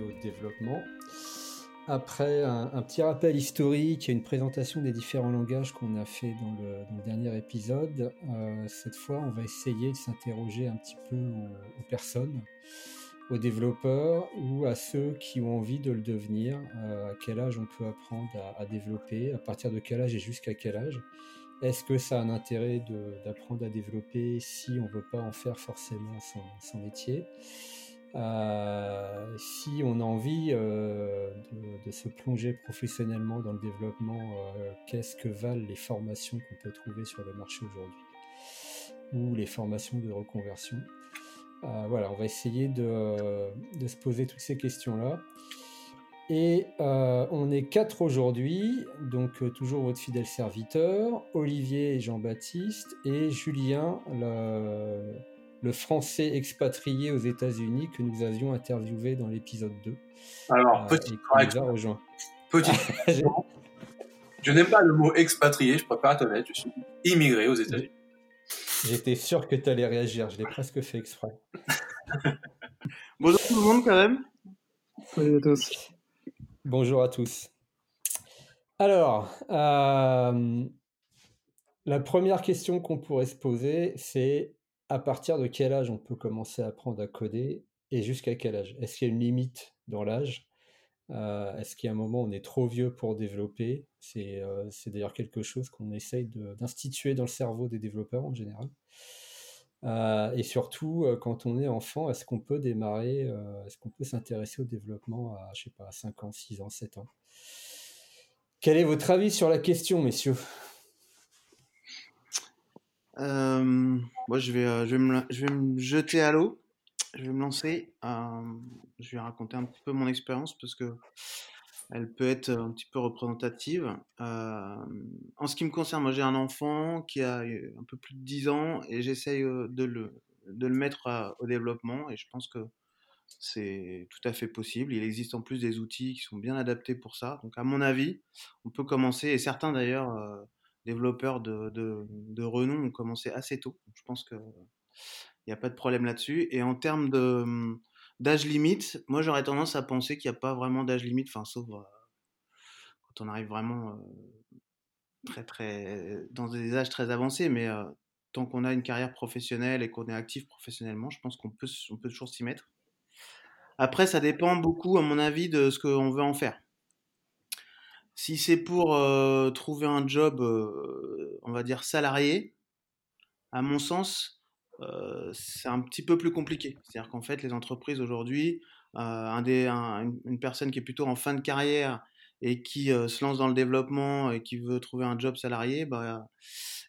au développement. Après un, petit rappel historique et une présentation des différents langages qu'on a fait dans le, dernier épisode, euh, cette fois on va essayer de s'interroger un petit peu aux, personnes, aux développeurs ou à ceux qui ont envie de le devenir, euh, à quel âge on peut apprendre à développer, à partir de quel âge et jusqu'à quel âge? Est-ce que ça a un intérêt d'apprendre à développer si on ne veut pas en faire forcément son, métier? Euh, Si on a envie euh, de, se plonger professionnellement dans le développement, euh, qu'est-ce que valent les formations qu'on peut trouver sur le marché aujourd'hui? Ou les formations de reconversion? Voilà, on va essayer de se poser toutes ces questions-là. Et on est quatre aujourd'hui, donc toujours votre fidèle serviteur, Olivier et Jean-Baptiste, et Julien, le, français expatrié aux États-Unis que nous avions interviewé dans l'épisode 2. Alors, euh, petit correction. Petit Je n'aime pas le mot expatrié, je préfère être honnête, je suis immigré aux États-Unis. J'étais sûr que tu allais réagir, je l'ai presque fait exprès. Bonjour tout le monde quand même. Salut à tous. Bonjour à tous. Alors, euh, la première question qu'on pourrait se poser, c'est à partir de quel âge on peut commencer à apprendre à coder et jusqu'à quel âge? Est-ce qu'il y a une limite dans l'âge? Euh, Est-ce qu'il y a un moment où on est trop vieux pour développer? Euh, C'est d'ailleurs quelque chose qu'on essaye d'instituer dans le cerveau des développeurs en général. Euh, et surtout, euh, quand on est enfant, est-ce qu'on peut démarrer, euh, est-ce qu'on peut s'intéresser au développement à, je pas, 5 ans, 6 ans, 7 ans? Quel est votre avis sur la question, messieurs? Moi, je vais, je, vais me, je vais me jeter à l'eau. Je vais me lancer. je vais raconter un petit peu mon expérience parce que elle peut être un petit peu représentative. Euh, en ce qui me concerne, moi j'ai un enfant qui a un peu plus de 10 ans et j'essaye de le, de le mettre au développement et je pense que c'est tout à fait possible. Il existe en plus des outils qui sont bien adaptés pour ça. Donc à mon avis, on peut commencer, et certains d'ailleurs développeurs de, renom ont commencé assez tôt. je pense qu'il n'y a pas de problème là-dessus. Et en termes D'âge limite, moi j'aurais tendance à penser qu'il n'y a pas vraiment d'âge limite, enfin sauf euh, quand on arrive vraiment euh, très très dans des âges très avancés, mais euh, tant qu'on a une carrière professionnelle et qu'on est actif professionnellement, je pense qu'on peut, on peut toujours s'y mettre. Après, ça dépend beaucoup, à mon avis, de ce qu'on veut en faire. Si c'est pour trouver un job, on va dire salarié, à mon sens, c'est un petit peu plus compliqué. C'est-à-dire qu'en fait, les entreprises aujourd'hui, un une personne qui est plutôt en fin de carrière et qui se lance dans le développement et qui veut trouver un job salarié, bah,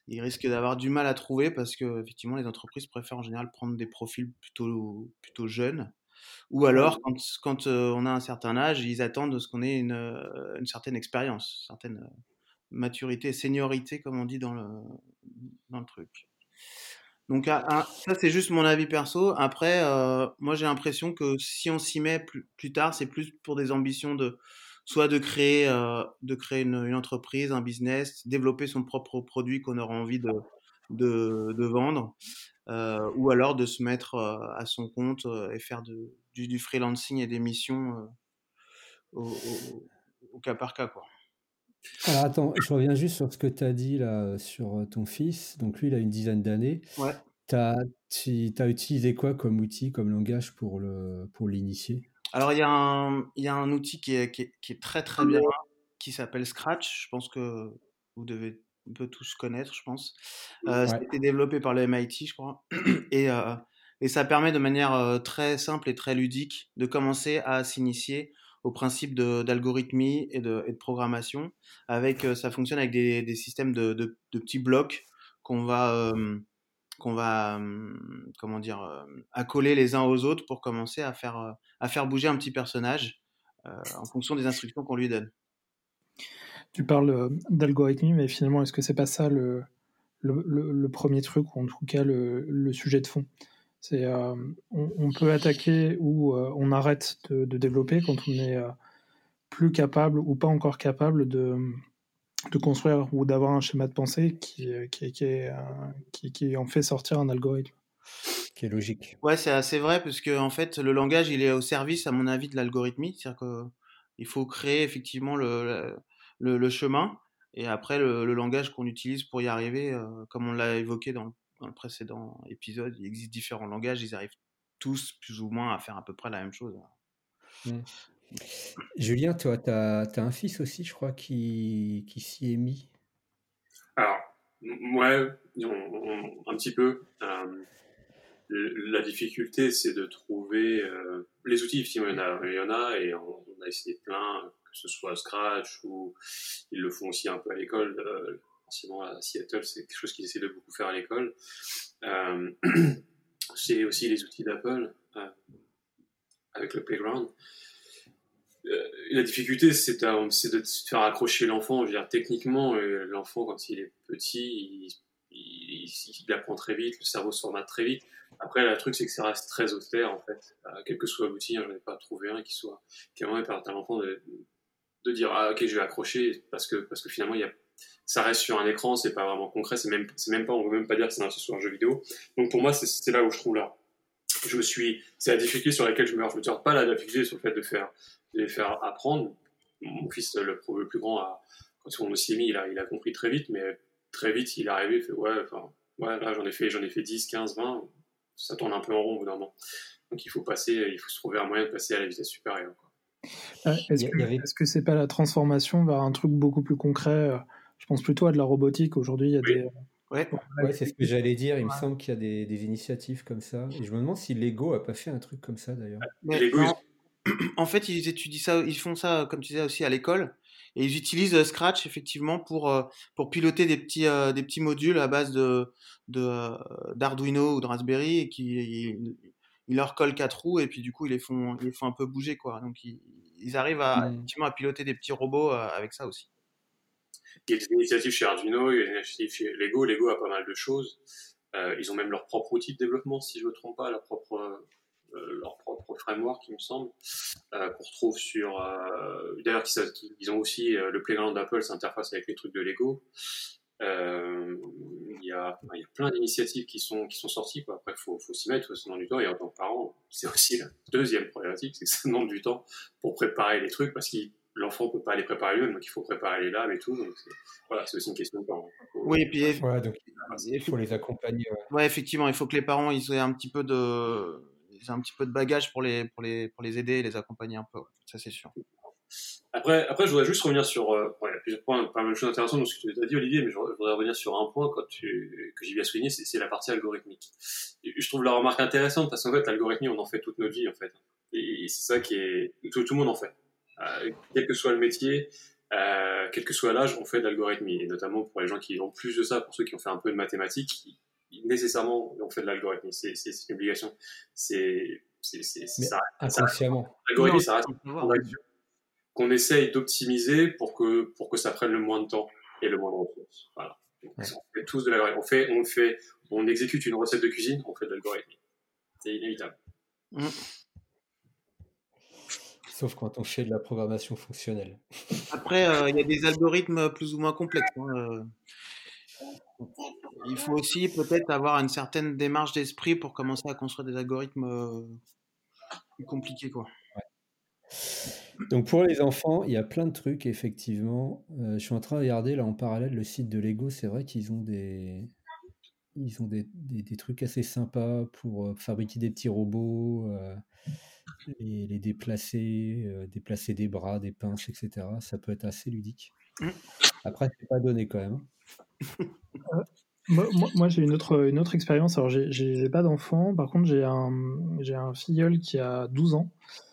il risque d'avoir du mal à trouver parce que effectivement, les entreprises préfèrent en général prendre des profils plutôt, plutôt jeunes. Ou alors, quand, quand on a un certain âge, ils attendent de ce qu'on ait une, une, certaine expérience, une certaine maturité, seniorité, comme on dit dans le, dans le truc. Donc ah, ah, ça c'est juste mon avis perso. Après, euh, moi j'ai l'impression que si on s'y met plus, plus tard, c'est plus pour des ambitions de soit de créer, euh, de créer une, entreprise, un business, développer son propre produit qu'on aura envie de, de, de vendre, euh, ou alors de se mettre à son compte et faire de, du, du freelancing et des missions au, au, cas par cas quoi. Alors attends, je reviens juste sur ce que tu as dit là sur euh, ton fils. Donc lui, il a une dizaine d'années. Ouais. Tu as, utilisé quoi comme outil, comme langage pour le pour l'initier? Alors il y, a un, il y a un outil qui est, qui est, très très bien, qui s'appelle Scratch. Je pense que vous devez un peu tous connaître, je pense. Euh, C'était développé par le MIT, je crois. Et, euh, et ça permet de manière euh, très simple et très ludique de commencer à s'initier au principe d'algorithmie et de, et de, programmation. Avec, ça fonctionne avec des, des systèmes de, de, petits blocs qu'on va, qu'on va comment dire, accoler les uns aux autres pour commencer à faire, à faire bouger un petit personnage en fonction des instructions qu'on lui donne. Tu parles d'algorithmie, mais finalement, est-ce que c'est pas ça le, le, le, premier truc, ou en tout cas le, le sujet de fond? C'est, euh, on, peut attaquer ou euh, on arrête de, développer quand on est euh, plus capable ou pas encore capable de, de construire ou d'avoir un schéma de pensée qui, qui, qui, qui, en fait sortir un algorithme. qui est logique. Ouais, c'est assez vrai parce que en fait, le langage, il est au service, à mon avis, de l'algorithmie. C'est-à-dire qu'il faut créer effectivement le, le, le, chemin et après le, langage qu'on utilise pour y arriver, euh, comme on l'a évoqué dans, dans, le précédent épisode, il existe différents langages, ils arrivent tous plus ou moins à faire à peu près la même chose. Mmh. Julien, toi, tu as, as, un fils aussi, je crois, qui, qui s'y est mis. Alors, ouais, un petit peu. Euh, la difficulté, c'est de trouver euh, les outils. Effectivement, il y en a, il y en a et on, a essayé plein, que ce soit Scratch ou ils le font aussi un peu à l'école. Euh, forcément, à Seattle, c'est quelque chose qu'ils essaient de beaucoup faire à l'école. Euh, c'est aussi les outils d'Apple euh, avec le Playground. Euh, la difficulté, c'est de, faire accrocher l'enfant. Techniquement, l'enfant, quand il est petit, il, il, apprend très vite, le cerveau se formate très vite. Après, le truc, c'est que ça reste très austère, en fait. Quel que soit l'outil, hein, je n'ai pas trouvé un qui soit à l'enfant de, de dire ah ok je vais accrocher parce que parce que finalement il y a ça reste sur un écran c'est pas vraiment concret c'est même c'est même pas on veut même pas dire que c'est un jeu vidéo donc pour moi c'est là où je trouve là je me suis c'est la difficulté sur laquelle je me je me pas la difficulté sur le fait de faire de les faire apprendre. Mon fils, le, le plus grand, a, quand on s'y est mis, il a, il a compris très vite, mais très vite, il est arrivé, il fait ouais, enfin, ouais, là, j'en ai fait, j'en ai fait 10, 15, 20, ça tourne un peu en rond au bout d'un moment. Donc il faut passer, il faut se trouver un moyen de passer à la vitesse supérieure. Est-ce que, est -ce c'est pas la transformation vers un truc beaucoup plus concret euh, Je pense plutôt à de la robotique. Aujourd'hui, il y a des. Ouais, ouais c'est ce que j'allais dire. Il me semble qu'il y a des, des, initiatives comme ça. Et je me demande si Lego a pas fait un truc comme ça d'ailleurs. En fait, ils étudient ça, ils font ça, comme tu disais aussi à l'école, et ils utilisent euh, Scratch effectivement pour euh, pour piloter des petits euh, des petits modules à base de d'Arduino ou de Raspberry et qui ils, leur collent quatre roues et puis du coup ils les font ils les font un peu bouger quoi. Donc ils, arrivent à mmh. effectivement à piloter des petits robots avec ça aussi. Il y a des initiatives chez Arduino, il y a des initiatives chez Lego. Lego a pas mal de choses. ils ont même leur propre outil de développement, si je ne me trompe pas, leur propre euh, leur propre framework, il me semble, euh, qu'on retrouve sur. Euh, d'ailleurs, ils ont aussi le playground d'Apple s'interface avec les trucs de Lego. Il y, a, y, a, plein d'initiatives qui sont, qui sont sorties. Quoi. Après, il faut, faut s'y mettre, ça demande du temps. Et en tant que parent, c'est aussi la deuxième problématique, c'est que ça demande du temps pour préparer les trucs parce que l'enfant peut pas les préparer lui donc il faut préparer les lames et tout. Donc voilà, c'est aussi une question de temps. Oui, et puis donc, il faut les accompagner. Ouais. effectivement, il faut que les parents ils aient un petit peu de un petit peu de bagage pour les, pour les, pour les aider et les accompagner un peu. Ça, c'est sûr. Après, après, je voudrais juste revenir sur. Euh, plusieurs points, pas mal de choses intéressantes dans ce que tu as dit, Olivier, mais je voudrais revenir sur un point quand tu, que j'ai bien souligné, c'est la partie algorithmique. je trouve la remarque intéressante parce qu'en fait, l'algorithmie, on en fait toute notre vie, en fait. Et, c'est ça qui est. Tout, tout, le monde en fait. Euh, quel que soit le métier, euh, quel que soit l'âge, on fait de l'algorithmie. Et notamment pour les gens qui ont plus de ça, pour ceux qui ont fait un peu de mathématiques, nécessairement on fait de l'algorithme. C'est une obligation. C'est ça. Inconsciemment. L'algorithme, ça reste qu'on essaye d'optimiser pour que, pour que ça prenne le moins de temps et le moins de ressources. Voilà. On fait tous de l'algorithme. On fait, on fait, on exécute une recette de cuisine, on fait de l'algorithme. C'est inévitable. Mm. Sauf quand on fait de la programmation fonctionnelle. Après, euh, il y a des algorithmes plus ou moins complexes. Hein, euh. Il faut aussi peut-être avoir une certaine démarche d'esprit pour commencer à construire des algorithmes euh, plus compliqués. Quoi. Donc pour les enfants, il y a plein de trucs, effectivement. Euh, je suis en train de regarder là en parallèle le site de Lego. C'est vrai qu'ils ont des, ils ont des, des, trucs assez sympas pour euh, fabriquer des petits robots, et les déplacer, déplacer des bras, des pinces, etc. Ça peut être assez ludique. Mmh. Après, c'est pas donné quand même. Euh, moi, moi, j'ai une autre, une autre expérience. Alors, j'ai pas d'enfant. Par contre, j'ai un, un filleul qui a 12 ans, euh,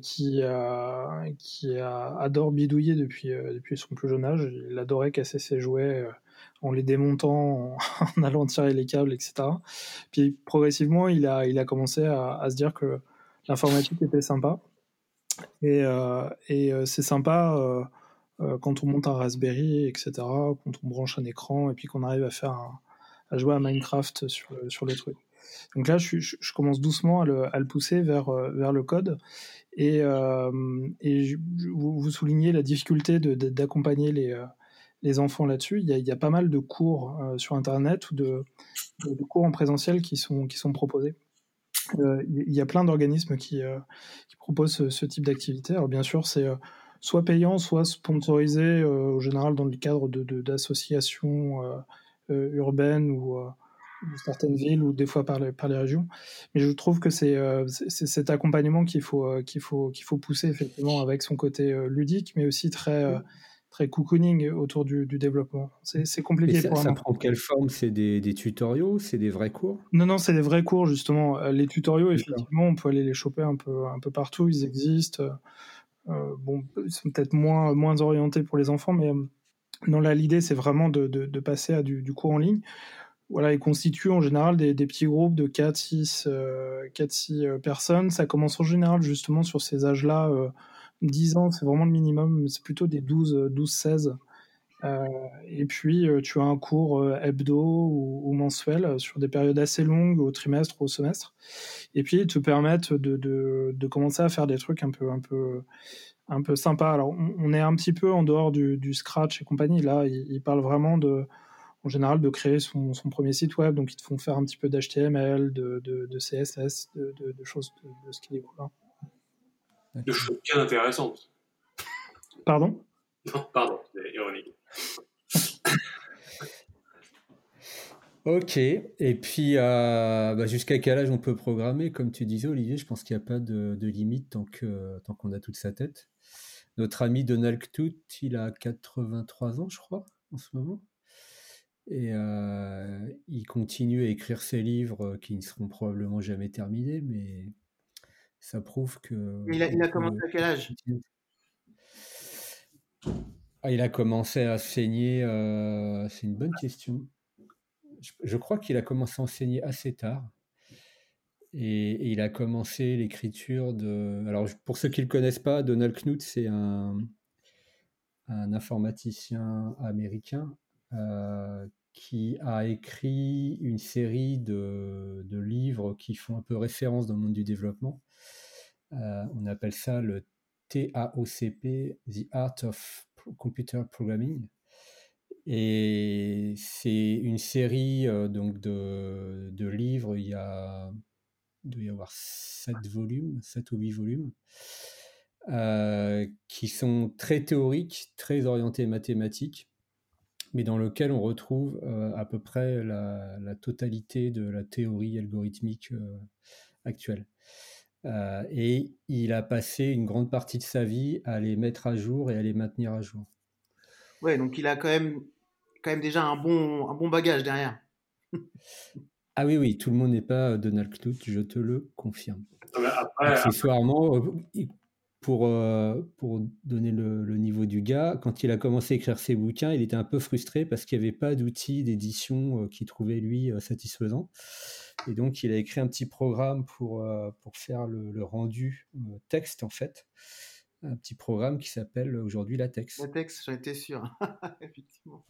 qui, a, qui a, adore bidouiller depuis, euh, depuis son plus jeune âge. Il adorait casser ses jouets en les démontant, en, allant tirer les câbles, etc. Puis, progressivement, il a, il a commencé à, se dire que l'informatique était sympa. Et, et c'est sympa euh, quand on monte un Raspberry, etc., quand on branche un écran et puis qu'on arrive à faire à jouer à Minecraft sur sur le truc. Donc là, je, commence doucement à le, pousser vers, euh, vers le code. Et, euh, vous, soulignez la difficulté d'accompagner les, les enfants là-dessus. Il, y a, pas mal de cours sur Internet ou de, de, cours en présentiel qui sont, qui sont proposés. il y a plein d'organismes qui, qui, proposent ce, type d'activité. Alors bien sûr, c'est soit payant, soit sponsorisé, au général dans le cadre d'associations de, urbaines ou certaines villes ou des fois par les, par les régions. Mais je trouve que c'est cet accompagnement qu'il faut, qu'il faut, qu'il faut pousser effectivement avec son côté ludique, mais aussi très, très cocooning autour du, développement. C'est compliqué ça, pour Ça prend quelle forme? C'est des, des, tutoriaux? C'est des vrais cours? Non, non, c'est des vrais cours justement. Les tutoriaux, effectivement, on peut aller les choper un peu, un peu partout. Ils existent. Euh, bon, ils sont peut-être moins, moins orientés pour les enfants, mais non, là, l'idée, c'est vraiment de, de, passer à du, du, cours en ligne voilà, ils constituent en général des, petits groupes de 4-6 euh, 6 euh, personnes. Ça commence en général justement sur ces âges-là. 10 ans, c'est vraiment le minimum, c'est plutôt des 12-16. Euh, et puis, tu as un cours hebdo ou, mensuel sur des périodes assez longues, au trimestre au semestre. Et puis, ils te permettent de, de, de, commencer à faire des trucs un peu, un peu, un peu sympas. Alors, on, est un petit peu en dehors du, Scratch et compagnie. Là, ils parlent vraiment de en général de créer son, premier site web. Donc, ils te font faire un petit peu d'HTML, de, de, CSS, de, choses de, ce qu'il là De choses bien intéressantes. Pardon? Non, pardon, c'est ironique. ok, et puis euh, bah, jusqu'à quel âge on peut programmer? Comme tu disais, Olivier, je pense qu'il n'y a pas de, limite tant qu'on tant qu'on a toute sa tête. Notre ami Donald Ktout, il a 83 ans, je crois, en ce moment. Et euh, il continue à écrire ses livres qui ne seront probablement jamais terminés, mais ça prouve que. Il a, il a commencé à quel âge? ah, Il a commencé à enseigner. Euh, c'est une bonne question. Je, je crois qu'il a commencé à enseigner assez tard. Et, et il a commencé l'écriture de. Alors, pour ceux qui ne le connaissent pas, Donald Knuth, c'est un, un informaticien américain euh, qui a écrit une série de, livres qui font un peu référence dans le monde du développement. Euh, on appelle ça le TAOCP, The Art of Computer Programming. Et c'est une série euh, donc de, livres, il y a, il doit y avoir 7 volumes, 7 ou 8 volumes, euh, qui sont très théoriques, très orientés mathématiques mais dans lequel on retrouve euh, à peu près la, totalité de la théorie algorithmique euh, actuelle. Euh, et il a passé une grande partie de sa vie à les mettre à jour et à les maintenir à jour. Ouais, donc il a quand même, quand même déjà un bon, un bon bagage derrière. ah oui, oui, tout le monde n'est pas Donald Knuth, je te le confirme. Après, Accessoirement, pour, euh, pour donner le, niveau du gars, quand il a commencé à écrire ses bouquins, il était un peu frustré parce qu'il n'y avait pas d'outils d'édition euh, qu'il trouvait lui euh, satisfaisant. Et donc, il a écrit un petit programme pour, pour faire le, rendu texte, en fait. Un petit programme qui s'appelle aujourd'hui Latex. Latex, j'en étais sûr, effectivement.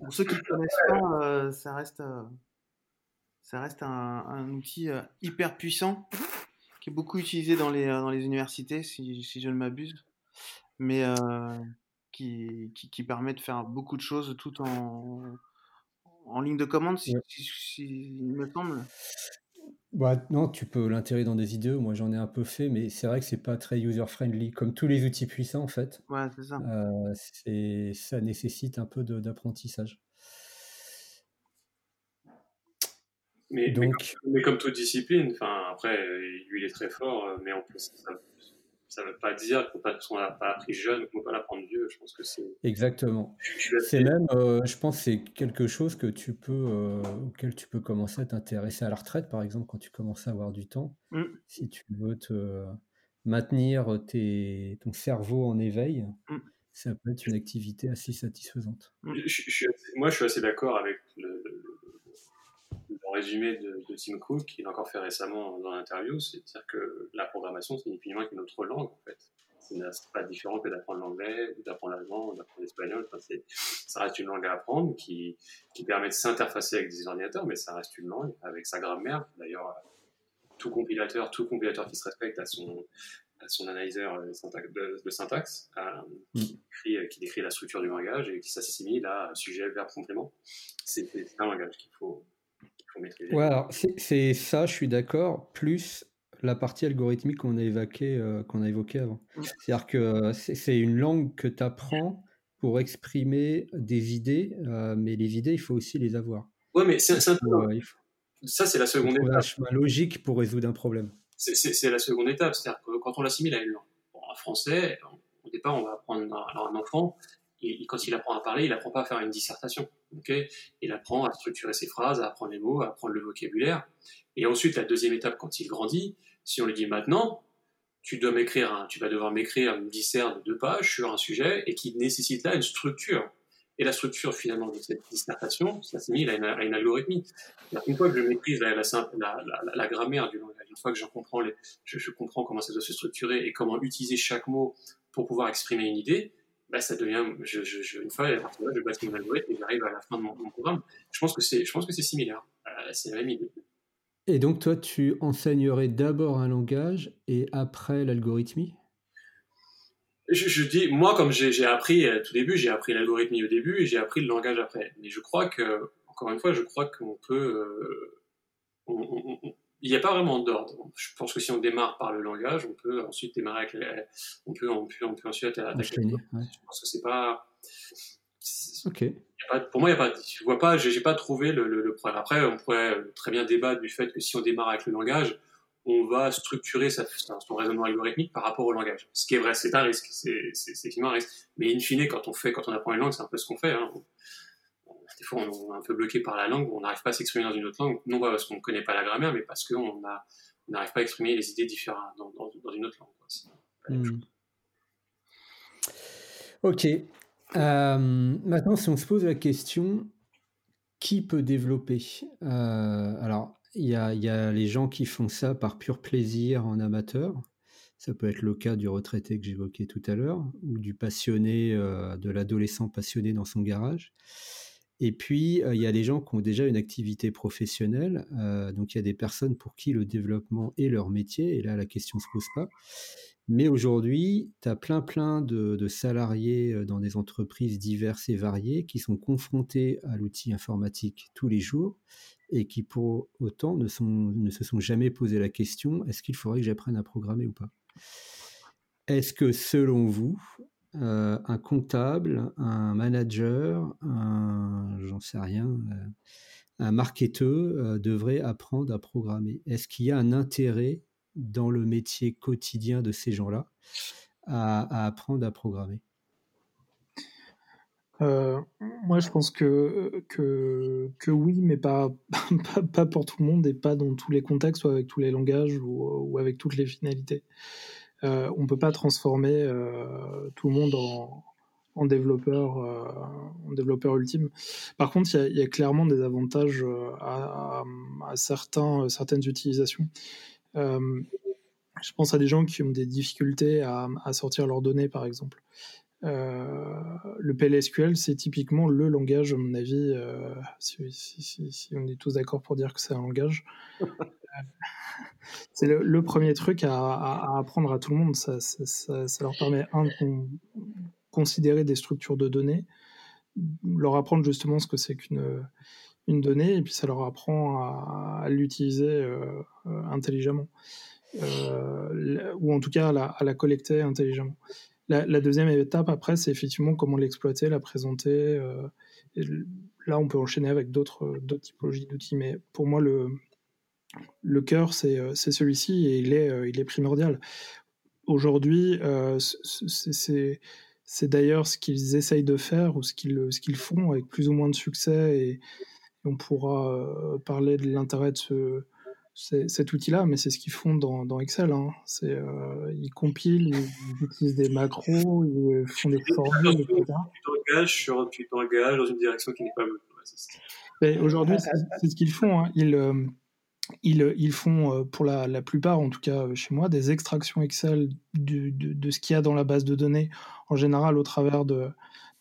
Pour ceux qui ne connaissent pas, ça reste ça reste un, outil euh, hyper puissant qui est beaucoup utilisé dans les, euh, dans les universités, si, si je ne m'abuse, mais euh, qui, qui, permet de faire beaucoup de choses tout en, en ligne de commande, si, il me semble. Bah, non, tu peux l'intégrer dans des idées. Moi, j'en ai un peu fait, mais c'est vrai que c'est pas très user-friendly, comme tous les outils puissants, en fait. Ouais, c'est ça. ça nécessite un peu d'apprentissage. Mais, Donc... mais, comme, toute discipline, enfin après, lui il est très fort, euh, mais en plus ça ne veut pas dire qu'on l'a pas appris jeune, qu'on ne peut pas l'apprendre vieux. Je pense que c'est exactement. C'est même, euh, je pense, c'est quelque chose que tu peux, euh, auquel tu peux commencer à t'intéresser à la retraite, par exemple, quand tu commences à avoir du temps, mm. si tu veux te maintenir tes, ton cerveau en éveil. Mm. Ça peut être une activité assez satisfaisante. moi, je suis assez d'accord avec le, résumé de, Tim Cook, qu'il a encore fait récemment dans l'interview, c'est-à-dire que la programmation, c'est ni plus ni moins qu'une autre langue, en fait. C'est pas différent que d'apprendre l'anglais, d'apprendre l'allemand, d'apprendre l'espagnol. Enfin, ça reste une langue à apprendre qui, qui permet de s'interfacer avec des ordinateurs, mais ça reste une langue avec sa grammaire. D'ailleurs, tout compilateur, tout compilateur qui se respecte a son, son analyseur de, syntaxe, mm. qui, décrit, la structure du langage et qui s'assimile à sujet, verbe, complément. C'est un langage qu'il faut, maîtriser. Ouais, alors c'est ça, je suis d'accord, plus la partie algorithmique qu'on a, évoqué, qu'on a évoqué avant. Mm. C'est-à-dire que c'est une langue que tu apprends pour exprimer des idées, mais les idées, il faut aussi les avoir. Ouais, mais c'est un peu. Ça, c'est la seconde étape. chemin logique pour résoudre un problème. C'est la seconde étape. C'est-à-dire que quand on l'assimile à une langue, en français, au départ, on va apprendre alors un enfant, et, quand il apprend à parler, il apprend pas à faire une dissertation. Okay il apprend à structurer ses phrases, à apprendre les mots, à apprendre le vocabulaire. Et ensuite, la deuxième étape, quand il grandit, si on lui dit maintenant, tu dois m'écrire, tu vas devoir m'écrire une dissert de deux pages sur un sujet et qui nécessite là une structure. Et la structure finalement de cette dissertation, ça s'est mis à une, une algorithmie. Une fois que je maîtrise la, la, grammaire du langage, une fois que comprends, je, comprends comment ça doit se structurer et comment utiliser chaque mot pour pouvoir exprimer une idée, bah, ça devient, je, je, une fois, je bâtis mon algorithme et j'arrive à la fin de mon, programme. Je pense que c'est, je pense que c'est similaire. Euh, c'est la même idée. Et donc toi, tu enseignerais d'abord un langage et après l'algorithmie? Je, dis, moi, comme j'ai appris euh, tout début, j'ai appris l'algorithmie au début et j'ai appris le langage après. Mais je crois que, encore une fois, je crois qu'on peut. Euh, il n'y a pas vraiment d'ordre. Je pense que si on démarre par le langage, on peut ensuite démarrer avec les, on peut, on peut, on peut ensuite attaquer. Je pense que c'est pas. Ok. pour moi, il y a pas. Je vois pas. J'ai pas trouvé le, le, le problème. Après, on pourrait très bien débattre du fait que si on démarre avec le langage, on va structurer sa, son raisonnement algorithmique par rapport au langage. Ce qui est vrai, c'est un risque, c'est effectivement un risque. Mais in fine, quand on fait, quand on apprend une langue, c'est un peu ce qu'on fait. Hein. Des fois, on est un peu bloqué par la langue, on n'arrive pas à s'exprimer dans une autre langue, non pas parce qu'on ne connaît pas la grammaire, mais parce qu'on n'arrive pas à exprimer les idées différentes dans, dans, une autre langue. Hmm. Ok. Euh, maintenant, si on se pose la question, qui peut développer? Euh, Alors, il y a, les gens qui font ça par pur plaisir en amateur. Ça peut être le cas du retraité que j'évoquais tout à l'heure, ou du passionné, euh, de l'adolescent passionné dans son garage. Et puis, il y a des gens qui ont déjà une activité professionnelle. Donc, il y a des personnes pour qui le développement est leur métier. Et là, la question ne se pose pas. Mais aujourd'hui, tu as plein, plein de, salariés dans des entreprises diverses et variées qui sont confrontés à l'outil informatique tous les jours et qui pour autant ne, ne se sont jamais posé la question est-ce qu'il faudrait que j'apprenne à programmer ou pas? Est-ce que selon vous, euh, un comptable, un manager, un j'en sais rien, euh, un marketeur euh, devrait apprendre à programmer Est-ce qu'il y a un intérêt dans le métier quotidien de ces gens-là à apprendre à programmer? Moi, je pense que, que, oui, mais pas, pas, pour tout le monde et pas dans tous les contextes ou avec tous les langages ou avec toutes les finalités. Euh, on ne peut pas transformer euh, tout le monde en, développeur, en développeur ultime. Par contre, il y, a clairement des avantages à, certains, certaines utilisations. je pense à des gens qui ont des difficultés à sortir leurs données, par exemple. Euh, le PLSQL, c'est typiquement le langage, à mon avis, euh, si, on est tous d'accord pour dire que c'est un langage. Euh, c'est le, premier truc à, apprendre à tout le monde. Ça, leur permet, un, de considérer des structures de données, leur apprendre justement ce que c'est qu'une une donnée, et puis ça leur apprend à, l'utiliser intelligemment, ou en tout cas à la collecter intelligemment. La, deuxième étape, après, c'est effectivement comment l'exploiter, la présenter. Euh, là, on peut enchaîner avec d'autres typologies d'outils. Mais pour moi, le, cœur, c'est euh, celui-ci et il est, euh, primordial. Aujourd'hui, c'est d'ailleurs ce qu'ils essayent de faire ou ce qu'ils font avec plus ou moins de succès. Et, on pourra parler de l'intérêt de ce cet outil-là, mais c'est ce qu'ils font dans, dans Excel. Hein. C'est, euh, ils compilent, ils utilisent des macros, ils font des formules, etc. Tu t'engages, sur, tu t'engages dans une direction qui n'est pas bonne. Aujourd'hui, c'est, ce qu'ils font. Hein. Ils, euh, ils, font, pour la, plupart, en tout cas chez moi, des extractions Excel de, de ce qu'il y a dans la base de données, en général au travers de,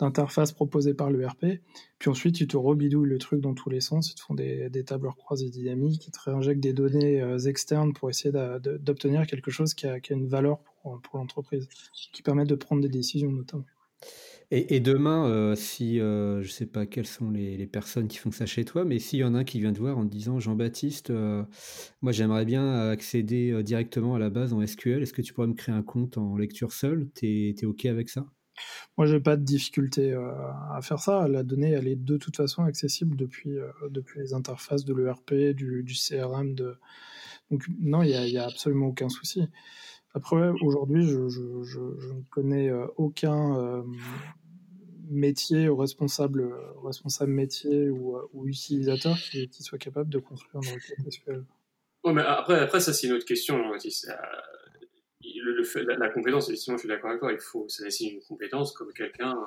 d'interface proposée par l'ERP. Puis ensuite, ils te rebidouillent le truc dans tous les sens. Ils te font des, tableurs croisés dynamiques, ils te réinjectent des données euh, externes pour essayer d'obtenir quelque chose qui a, une valeur pour, l'entreprise, qui permet de prendre des décisions notamment. Et, demain, euh, si euh, je ne sais pas quelles sont les, personnes qui font ça chez toi, mais s'il y en a un qui vient te voir en te disant Jean-Baptiste, moi j'aimerais bien accéder directement à la base en SQL, est-ce que tu pourrais me créer un compte en lecture seule? Tu es OK avec ça? Moi, j'ai pas de difficulté euh, à faire ça. La donnée, elle est de toute façon accessible depuis, euh, depuis les interfaces de l'ERP, du, CRM. Donc, non, il n'y a, absolument aucun souci. Après, aujourd'hui, je, ne connais euh, aucun métier ou responsable, responsable métier ou, utilisateur qui, soit capable de construire un requête SQL. mais après, après, ça, c'est une autre question, la, compétence, effectivement, je suis d'accord avec toi, il faut, ça nécessite une compétence comme quelqu'un.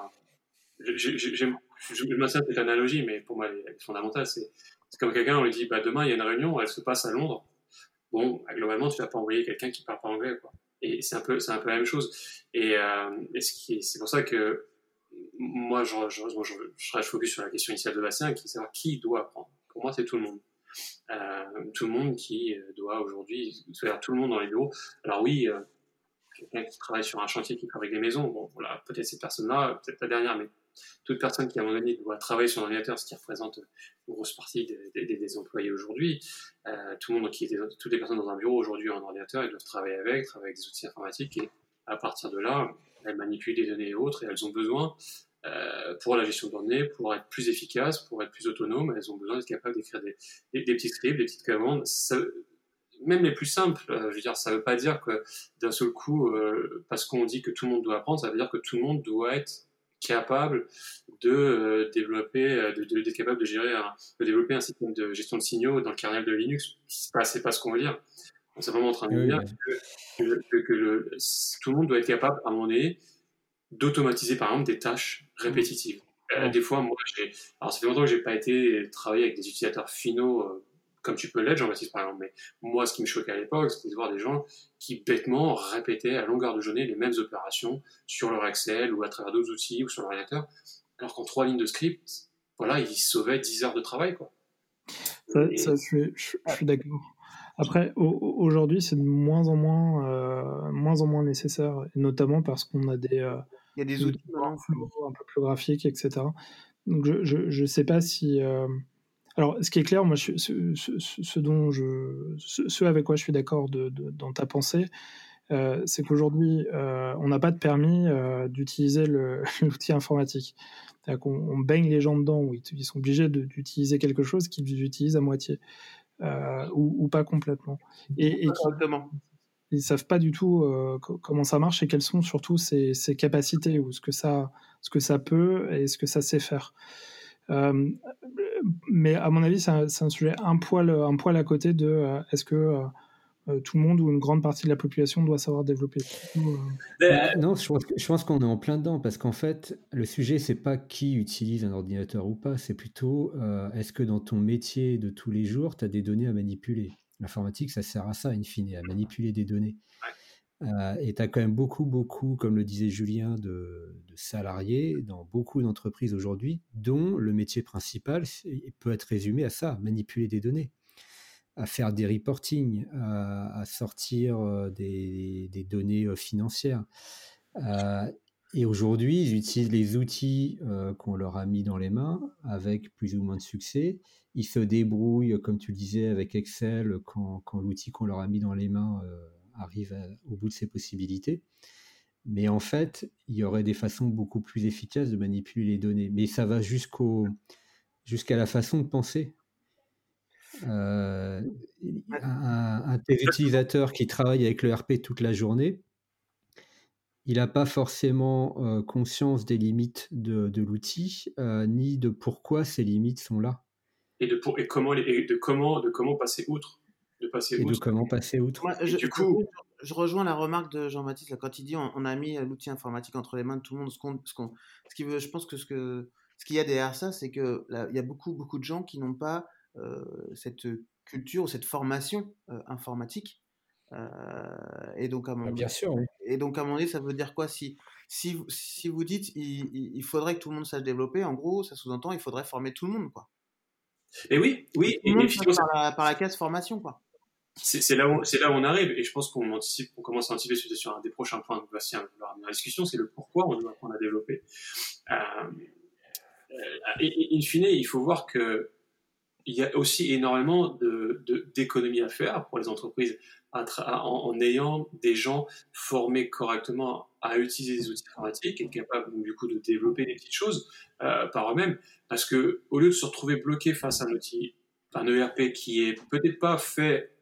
Je, je cette analogie, mais pour moi, elle est fondamentale. C'est comme quelqu'un, on lui dit, bah, demain, il y a une réunion, elle se passe à Londres. Bon, bah, globalement, tu vas pas envoyer quelqu'un qui parle pas anglais. Et c'est un peu, un peu la même chose. Et, euh, c'est pour ça que moi, je, je, je, focus sur la question initiale de Bastien, qui est savoir qui doit apprendre. Pour moi, c'est tout le monde. Euh, tout le monde qui euh, doit aujourd'hui, c'est-à-dire tout le monde dans les bureaux. Alors oui, euh, quelqu'un qui travaille sur un chantier qui fabrique des maisons, bon voilà, peut-être cette personne-là, peut-être la dernière, mais toute personne qui à un moment donné doit travailler sur un ordinateur, ce qui représente une grosse partie des, employés aujourd'hui, tout le monde qui toutes les personnes dans un bureau aujourd'hui ont un ordinateur, ils doivent travailler avec, travailler avec des outils informatiques et à partir de là, elles manipulent des données et autres et elles ont besoin pour la gestion de données, pour être plus efficaces, pour être plus autonomes, elles ont besoin d'être capables d'écrire des, des, petits scripts, des petites commandes. même les plus simples, euh, je veux dire, ça ne veut pas dire que d'un seul coup, euh, parce qu'on dit que tout le monde doit apprendre, ça veut dire que tout le monde doit être capable de développer, de, de, capable de gérer, un, de développer un système de gestion de signaux dans le kernel de Linux. C'est pas, pas ce qu'on veut dire. On est simplement en train de dire que, que, le, tout le monde doit être capable, à un moment donné, d'automatiser par exemple des tâches répétitives. Euh, des fois, moi, j'ai. Alors, ça fait longtemps que j'ai pas été travailler avec des utilisateurs finaux euh, comme tu peux l'être, Jean-Baptiste, par exemple. Mais moi, ce qui me choquait à l'époque, c'était de voir des gens qui bêtement répétaient à longueur de journée les mêmes opérations sur leur Excel ou à travers d'autres outils ou sur l'ordinateur. Alors qu'en trois lignes de script, voilà, ils sauvaient 10 heures de travail, quoi. Ça, je suis, je suis d'accord. Après, aujourd'hui, c'est de moins en moins, euh, moins en moins nécessaire, notamment parce qu'on a des, euh, il y a des outils un peu plus graphiques, etc. Donc, je ne sais pas si. Euh, alors, ce qui est clair, moi, ce, ce, dont je, ce, avec quoi je suis d'accord de, dans ta pensée, c'est qu'aujourd'hui, on n'a pas de permis d'utiliser l'outil informatique. On, on, baigne les gens dedans, où ils, sont obligés d'utiliser quelque chose qu'ils utilisent à moitié. Euh, ou, pas complètement. Et, et ils savent pas du tout euh, comment ça marche et quelles sont surtout ses, capacités ou ce que ça, ce que ça peut et ce que ça sait faire. Euh, mais à mon avis, c'est un, un, sujet un poil, un poil à côté de est-ce que euh, tout le monde ou une grande partie de la population doit savoir développer. Euh, bah, non, je pense, qu'on est en plein dedans parce qu'en fait, le sujet, c'est pas qui utilise un ordinateur ou pas, c'est plutôt euh, est-ce que dans ton métier de tous les jours, tu as des données à manipuler? L'informatique, ça sert à ça, in fine, à manipuler des données. et tu as quand même beaucoup, beaucoup, comme le disait Julien, de, de salariés dans beaucoup d'entreprises aujourd'hui, dont le métier principal peut être résumé à ça, manipuler des données à faire des reporting, à, sortir euh, des, données euh, financières. Euh, et aujourd'hui, ils utilisent les outils qu'on leur a mis dans les mains avec plus ou moins de succès. Ils se débrouillent, comme tu le disais, avec Excel quand, l'outil qu'on leur a mis dans les mains arrive au bout de ses possibilités. Mais en fait, il y aurait des façons beaucoup plus efficaces de manipuler les données. Mais ça va jusqu'à la façon de penser. Euh, un, des utilisateurs qui travaille avec le RP toute la journée, il n'a pas forcément euh, conscience des limites de, l'outil, euh, ni de pourquoi ces limites sont là. Et de, pour, et comment, et de, comment, de comment passer outre. De passer et de comment passer outre. je, du coup, je rejoins la remarque de Jean-Baptiste quand il dit on, a mis l'outil informatique entre les mains de tout le monde. Ce, qu'on, ce, ce qui veut, je pense que ce que ce qu'il y a derrière ça, c'est que il y a beaucoup beaucoup de gens qui n'ont pas euh, cette culture ou cette formation informatique. et donc à mon bah, Bien sûr, oui. Et donc à mon avis, ça veut dire quoi? Si, si, si vous dites il, il, faudrait que tout le monde sache développer, en gros, ça sous-entend il faudrait former tout le monde, quoi. Et oui, oui. Et, par, la, par la case formation, quoi c'est là où c'est là où on arrive et je pense qu'on anticipe on commence à anticiper sur un des prochains points que Bastien va ramener la discussion c'est le pourquoi on doit apprendre à développer euh, euh, et, in fine il faut voir que il y a aussi énormément de d'économies à faire pour les entreprises en, ayant des gens formés correctement à utiliser des outils informatiques et capables du coup de développer des petites choses euh, par eux-mêmes. Parce que au lieu de se retrouver bloqué face à un outil un ERP qui est peut-être pas fait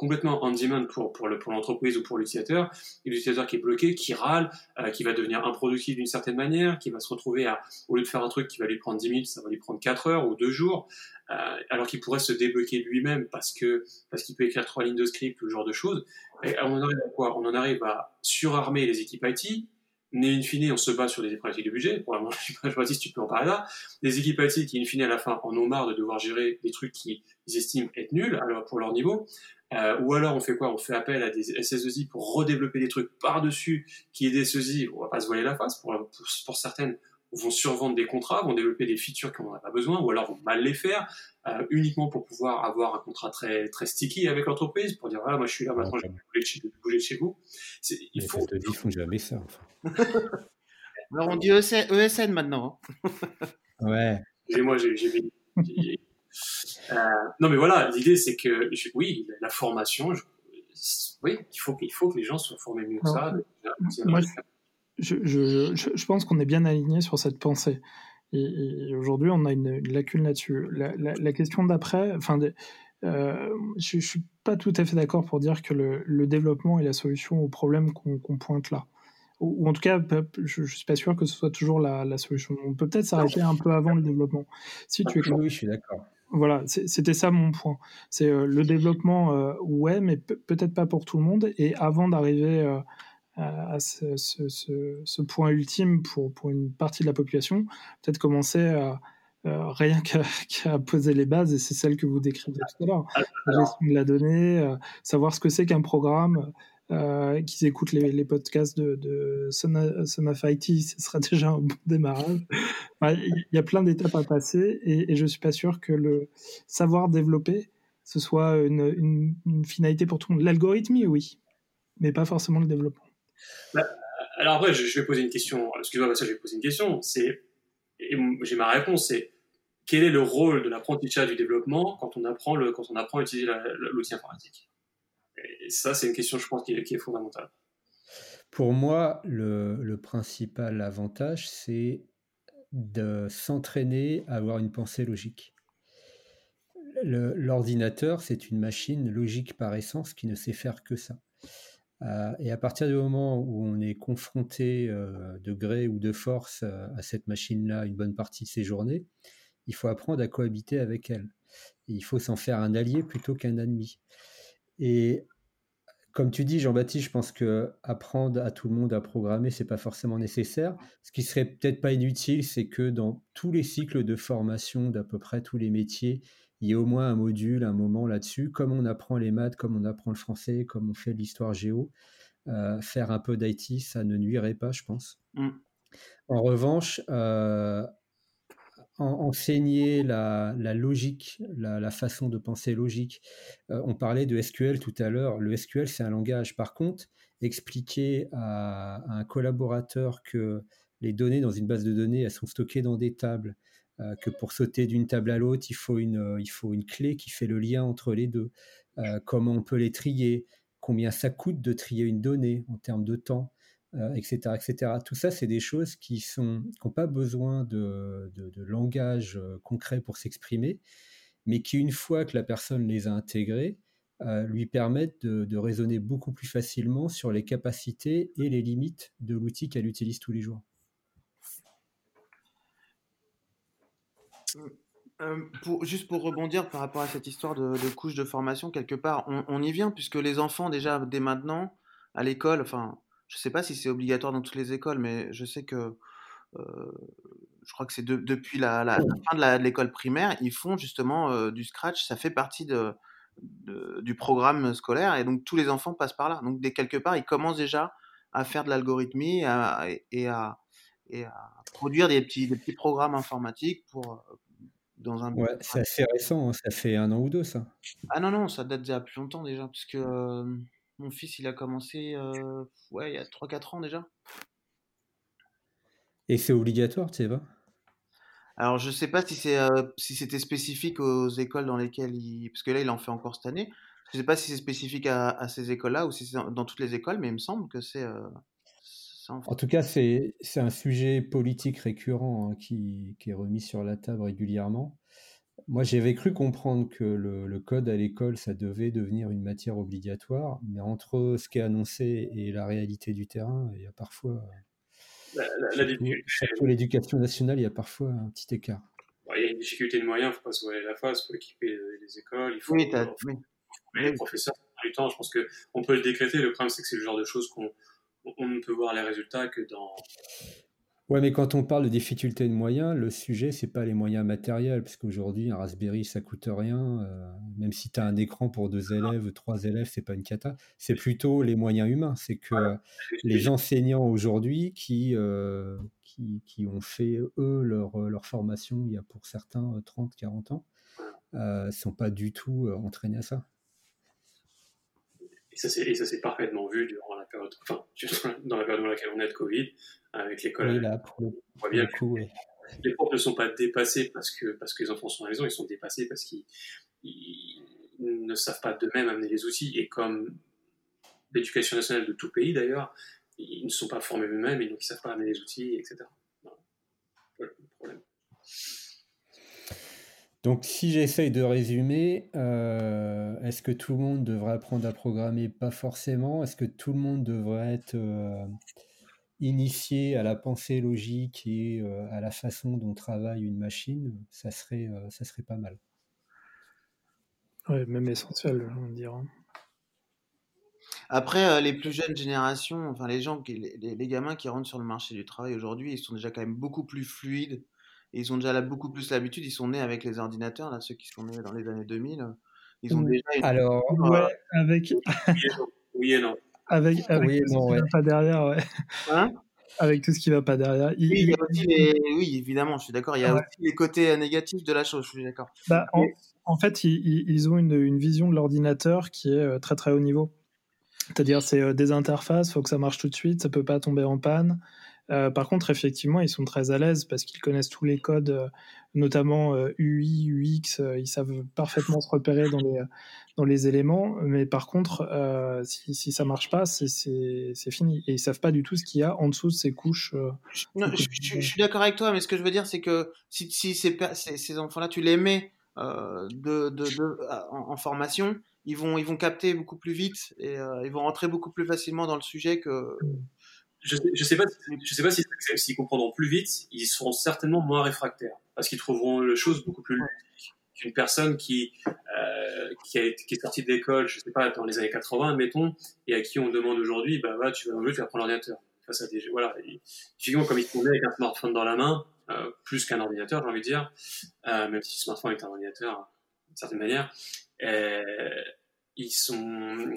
complètement on demand pour, pour, le, pour l'entreprise ou pour l'utilisateur, et l'utilisateur qui est bloqué, qui râle, euh, qui va devenir improductif d'une certaine manière, qui va se retrouver à, au lieu de faire un truc qui va lui prendre 10 minutes, ça va lui prendre 4 heures ou 2 jours, euh, alors qu'il pourrait se débloquer lui-même parce que parce qu'il peut écrire trois lignes de script ou ce genre de choses. On en arrive à quoi? On en arrive à surarmer les équipes IT, mais in fine, on se bat sur des problématiques de budget. Probablement, je sais pas si tu peux en parler là. Les équipes IT qui, in fine, à la fin, en ont marre de devoir gérer des trucs qu'ils estiment être nuls alors pour leur niveau. Euh, ou alors on fait quoi? On fait appel à des SSEI pour redévelopper des trucs par-dessus qui est des SSEI, on va pas se voiler la face, pour, pour, pour, certaines vont survendre des contrats, vont développer des features qu'on n'a pas besoin, ou alors vont mal les faire, euh, uniquement pour pouvoir avoir un contrat très très sticky avec l'entreprise, pour dire voilà moi je suis là maintenant, je vais bouger de, bouger de chez vous. Il faut. Ils font jamais ça. Enfin. alors on dit ESN, maintenant. Hein. ouais. Moi j'ai euh, non, mais voilà, l'idée c'est que oui, la formation, oui, il faut, il faut que les gens soient formés mieux que ça. Moi, je, je, je, pense qu'on est bien aligné sur cette pensée. Et, aujourd'hui, on a une, lacune là-dessus. La, la, question d'après, enfin, euh, je, ne suis pas tout à fait d'accord pour dire que le, le, développement est la solution au problème qu'on pointe là. Ou, en tout cas, je, ne suis pas sûr que ce soit toujours la, la solution. On peut peut-être s'arrêter un peu avant le développement. Si tu es oui, je suis d'accord. Voilà, c'était ça mon point. C'est euh, le développement, euh, ouais, mais peut-être pas pour tout le monde. Et avant d'arriver euh, à ce, ce, ce, point ultime pour, pour une partie de la population, peut-être commencer à rien qu'à poser les bases, et c'est celle que vous décrivez tout à l'heure. La gestion de la donnée, savoir ce que c'est qu'un programme, euh, qu'ils écoutent les, podcasts de, de ce sera déjà un bon démarrage. Il y a plein d'étapes à passer et, je suis pas sûr que le savoir développer, ce soit une, finalité pour tout le monde. L'algorithmie, oui, mais pas forcément le développement. Bah, alors après, je, vais poser une question. Excuse-moi, ça, je vais poser une question. C'est, j'ai ma réponse, c'est quel est le rôle de l'apprentissage du développement quand on apprend quand on apprend à utiliser l'outil informatique? Et ça, c'est une question, je pense, qui est, fondamentale. Pour moi, le, principal avantage, c'est de s'entraîner à avoir une pensée logique. L'ordinateur, c'est une machine logique par essence qui ne sait faire que ça. Euh, et à partir du moment où on est confronté euh, de gré ou de force euh, à cette machine-là une bonne partie de ses journées, il faut apprendre à cohabiter avec elle. Il faut s'en faire un allié plutôt qu'un ennemi. Et comme tu dis, Jean-Baptiste, je pense que apprendre à tout le monde à programmer, c'est pas forcément nécessaire. Ce qui serait peut-être pas inutile, c'est que dans tous les cycles de formation d'à peu près tous les métiers, il y ait au moins un module, un moment là-dessus, comme on apprend les maths, comme on apprend le français, comme on fait l'histoire géo. Euh, faire un peu d'IT, ça ne nuirait pas, je pense. Mmh. En revanche, euh, enseigner la, logique, la, façon de penser logique. Euh, on parlait de SQL tout à l'heure. Le SQL, c'est un langage. Par contre, expliquer à, un collaborateur que les données dans une base de données, elles sont stockées dans des tables, euh, que pour sauter d'une table à l'autre, il, faut une, euh, il faut une clé qui fait le lien entre les deux, comment on peut les trier, combien ça coûte de trier une donnée en termes de temps? Euh, etc. Tout ça, c'est des choses qui n'ont pas besoin de, langage euh, concret pour s'exprimer, mais qui, une fois que la personne les a intégrées, euh, lui permettent de, raisonner beaucoup plus facilement sur les capacités et les limites de l'outil qu'elle utilise tous les jours. juste pour rebondir par rapport à cette histoire de, couche de formation, quelque part, on, on, y vient puisque les enfants déjà dès maintenant à l'école, enfin je ne sais pas si c'est obligatoire dans toutes les écoles, mais je sais que je crois que c'est depuis la, fin de l'école primaire, ils font justement du scratch. Ça fait partie de, du programme scolaire et donc tous les enfants passent par là. Donc dès quelque part, ils commencent déjà à faire de l'algorithmie et à, et à produire des petits, des petits programmes informatiques pour, dans un. Ouais, c'est assez récent, hein, ça fait un an ou deux ça. Ah non, non, ça date déjà plus longtemps déjà, puisque mon fils il a commencé ouais, il y a 3-4 ans déjà. Et c'est obligatoire, tu sais pas? Alors, je sais pas si c'est si c'était spécifique aux écoles dans lesquelles il, parce que là, il en fait encore cette année. Je sais pas si c'est spécifique à, ces écoles-là ou si c'est dans, toutes les écoles, mais il me semble que c'est. en, tout cas, c'est un sujet politique récurrent hein, qui, qui, est remis sur la table régulièrement. Moi, j'avais cru comprendre que le, le code à l'école, ça devait devenir une matière obligatoire, mais entre ce qui est annoncé et la réalité du terrain, il y a parfois la, l'éducation nationale, il y a parfois un petit écart. il y a une difficulté de moyens, il ne faut pas se voiler la face, il faut équiper les écoles, il faut, oui, les professeurs. Du temps, je pense qu'on peut le décréter. Le problème, c'est que c'est le genre de choses qu'on on ne peut voir les résultats que dans Ouais, mais quand on parle de difficulté de moyens, le sujet, c'est pas les moyens matériels, parce qu'aujourd'hui, un Raspberry, ça coûte rien. Euh, même si tu as un écran pour deux élèves, trois élèves, c'est pas une cata. C'est plutôt les moyens humains. C'est que les enseignants aujourd'hui qui, euh, qui, qui, ont fait, eux, leur, leur formation il y a pour certains 30, 40 ans, euh, sont pas du tout euh, entraînés à ça. Et ça s'est parfaitement vu durant période, enfin, dans la période dans laquelle on est de Covid avec l'école. Oui, là, pour le, on voit bien coup, les profs ne sont pas dépassés parce que, parce que les enfants sont à la maison, ils sont dépassés parce qu'ils ne savent pas d'eux-mêmes amener les outils. Et comme l'éducation nationale de tout pays d'ailleurs, ils ne sont pas formés eux-mêmes et donc ils ne savent pas amener les outils, etc. Voilà le problème. Donc, si j'essaye de résumer, euh, est-ce que tout le monde devrait apprendre à programmer? Pas forcément. Est-ce que tout le monde devrait être euh, initié à la pensée logique et euh, à la façon dont travaille une machine, ça serait, euh, ça serait pas mal. Ouais, même essentiel, on dirait. Après, euh, les plus jeunes générations, enfin les gens, les, les, gamins qui rentrent sur le marché du travail aujourd'hui, ils sont déjà quand même beaucoup plus fluides. Et ils ont déjà là, beaucoup plus l'habitude. Ils sont nés avec les ordinateurs, là, ceux qui sont nés dans les années 2000. Ils ont déjà. Alors, ouais, avec. Oui et non. Avec, avec oui, tout ce qui va pas derrière, ouais. Hein? Avec tout ce qui va pas derrière. oui, il y a aussi les... oui, évidemment, je suis d'accord. Il y a aussi les côtés euh, négatifs de la chose, je suis d'accord. Bah, en, fait, ils, ils ont une, une, vision de l'ordinateur qui est euh, très très haut niveau. C'est-à-dire, c'est euh, des interfaces, faut que ça marche tout de suite, ça peut pas tomber en panne. Euh, par contre, effectivement, ils sont très à l'aise parce qu'ils connaissent tous les codes, euh, notamment UI, euh, UX. ils savent parfaitement se repérer dans les, dans les éléments. Mais par contre, si, si ça marche pas, c'est fini. Et ils savent pas du tout ce qu'il y a en dessous de ces couches. je, suis d'accord avec toi, mais ce que je veux dire, c'est que si, si ces, ces, enfants-là, tu les mets de, de, en, formation, ils vont, ils vont capter beaucoup plus vite et ils vont rentrer beaucoup plus facilement dans le sujet que. Mm je ne sais pas, je sais pas s'ils si, comprendront plus vite, ils seront certainement moins réfractaires parce qu'ils trouveront les choses beaucoup plus logiques qu'une personne qui euh, qui, a, qui est sortie de l'école, je sais pas, dans les années 80, mettons, et à qui on demande aujourd'hui, bah voilà, tu vas jouer, tu vas prendre l'ordinateur. Face à des, voilà, effectivement, comme ils sont avec un smartphone dans la main, euh, plus qu'un ordinateur, j'ai envie de dire, euh, même si le smartphone est un ordinateur d'une certaine manière, euh, ils sont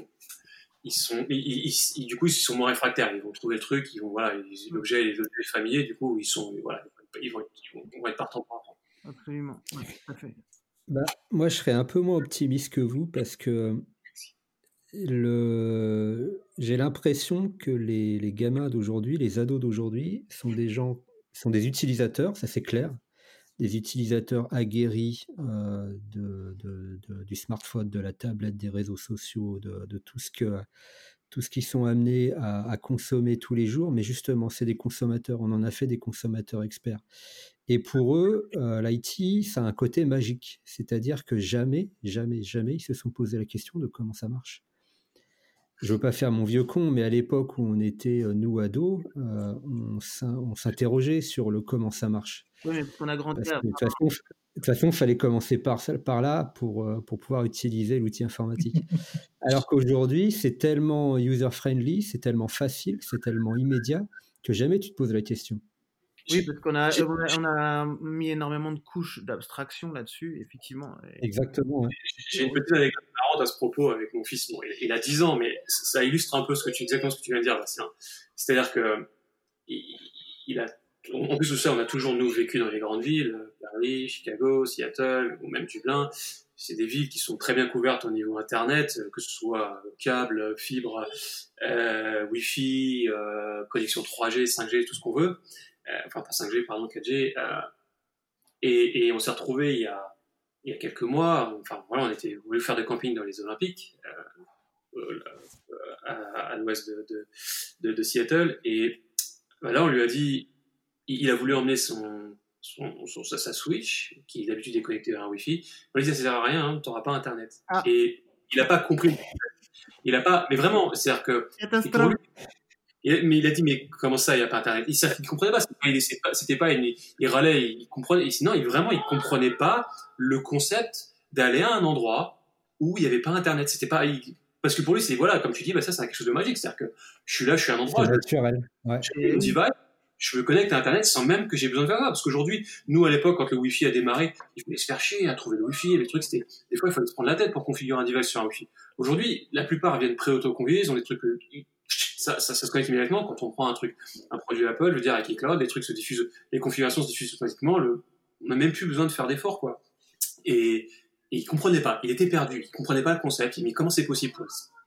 ils sont, ils, du coup, ils sont moins réfractaires. Ils vont trouver le truc, ils vont, voilà, l'objet est familier, du coup, ils sont, voilà, ils vont, ils vont, être partants pour apprendre. Absolument, tout à fait. Bah, moi, je serais un peu moins optimiste que vous parce que le... j'ai l'impression que les, les gamins d'aujourd'hui, les ados d'aujourd'hui, sont des gens, sont des utilisateurs, ça c'est clair, des utilisateurs aguerris euh, du smartphone, de la tablette, des réseaux sociaux, de, tout ce que tout ce qu'ils sont amenés à, consommer tous les jours, mais justement, c'est des consommateurs, on en a fait des consommateurs experts. Et pour eux, euh, l'IT, ça a un côté magique, c'est-à-dire que jamais, jamais, jamais, ils se sont posé la question de comment ça marche. Je veux pas faire mon vieux con, mais à l'époque où on était, euh, nous, ados, on s'interrogeait sur le comment ça marche. Oui, on a grandi. de toute façon, il fallait commencer par, par là pour, euh, pour pouvoir utiliser l'outil informatique. Alors qu'aujourd'hui, c'est tellement user-friendly, c'est tellement facile, c'est tellement immédiat que jamais tu te poses la question. Oui, parce qu'on a, on a mis énormément de couches d'abstraction là-dessus, effectivement. Exactement. J'ai une petite anecdote marrante à ce propos avec mon fils. Bon, il, a 10 ans, mais ça illustre un peu ce que tu, exactement ce que tu viens de dire, Bastien. C'est-à-dire que il, a, en plus de ça, on a toujours nous vécu dans les grandes villes, Paris, Chicago, Seattle, ou même Dublin. C'est des villes qui sont très bien couvertes au niveau Internet, que ce soit câble, fibre, euh, Wi-Fi, euh, connexion 3G, 5G, tout ce qu'on veut. Euh, enfin pas 5G, pardon, 4G. Euh, et, et, on s'est retrouvé il y a il y a quelques mois. Enfin voilà, on était voulu faire des campings dans les Olympiques à, à l'ouest de, de, de, de, Seattle. Et bah là, on lui a dit, il, a voulu emmener son, son, son sa, Switch, qui d'habitude est connectée à un Wi-Fi. On lui a dit, ça sert à rien, hein, tu n'auras pas Internet. Ah. Et il n'a pas compris. Il a pas, mais vraiment, c'est-à-dire que mais il a dit, mais comment ça, il n'y a pas Internet? Il ne comprenait pas. C'était pas, il, il, râlait, il comprenait. Il, vraiment, il comprenait pas le concept d'aller à un endroit où il n'y avait pas Internet. C'était pas, parce que pour lui, c'est voilà, comme tu dis, bah, ça, c'est quelque chose de magique. C'est-à-dire que je suis là, je suis à un endroit. C'est naturel. Ouais. je me connecte à Internet sans même que j'ai besoin de faire ça. Parce qu'aujourd'hui, nous, à l'époque, quand le Wi-Fi a démarré, il fallait se faire chier à trouver le Wi-Fi. Les trucs, c'était, des fois, il fallait se prendre la tête pour configurer un device sur un Wi-Fi. Aujourd'hui, la plupart viennent pré-auto-configurés, ils ont des trucs ça, se connecte immédiatement quand on prend un truc, un produit Apple, je veux dire avec iCloud, les trucs se diffusent, les configurations se diffusent automatiquement, on n'a même plus besoin de faire d'efforts, quoi. Et, et, il comprenait pas, il était perdu, il comprenait pas le concept, mais comment c'est possible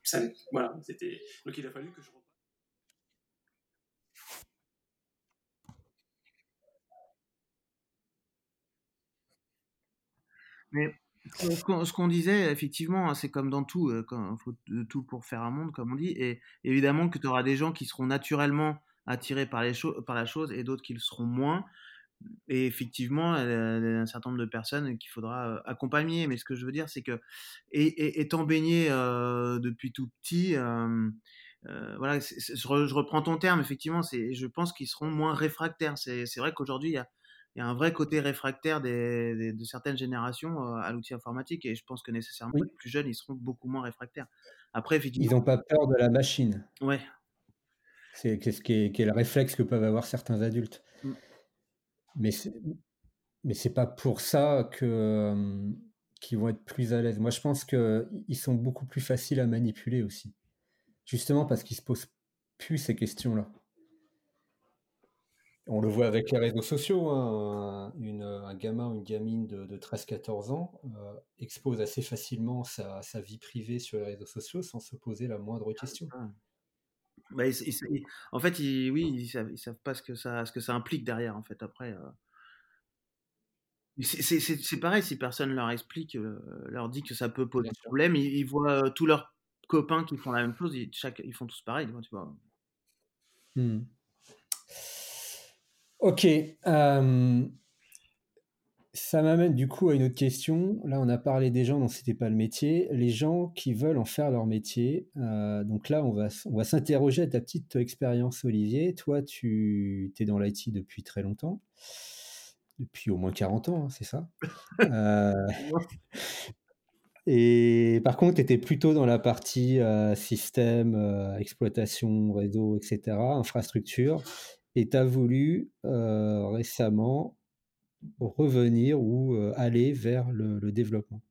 ça, Voilà, c'était. Donc il a fallu que je Mais ce qu'on disait, effectivement, hein, c'est comme dans tout, il faut de tout pour faire un monde, comme on dit. Et évidemment que tu auras des gens qui seront naturellement attirés par, les par la chose et d'autres qui le seront moins. Et effectivement, il y a un certain nombre de personnes qu'il faudra accompagner. Mais ce que je veux dire, c'est que, étant baigné depuis tout petit, voilà, je, reprends ton terme, effectivement, je pense qu'ils seront moins réfractaires. C'est vrai qu'aujourd'hui, il y a il y a un vrai côté réfractaire des, de certaines générations euh, à l'outil informatique et je pense que nécessairement les plus jeunes ils seront beaucoup moins réfractaires. Après, Ils n'ont pas peur de la machine. Ouais. C'est ce qui est, qui est, le réflexe que peuvent avoir certains adultes. Mmh. Mais mais c'est pas pour ça que qu'ils vont être plus à l'aise. Moi, je pense qu'ils sont beaucoup plus faciles à manipuler aussi, justement parce qu'ils se posent plus ces questions-là. On le voit avec les réseaux sociaux. Hein. un gamin ou une gamine de, 13-14 ans euh, expose assez facilement sa, vie privée sur les réseaux sociaux sans se poser la moindre question. Ah. Bah, en fait, oui, ils savent, savent pas ce que, ça, ce que ça implique derrière. En fait, après, euh. c'est pareil. Si personne leur explique, euh, leur dit que ça peut poser problème, ils, voient tous leurs copains qui font la même chose. Ils, chaque, ils font tous pareil. Tu vois. Mmh. Ok. ça m'amène du coup à une autre question. Là, on a parlé des gens dont c'était pas le métier. Les gens qui veulent en faire leur métier. Euh, donc là, on va, on va s'interroger à ta petite expérience, Olivier. Toi, tu es dans l'IT depuis très longtemps. Depuis au moins 40 ans, hein, c'est ça? Euh, Et par contre, tu étais plutôt dans la partie euh, système, exploitation, réseau, etc., infrastructure et tu as voulu euh, récemment revenir ou euh, aller vers le, développement.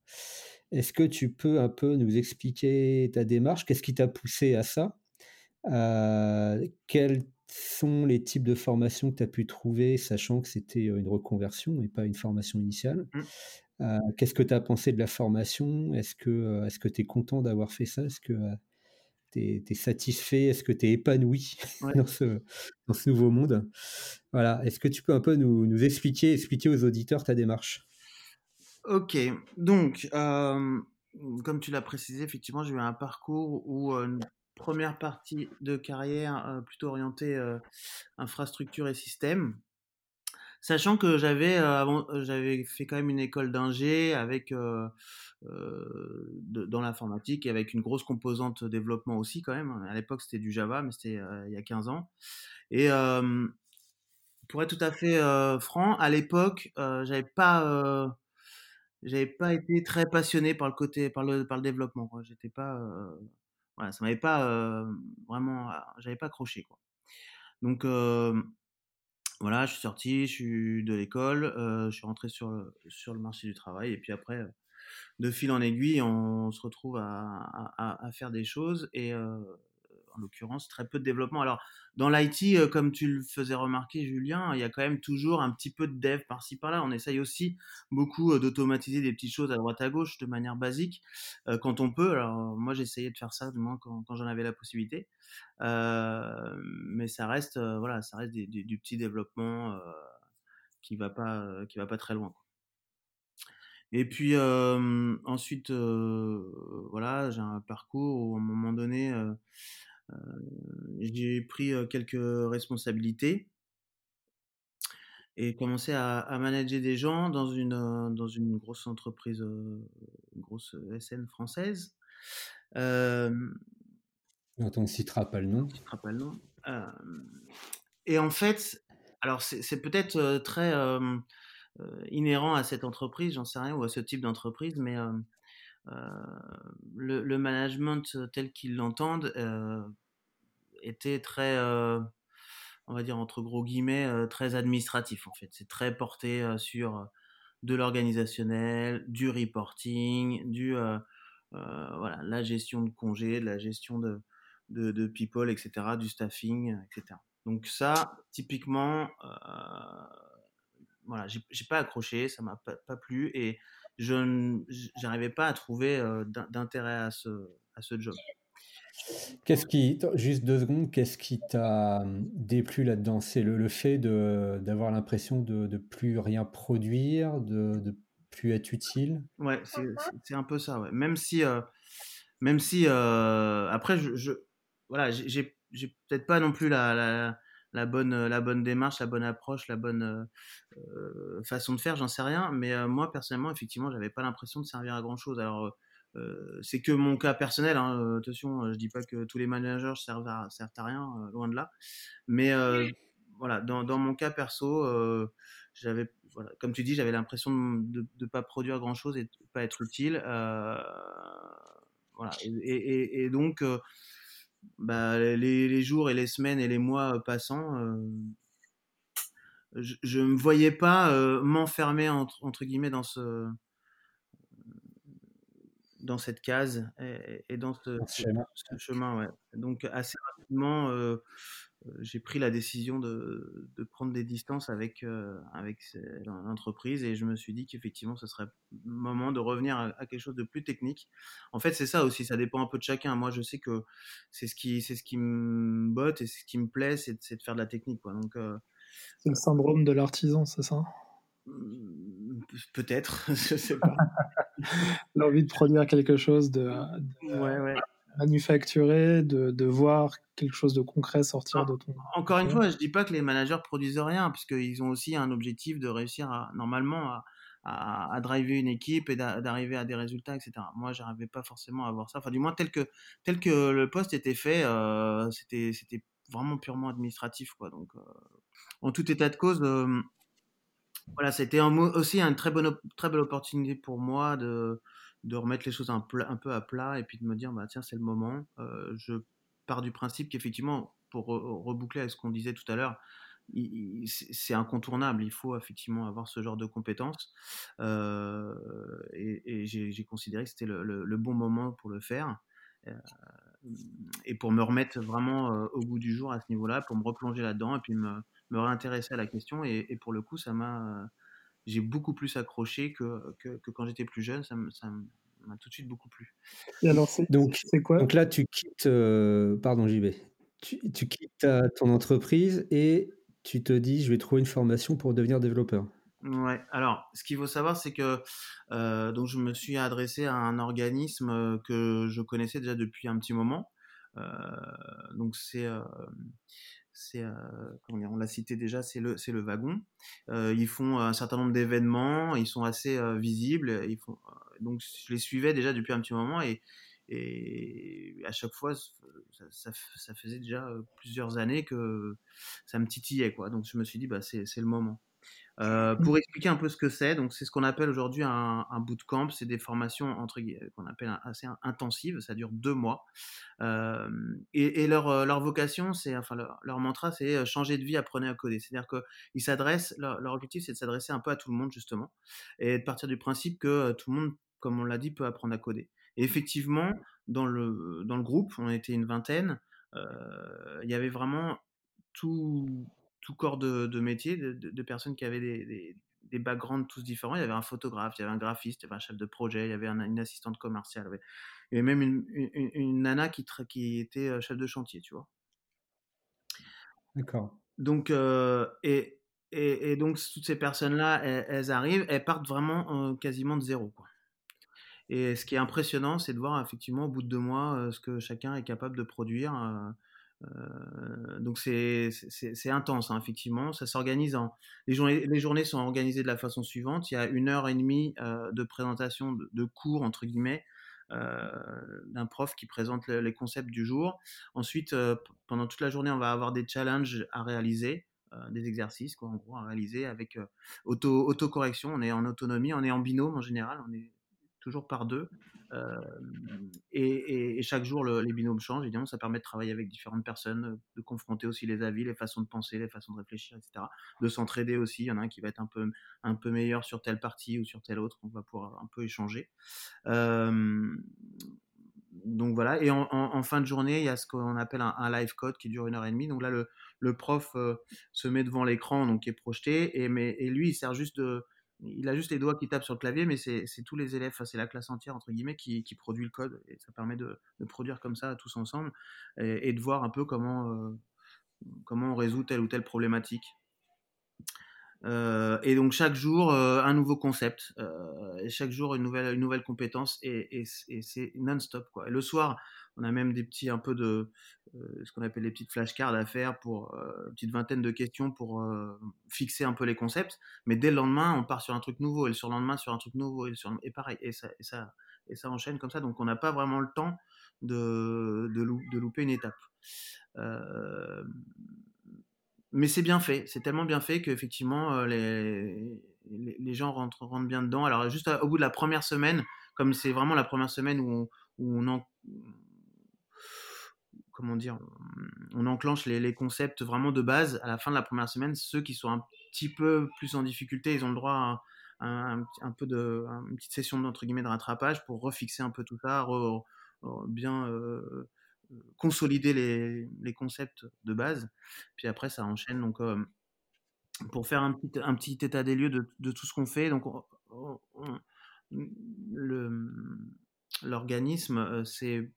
Est-ce que tu peux un peu nous expliquer ta démarche? Qu'est-ce qui t'a poussé à ça? Euh, Quels sont les types de formations que tu as pu trouver, sachant que c'était une reconversion et pas une formation initiale? Mmh. Qu'est-ce que tu as pensé de la formation? Est-ce que tu es content d'avoir fait ça? Est-ce que tu es, satisfait? Est-ce que tu es épanoui dans, ce, dans, ce, nouveau monde? Voilà. Est-ce que tu peux un peu nous, nous, expliquer, expliquer aux auditeurs ta démarche? Ok. Donc, euh, comme tu l'as précisé, effectivement, j'ai eu un parcours où euh, une première partie de carrière euh, plutôt orientée infrastructure et système. Sachant que j'avais j'avais fait quand même une école d'ingé avec euh, dans l'informatique et avec une grosse composante développement aussi quand même. À l'époque c'était du Java, mais c'était euh, il y a 15 ans. Et pour être tout à fait franc, à l'époque, j'avais pas j'avais pas été très passionné par le côté par le développement j'étais pas voilà ça pas vraiment j'avais pas accroché donc voilà, je suis sorti, je suis de l'école, euh, je suis rentré sur le, sur le marché du travail et puis après, euh, de fil en aiguille, on se retrouve à, à, à faire des choses et euh, en l'occurrence très peu de développement. Alors dans l'IT, euh, comme tu le faisais remarquer Julien, il y a quand même toujours un petit peu de dev par-ci par-là. On essaye aussi beaucoup euh, d'automatiser des petites choses à droite à gauche de manière basique euh, quand on peut. Alors moi j'essayais de faire ça du moins quand, j'en avais la possibilité, mais ça reste voilà, ça reste du petit développement qui va va pas très loin. Et puis ensuite, voilà, j'ai un parcours où à un moment donné, j'ai pris quelques responsabilités et commencé à, à, manager des gens dans une dans une grosse entreprise, une grosse SN française. Euh, Dont on ne citera pas le nom. Citera pas le nom. Euh, et en fait, alors c'est peut-être très euh, inhérent à cette entreprise, j'en sais rien, ou à ce type d'entreprise, mais le, le, management tel qu'ils l'entendent était très, euh, on va dire entre gros guillemets, euh, très administratif en fait. C'est très porté euh, sur de l'organisationnel, du reporting, du voilà, la gestion de congés, de la gestion de, de, de, people, etc., du staffing, etc. Donc ça, typiquement, voilà, j'ai pas accroché, ça m'a pas, pas, plu et je n'arrivais pas à trouver d'intérêt à ce, à ce job. Qu'est-ce qui, juste deux secondes, qu'est-ce qui t'a déplu là-dedans? C'est le, le, fait d'avoir l'impression de, de plus rien produire, de, de plus être utile? Ouais, c'est un peu ça, ouais. Même si, euh, même si euh, après, je, je voilà, j'ai peut-être pas non plus la, la, la, bonne, la bonne démarche, la bonne approche, la bonne euh, façon de faire, j'en sais rien. Mais euh, moi, personnellement, effectivement, j'avais pas l'impression de servir à grand chose. Alors, euh, c'est que mon cas personnel. Hein, attention, je dis pas que tous les managers servent à, servent à rien, euh, loin de là. Mais euh, voilà, dans, dans, mon cas perso, j'avais, voilà, comme tu dis, j'avais l'impression de ne pas produire grand chose et de pas être utile. voilà, et, et, et donc, bah, les, les, jours et les semaines et les mois passant, je ne me voyais pas m'enfermer entre, entre guillemets dans ce dans cette case et, et dans ce, ce, chemin. ce, chemin. ouais. Donc assez rapidement, euh, j'ai pris la décision de, de, prendre des distances avec, euh, avec l'entreprise et je me suis dit qu'effectivement, ce serait le moment de revenir à, à, quelque chose de plus technique. En fait, c'est ça aussi, ça dépend un peu de chacun. Moi, je sais que c'est ce qui, c'est ce qui me botte et ce qui me plaît, c'est de faire de la technique. Quoi. Donc, euh, c'est le syndrome de l'artisan, c'est ça? Mmh, peut-être, je sais pas. L'envie de produire quelque chose, de, de ouais, ouais. Manufacturer, de, de, voir quelque chose de concret sortir de ton. Encore une fois, je dis pas que les managers produisent rien, parce qu'ils ont aussi un objectif de réussir à, normalement à, à, à driver une équipe et d'arriver à des résultats, etc. Moi, j'arrivais pas forcément à voir ça. Enfin, du moins tel que tel que le poste était fait, euh, c'était c'était vraiment purement administratif, quoi. Donc, euh, en tout état de cause. Euh, voilà, c'était aussi une très bonne, très belle opportunité pour moi de, de remettre les choses un, peu à plat et puis de me dire, bah, tiens, c'est le moment. Euh, je pars du principe qu'effectivement, pour re reboucler avec ce qu'on disait tout à l'heure, c'est incontournable. Il faut effectivement avoir ce genre de compétences. Euh, et, j'ai considéré que c'était le, bon moment pour le faire. Euh, et pour me remettre vraiment au bout du jour à ce niveau-là, pour me replonger là-dedans et puis me, réintéresser à la question. Et pour le coup, ça m'a, j'ai beaucoup plus accroché que, que, que quand j'étais plus jeune. Ça m'a tout de suite beaucoup plu. Et alors, donc, c'est quoi? Donc là, tu quittes, euh, pardon JB, tu, tu quittes ta, ton entreprise et tu te dis, je vais trouver une formation pour devenir développeur. Ouais. Alors, ce qu'il faut savoir, c'est que euh, donc je me suis adressé à un organisme que je connaissais déjà depuis un petit moment. Euh, donc c'est euh, c'est euh, on l'a cité déjà, c'est le c'est le wagon. Euh, ils font un certain nombre d'événements, ils sont assez euh, visibles. Ils font donc je les suivais déjà depuis un petit moment et et à chaque fois ça, ça, ça faisait déjà plusieurs années que ça me titillait quoi. Donc je me suis dit bah c'est c'est le moment. Euh, pour expliquer un peu ce que c'est, donc c'est ce qu'on appelle aujourd'hui un, un bootcamp, c'est des formations entre qu'on appelle assez intensives, ça dure deux mois. Euh, et, et leur, leur, vocation, c'est enfin leur, leur mantra, c'est changer de vie, apprenez à coder. C'est-à-dire qu'ils s'adressent, leur, leur, objectif, c'est de s'adresser un peu à tout le monde justement, et de partir du principe que tout le monde, comme on l'a dit, peut apprendre à coder. Et effectivement, dans le dans le groupe, on était une vingtaine, euh, il y avait vraiment tout tout corps de, de métier, de, personnes qui avaient des, des, des, backgrounds tous différents. Il y avait un photographe, il y avait un graphiste, il y avait un chef de projet, il y avait un, une assistante commerciale, il y avait même une, une, une nana qui, qui était chef de chantier, tu vois. D'accord. Donc, euh, et, et, et, donc, toutes ces personnes-là, elles, elles, arrivent, elles partent vraiment euh, quasiment de zéro, quoi. Et ce qui est impressionnant, c'est de voir effectivement au bout de deux mois euh, ce que chacun est capable de produire. Euh, donc c'est intense, hein, effectivement. Ça s'organise en les journées, les journées sont organisées de la façon suivante. Il y a une heure et demie euh, de présentation de, de, cours entre guillemets euh, d'un prof qui présente le, les concepts du jour. Ensuite, euh, pendant toute la journée, on va avoir des challenges à réaliser. Euh, des exercices quoi, en gros à réaliser avec auto autocorrection on est en autonomie on est en binôme en général on est toujours par deux. Euh, et, chaque jour, le, les binômes changent. Évidemment, ça permet de travailler avec différentes personnes, de confronter aussi les avis, les façons de penser, les façons de réfléchir, etc. De s'entraider aussi. Il y en a un qui va être un peu, un peu meilleur sur telle partie ou sur telle autre. On va pouvoir un peu échanger. Euh, donc voilà. Et en, fin de journée, il y a ce qu'on appelle un, live code qui dure une heure et demie. Donc là, le, le prof euh, se met devant l'écran, donc qui est projeté, et, mais, et lui, il sert juste de il a juste les doigts qui tapent sur le clavier, mais c'est tous les élèves, c'est la classe entière, entre guillemets, qui, qui, produit le code. Et ça permet de, de produire comme ça, tous ensemble, et, de voir un peu comment, euh, comment on résout telle ou telle problématique. Euh, et donc chaque jour euh, un nouveau concept, euh, et chaque jour une nouvelle une nouvelle compétence et, c'est non-stop. Et le soir, on a même des petits un peu de ce qu'on appelle les petites flashcards à faire pour une petite vingtaine de questions pour fixer un peu les concepts. Mais dès le lendemain, on part sur un truc nouveau et le surlendemain sur un truc nouveau et, pareil et ça et ça enchaîne comme ça. Donc on n'a pas vraiment le temps de de louper une étape. Euh, mais c'est bien fait, c'est tellement bien fait qu'effectivement euh, les, les, gens rentrent, bien dedans. Alors juste à, au bout de la première semaine, comme c'est vraiment la première semaine où on, où on en, comment dire, on enclenche les, les, concepts vraiment de base. À la fin de la première semaine, ceux qui sont un petit peu plus en difficulté, ils ont le droit à un, un, peu de, une petite session entre guillemets de rattrapage pour refixer un peu tout ça, re, re, bien euh, consolider les, les, concepts de base. Puis après, ça enchaîne. Donc, euh, pour faire un petit, un petit état des lieux de, de tout ce qu'on fait, donc l'organisme euh, c'est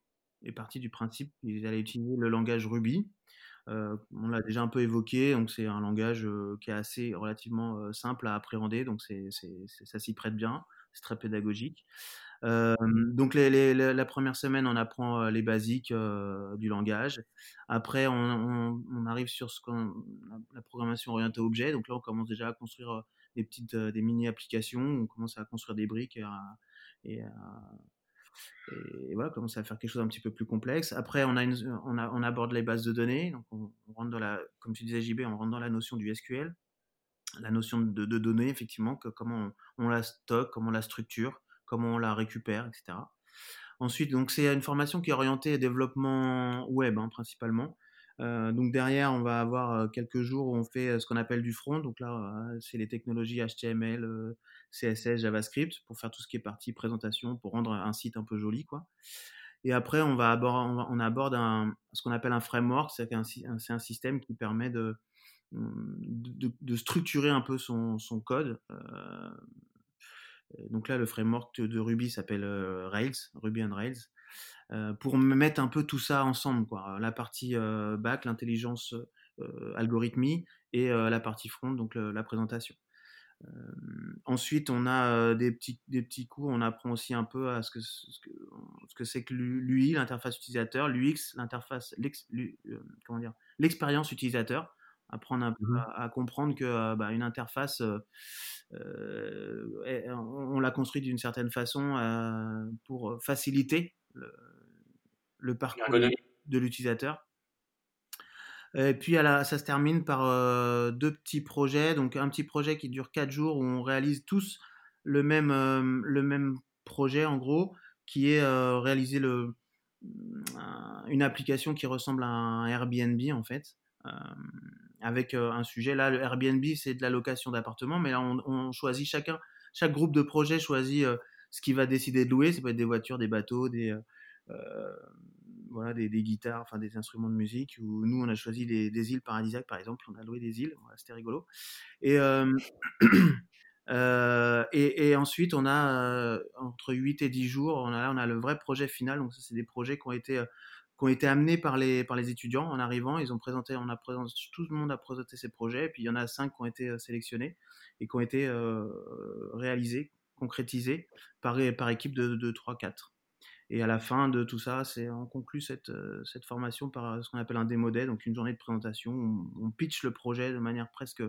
est parti du principe qu'ils allaient utiliser le langage Ruby. Euh, on l'a déjà un peu évoqué, donc c'est un langage euh, qui est assez relativement simple à appréhender, donc c'est, ça s'y prête bien, c'est très pédagogique. Euh, donc la première semaine, on apprend euh, les basiques euh, du langage. Après, on, arrive sur la programmation orientée objet. Donc là, on commence déjà à construire des petites, des mini applications. On commence à construire des briques et, à, et, à, à faire quelque chose un petit peu plus complexe. Après, on aborde les bases de données. Donc comme tu disais JB, on rentre dans la notion du SQL, la notion de, données effectivement, que comment on la stocke, comment on la structure comment on la récupère, etc. Ensuite, donc c'est une formation qui est orientée développement web hein, principalement. Euh, donc derrière, on va avoir euh, quelques jours où on fait euh, ce qu'on appelle du front. Donc là, c'est les technologies HTML, CSS, JavaScript pour faire tout ce qui est partie présentation, pour rendre un site un peu joli, quoi. Et après, on va aborder, aborde ce qu'on appelle un framework, c'est un, système qui permet de, de, structurer un peu son, code. Donc là, le framework de Ruby s'appelle euh, Rails, Ruby on Rails, euh, pour mettre un peu tout ça ensemble, quoi. La partie euh, back, l'intelligence algorithmie, et la partie front, donc la présentation. Euh, ensuite, on a euh, des petits des petits cours. On apprend aussi un peu à ce que ce que ce que c'est que l'UI, l'interface utilisateur, l'UX, l'interface, euh, l'expérience utilisateur. Apprendre un peu mmh. à, à, comprendre que bah, une interface euh, on l'a construit d'une certaine façon euh, pour faciliter le, le parcours de l'utilisateur. Et puis ça se termine par deux petits projets. Donc un petit projet qui dure quatre jours où on réalise tous le même, le même projet en gros, qui est réaliser le, une application qui ressemble à un Airbnb en fait. Avec un sujet là, le Airbnb c'est de la location d'appartements, mais là on, choisit chacun, chaque groupe de projet choisit ce qu'il va décider de louer. Ça peut être des voitures, des bateaux, des, euh, voilà, des, guitares, enfin des instruments de musique. Nous, on a choisi des, îles paradisiaques, par exemple. On a loué des îles, c'était rigolo. Et, euh, euh, et, ensuite, on a entre 8 et 10 jours, on a, on a le vrai projet final. Donc, ça, c'est des projets qui ont été qui ont été amenés par les, par les étudiants en arrivant. Ils ont présenté, on a présenté, tout le monde a présenté ses projets, et puis il y en a cinq qui ont été sélectionnés et qui ont été réalisés, concrétisés par, par équipe de, de 3-4. Et à la fin de tout ça, c'est on conclut cette, euh, cette formation par ce qu'on appelle un démo donc une journée de présentation. Où on, pitch le projet de manière presque,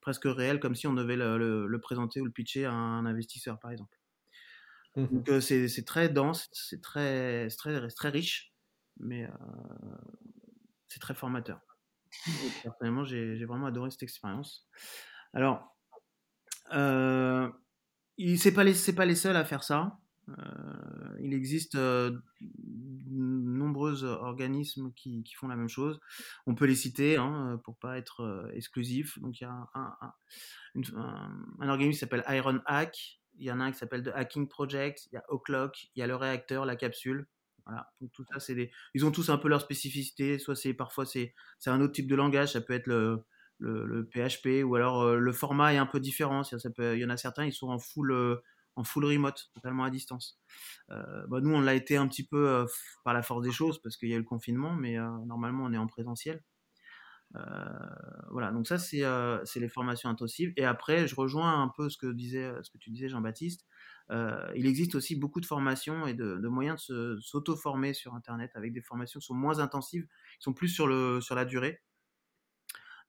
presque réelle, comme si on devait le, le, présenter ou le pitcher à un investisseur, par exemple. Mmh donc euh, c'est très dense, c'est très, très, très riche, mais euh, c'est très formateur. personnellement, j'ai vraiment adoré cette expérience. Alors, euh, c'est pas les pas les seuls à faire ça. Euh, il existe de nombreux organismes qui, font la même chose. On peut les citer hein, pour pas être exclusif. Donc il y a un, un, organisme qui s'appelle Iron Hack. Il y en a un qui s'appelle The Hacking Project. Il y a O'Clock. Il y a le réacteur, la capsule. Voilà. Donc tout ça, c'est des. Ils ont tous un peu leur spécificité. Soit c'est parfois c'est c'est un autre type de langage. Ça peut être le le, le PHP ou alors le format est un peu différent. Ça, peut, il y en a certains, ils sont en full en full remote, totalement à distance. Euh, bah, nous, on l'a été un petit peu euh, par la force des choses parce qu'il y a eu le confinement, mais euh, normalement, on est en présentiel. Voilà, donc ça, c'est les formations intensives. Et après, je rejoins un peu ce que, disait, ce que tu disais, Jean-Baptiste. il existe aussi beaucoup de formations et de, moyens de s'auto-former sur Internet avec des formations qui sont moins intensives, qui sont plus sur, la durée.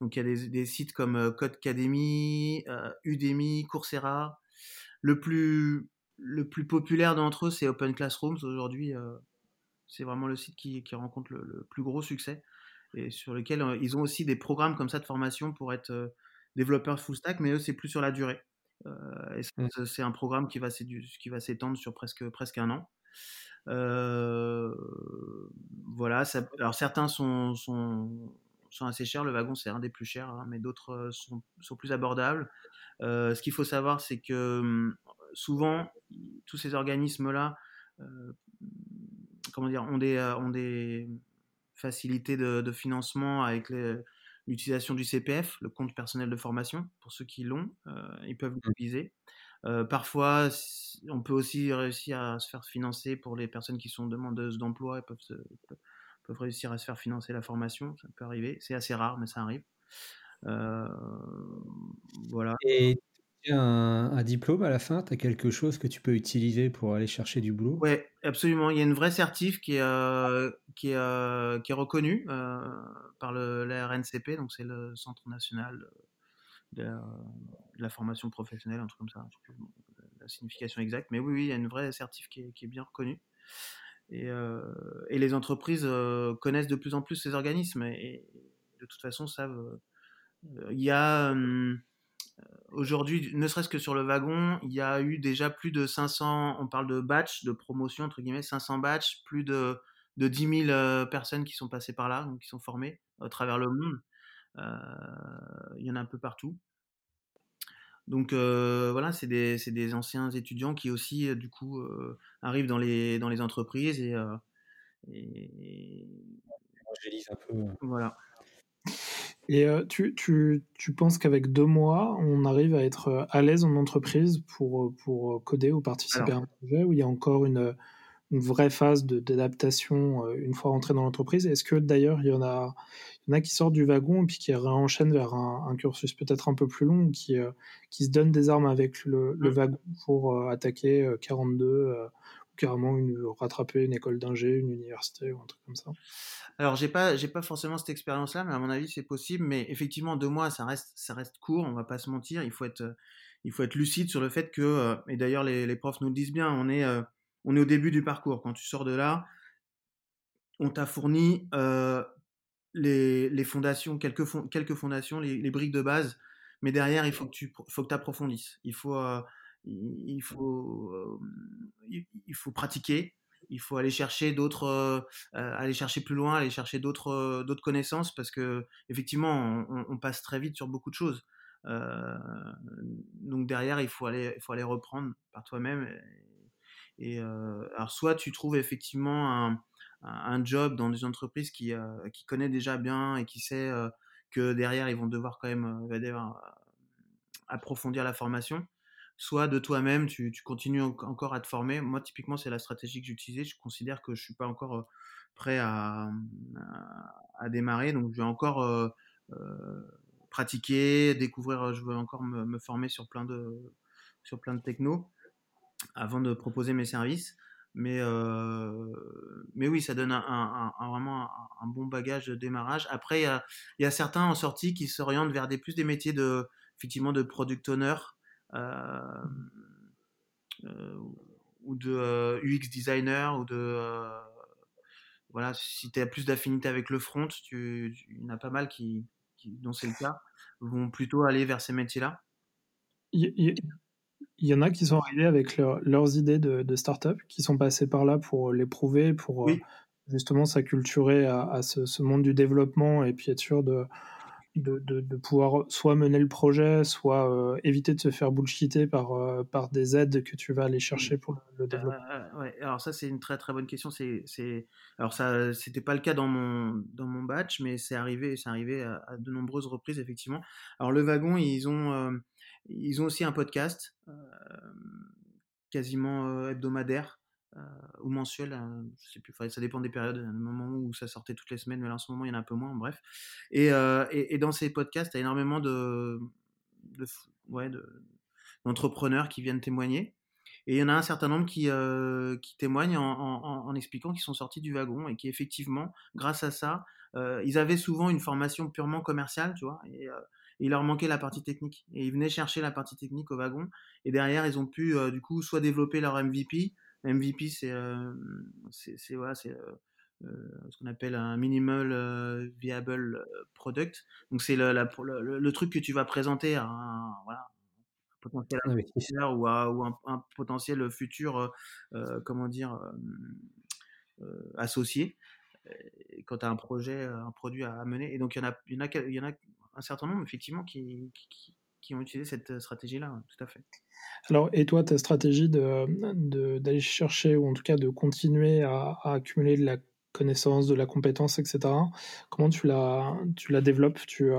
Donc il y a des, sites comme Codecademy, Udemy, Coursera, le plus, populaire d'entre eux, c'est Open Classrooms. Aujourd'hui, euh, c'est vraiment le site qui, rencontre le, plus gros succès et sur lequel euh, ils ont aussi des programmes comme ça de formation pour être euh, développeurs full stack, mais eux, c'est plus sur la durée. Mmh. c'est un programme qui va s'étendre sur presque, presque un an. voilà, alors certains sont, sont, sont, assez chers, le wagon c'est un des plus chers, hein, mais d'autres sont, sont, plus abordables. Euh, ce qu'il faut savoir, c'est que hum, souvent, tous ces organismes-là, euh, comment dire, ont des, euh, ont des facilités de, financement avec l'utilisation du CPF, le compte personnel de formation, pour ceux qui l'ont, ils peuvent mmh. l'utiliser. parfois, on peut aussi réussir à se faire financer pour les personnes qui sont demandeuses d'emploi, et peuvent, peuvent réussir à se faire financer la formation, ça peut arriver, c'est assez rare, mais ça arrive. Euh, voilà. Et un, diplôme à la fin? Tu as quelque chose que tu peux utiliser pour aller chercher du boulot? Oui, absolument. Il y a une vraie certif qui est, euh, qui est, euh, qui est reconnue par le, la RNCP, donc c'est le Centre national de la, formation professionnelle, un truc comme ça. la signification exacte, mais oui, oui, il y a une vraie certif qui est, qui est bien reconnue. Et, et, les entreprises connaissent de plus en plus ces organismes et, de toute façon savent il y a aujourd'hui, ne serait-ce que sur le wagon, il y a eu déjà plus de 500, on parle de batch, de promotion, entre guillemets, 500 batchs, plus de, de 10 000 personnes qui sont passées par là, donc qui sont formées à travers le monde. il y en a un peu partout. Donc voilà, c'est des, des, anciens étudiants qui aussi, du coup, arrivent dans les, dans les entreprises et, et... un peu. Voilà. Et euh, tu, tu, tu, penses qu'avec deux mois, on arrive à être euh, à l'aise en entreprise pour, euh, pour coder ou participer à un projet où il y a encore une, une vraie phase d'adaptation une fois rentré dans l'entreprise? Est-ce que d'ailleurs il y en a, il y en a qui sortent du wagon et puis qui réenchaînent vers un, un cursus peut-être un peu plus long, qui, qui se donnent des armes avec le, le mmh. wagon pour attaquer 42 ou carrément une, rattraper une école d'ingé, une université ou un truc comme ça alors j'ai pas j'ai pas forcément cette expérience-là, mais à mon avis c'est possible. Mais effectivement deux mois ça reste ça reste court, on va pas se mentir. Il faut être il faut être lucide sur le fait que euh, et d'ailleurs les, profs nous le disent bien, on est euh, on est au début du parcours. Quand tu sors de là, on t'a fourni euh, les, les fondations, quelques, quelques fondations, les, briques de base, mais derrière, il faut que tu faut que approfondisses. Il faut, il, faut, euh, il, faut pratiquer. Il faut aller chercher d'autres, euh, aller chercher plus loin, aller chercher d'autres, d'autres connaissances parce que effectivement, on, passe très vite sur beaucoup de choses. donc derrière, il faut aller, il faut aller reprendre par toi-même. Et, alors, soit tu trouves effectivement un, un job dans une entreprise qui, euh, qui connaît déjà bien et qui sait euh, que derrière ils vont devoir quand même euh, approfondir la formation, soit de toi-même tu, continues encore à te former. Moi typiquement c'est la stratégie que j'utilisais. Je considère que je suis pas encore prêt à, démarrer, donc je vais encore euh, pratiquer, découvrir. Je veux encore me, me, former sur plein de sur plein de techno avant de proposer mes services. Mais, euh, mais oui, ça donne un, vraiment un, bon bagage de démarrage. Après, il y a, certains en sortie qui s'orientent vers des, plus des métiers de, effectivement, de product owner euh, euh, ou de UX designer ou de. voilà, si tu as plus d'affinité avec le front, tu, il y en a pas mal qui, qui dont c'est le cas, vont plutôt aller vers ces métiers-là. Il y en a qui sont arrivés avec leurs idées de, de start-up, qui sont passés par là pour les prouver, pour euh, justement s'acculturer à, à ce, ce, monde du développement et puis être sûr de, de, de, de pouvoir soit mener le projet, soit euh, éviter de se faire bullshiter par, euh, par des aides que tu vas aller chercher pour le, développement. ouais, alors ça c'est une très très bonne question. C'est, c'est... Alors ça c'était pas le cas dans mon, dans mon batch, mais c'est arrivé, c'est arrivé à, à, de nombreuses reprises effectivement. Alors le wagon, ils ont ils ont aussi un podcast euh, quasiment euh, hebdomadaire euh, ou mensuel, je sais plus, ça dépend des périodes, un moment où ça sortait toutes les semaines, mais là en ce moment il y en a un peu moins, bref. Et, et, et dans ces podcasts, il y a énormément de, ouais, de, d'entrepreneurs qui viennent témoigner. Et il y en a un certain nombre qui, euh, qui témoignent en, expliquant qu'ils sont sortis du wagon et qui effectivement, grâce à ça, euh, ils avaient souvent une formation purement commerciale, tu vois, et, euh, il leur manquait la partie technique. Et ils venaient chercher la partie technique au wagon. Et derrière, ils ont pu, euh, du coup, soit développer leur MVP. MVP, c'est, euh, c'est, voilà, c'est euh, euh, ce qu'on appelle un minimal viable product. Donc, c'est le, la, le, le, truc que tu vas présenter à un, voilà, potentiel investisseur ou, à, ou un, un, potentiel futur, comment dire, associé quand tu as un projet, un produit à mener. Et donc, il y en a, il y en a, il y en a un certain nombre, effectivement, qui, qui, qui ont utilisé cette stratégie-là, tout à fait. Alors, et toi, ta stratégie d'aller de, de, chercher, ou en tout cas de continuer à, à, accumuler de la connaissance, de la compétence, etc., comment tu la, tu la développes? Tu,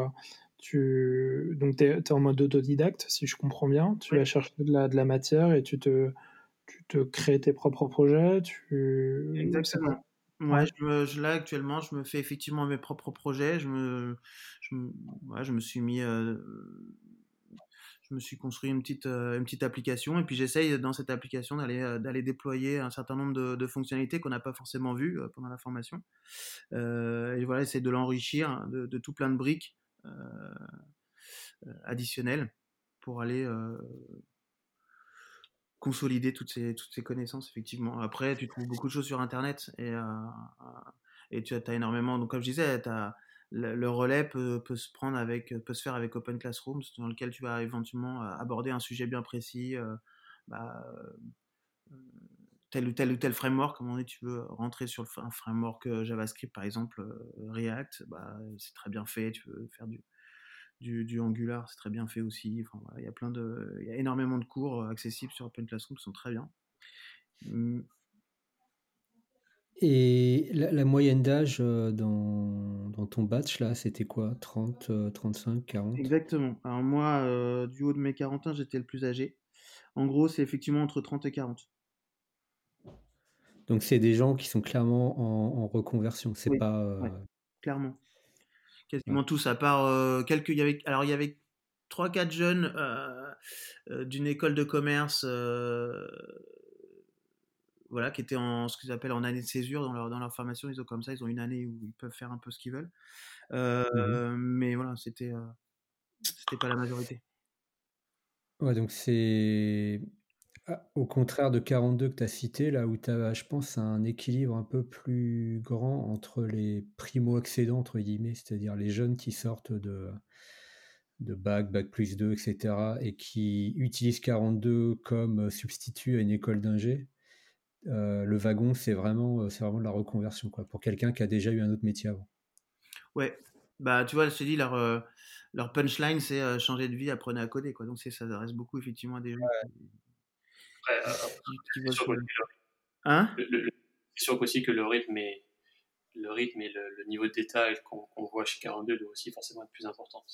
tu, Donc, tu es, es, en mode autodidacte, si je comprends bien. Tu oui. vas chercher de la, de la matière et tu te, tu te crées tes propres projets. Tu... Exactement. Ouais, je me, je, là actuellement, je me fais effectivement mes propres projets. Je me, je me, ouais, je me suis mis, euh, je me suis construit une petite, euh, une petite application et puis j'essaye dans cette application d'aller, euh, d'aller déployer un certain nombre de, fonctionnalités qu'on n'a pas forcément vues euh, pendant la formation. et voilà, essayer de l'enrichir de, de, tout plein de briques additionnelles pour aller consolider toutes ces, toutes ces connaissances, effectivement. Après, tu trouves beaucoup de choses sur Internet et, et tu as, énormément. Donc, comme je disais, as, le, relais peut, se prendre avec, peut se faire avec Open Classrooms, dans lequel tu vas éventuellement euh, aborder un sujet bien précis, euh, bah, euh, tel ou tel ou tel framework, comme on dit, tu veux rentrer sur un framework JavaScript, par exemple, React, bah, c'est très bien fait, tu veux faire du, du, Angular, c'est très bien fait aussi. Enfin, il y a plein de, il y a énormément de cours accessibles sur Open Classroom qui sont très bien. Et la, la moyenne d'âge euh, dans, dans, ton batch, là, c'était quoi? 30, 35, 40 Exactement. Alors moi, euh, du haut de mes 40 ans, j'étais le plus âgé. En gros, c'est effectivement entre 30 et 40. Donc c'est des gens qui sont clairement en, en reconversion, c'est oui, pas... Euh... Ouais, clairement quasiment ouais. tous, à part quelques. Il y avait, alors il y avait trois quatre jeunes d'une école de commerce, voilà, qui étaient en ce qu'ils appellent en année de césure dans leur dans leur formation. Ils ont comme ça, ils ont une année où ils peuvent faire un peu ce qu'ils veulent. Mmh. Mais voilà, c'était c'était pas la majorité. Ouais, donc c'est ah, au contraire de 42 que tu as cité, là où tu as, je pense, un équilibre un peu plus grand entre les primo-accédants, entre guillemets, c'est-à-dire les jeunes qui sortent de, de bac, bac plus 2, etc., et qui utilisent 42 comme substitut à une école d'ingé, euh, le wagon, c'est vraiment, euh, c'est vraiment de la reconversion, quoi, pour quelqu'un qui a déjà eu un autre métier avant. Ouais, bah tu vois, je te dis, leur, euh, leur punchline, c'est changer de vie, apprenez à coder, quoi. Donc ça s'adresse beaucoup effectivement à des gens Hein? C'est sûr aussi que le rythme et le rythme et le, niveau de détail qu'on voit chez 42 doit aussi forcément être plus important.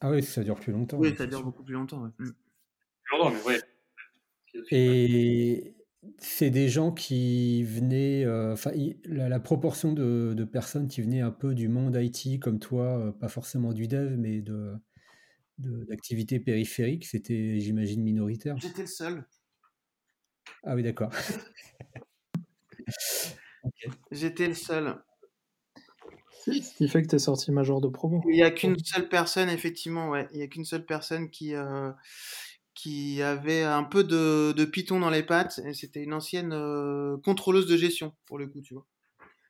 Ah oui, ça dure plus longtemps. Oui, ça dure beaucoup plus longtemps. Ouais. Mmh. Plus longtemps, mais ouais. Et c'est des gens qui venaient, euh, enfin, la, proportion de, de, personnes qui venaient un peu du monde IT comme toi, euh, pas forcément du dev, mais de d'activités périphériques, c'était, j'imagine, minoritaire. J'étais le seul. Ah oui, d'accord. J'étais le seul. Ce qui fait que tu es sorti major de promo. Il n'y a qu'une seule personne, effectivement, ouais. Il n'y a qu'une seule personne qui, euh, qui avait un peu de, de Python dans les pattes. Et c'était une ancienne euh, contrôleuse de gestion, pour le coup, tu vois.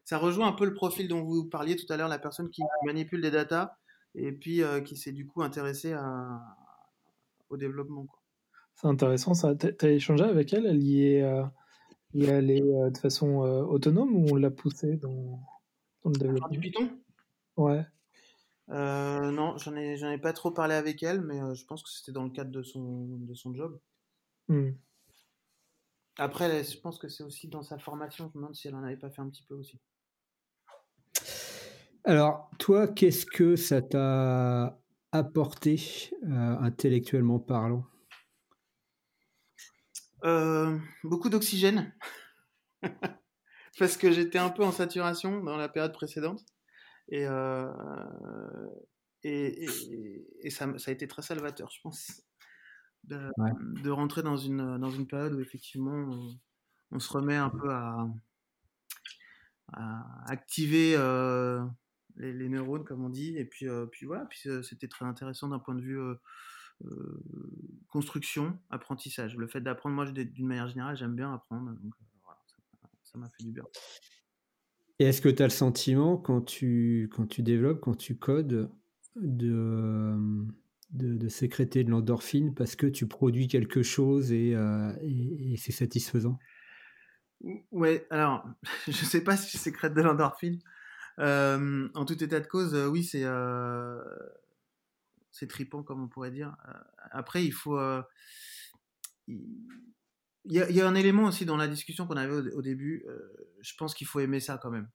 Ça rejoint un peu le profil dont vous parliez tout à l'heure, la personne qui manipule des datas et puis euh, qui s'est du coup intéressée à, au développement. C'est intéressant ça. Tu as échangé avec elle? Elle y est, euh, allée de façon autonome ou on l'a poussée dans, dans, le développement Du Python Ouais. Non, j'en ai, ai pas trop parlé avec elle, mais je pense que c'était dans le cadre de son, de son job. Hmm. Après, je pense que c'est aussi dans sa formation. Je me demande si elle en avait pas fait un petit peu aussi. Alors, toi, qu'est-ce que ça t'a apporté intellectuellement parlant? Euh, beaucoup d'oxygène. Parce que j'étais un peu en saturation dans la période précédente. Et, euh, et, et, ça, ça, a été très salvateur, je pense. De, de, rentrer dans une, dans une période où effectivement on, se remet un peu à, à activer euh, les, les, neurones, comme on dit. Et puis, puis voilà, puis c'était très intéressant d'un point de vue euh, construction, apprentissage. Le fait d'apprendre, moi, d'une manière générale, j'aime bien apprendre. Donc, euh, ça m'a fait du bien. Et est-ce que tu as le sentiment, quand tu, développes, quand tu codes, de, de, sécréter de l'endorphine parce que tu produis quelque chose et, euh, c'est satisfaisant? Ouais, alors, je sais pas si je sécrète de l'endorphine. en tout état de cause, oui, c'est tripant comme on pourrait dire. Euh, après, il faut. Euh, il y, a, un élément aussi dans la discussion qu'on avait au, début. Euh, je pense qu'il faut aimer ça quand même.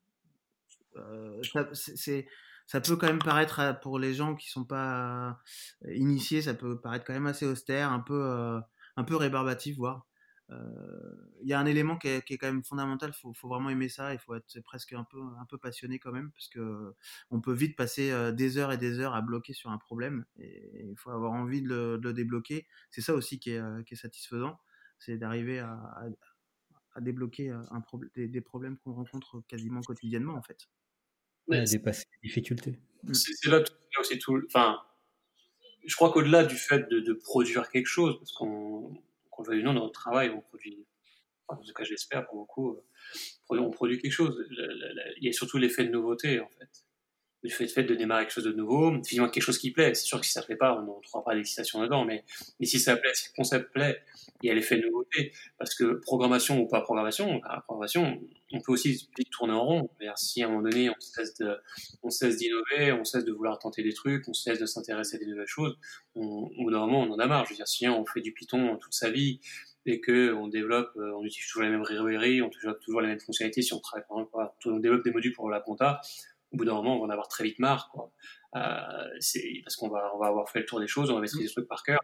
ça, c'est, ça peut quand même paraître pour les gens qui sont pas initiés, ça peut paraître quand même assez austère, un peu, un peu rébarbatif, voire il y a un élément qui est, quand même fondamental. Il faut, vraiment aimer ça. Il faut être presque un peu, un peu passionné quand même, parce que on peut vite passer des heures et des heures à bloquer sur un problème. Et il faut avoir envie de le, débloquer. C'est ça aussi qui est satisfaisant, c'est d'arriver à, à, débloquer un des, des, problèmes qu'on rencontre quasiment quotidiennement en fait. Ouais, à dépasser les difficultés. Mmh. C'est là, aussi tout. Enfin, je crois qu'au-delà du fait de, de, produire quelque chose, parce qu'on qu'on le veuille ou non, dans notre travail, on produit, en tout cas j'espère pour beaucoup, euh, on produit quelque chose. Il y a surtout l'effet de nouveauté, en fait. Le fait, de démarrer quelque chose de nouveau, finalement quelque chose qui plaît. C'est sûr que si ça ne plaît pas, on ne trouvera pas d'excitation dedans, mais, si ça plaît, si le concept plaît, il y a l'effet de nouveauté. Parce que programmation ou pas programmation, programmation, on peut aussi tourner en rond. Si à un moment donné, on cesse de, on cesse d'innover, on cesse de vouloir tenter des trucs, on cesse de s'intéresser à des nouvelles choses, on, au bout d'un moment, on en a marre. Dire, si on fait du Python toute sa vie et que on développe, euh, on utilise toujours les mêmes librairies, on utilise toujours les mêmes fonctionnalités, si on développe des modules pour la compta, au bout d'un moment, on va en avoir très vite marre, quoi. Euh, c'est parce qu'on va, on va avoir fait le tour des choses, on va maîtriser des trucs par cœur.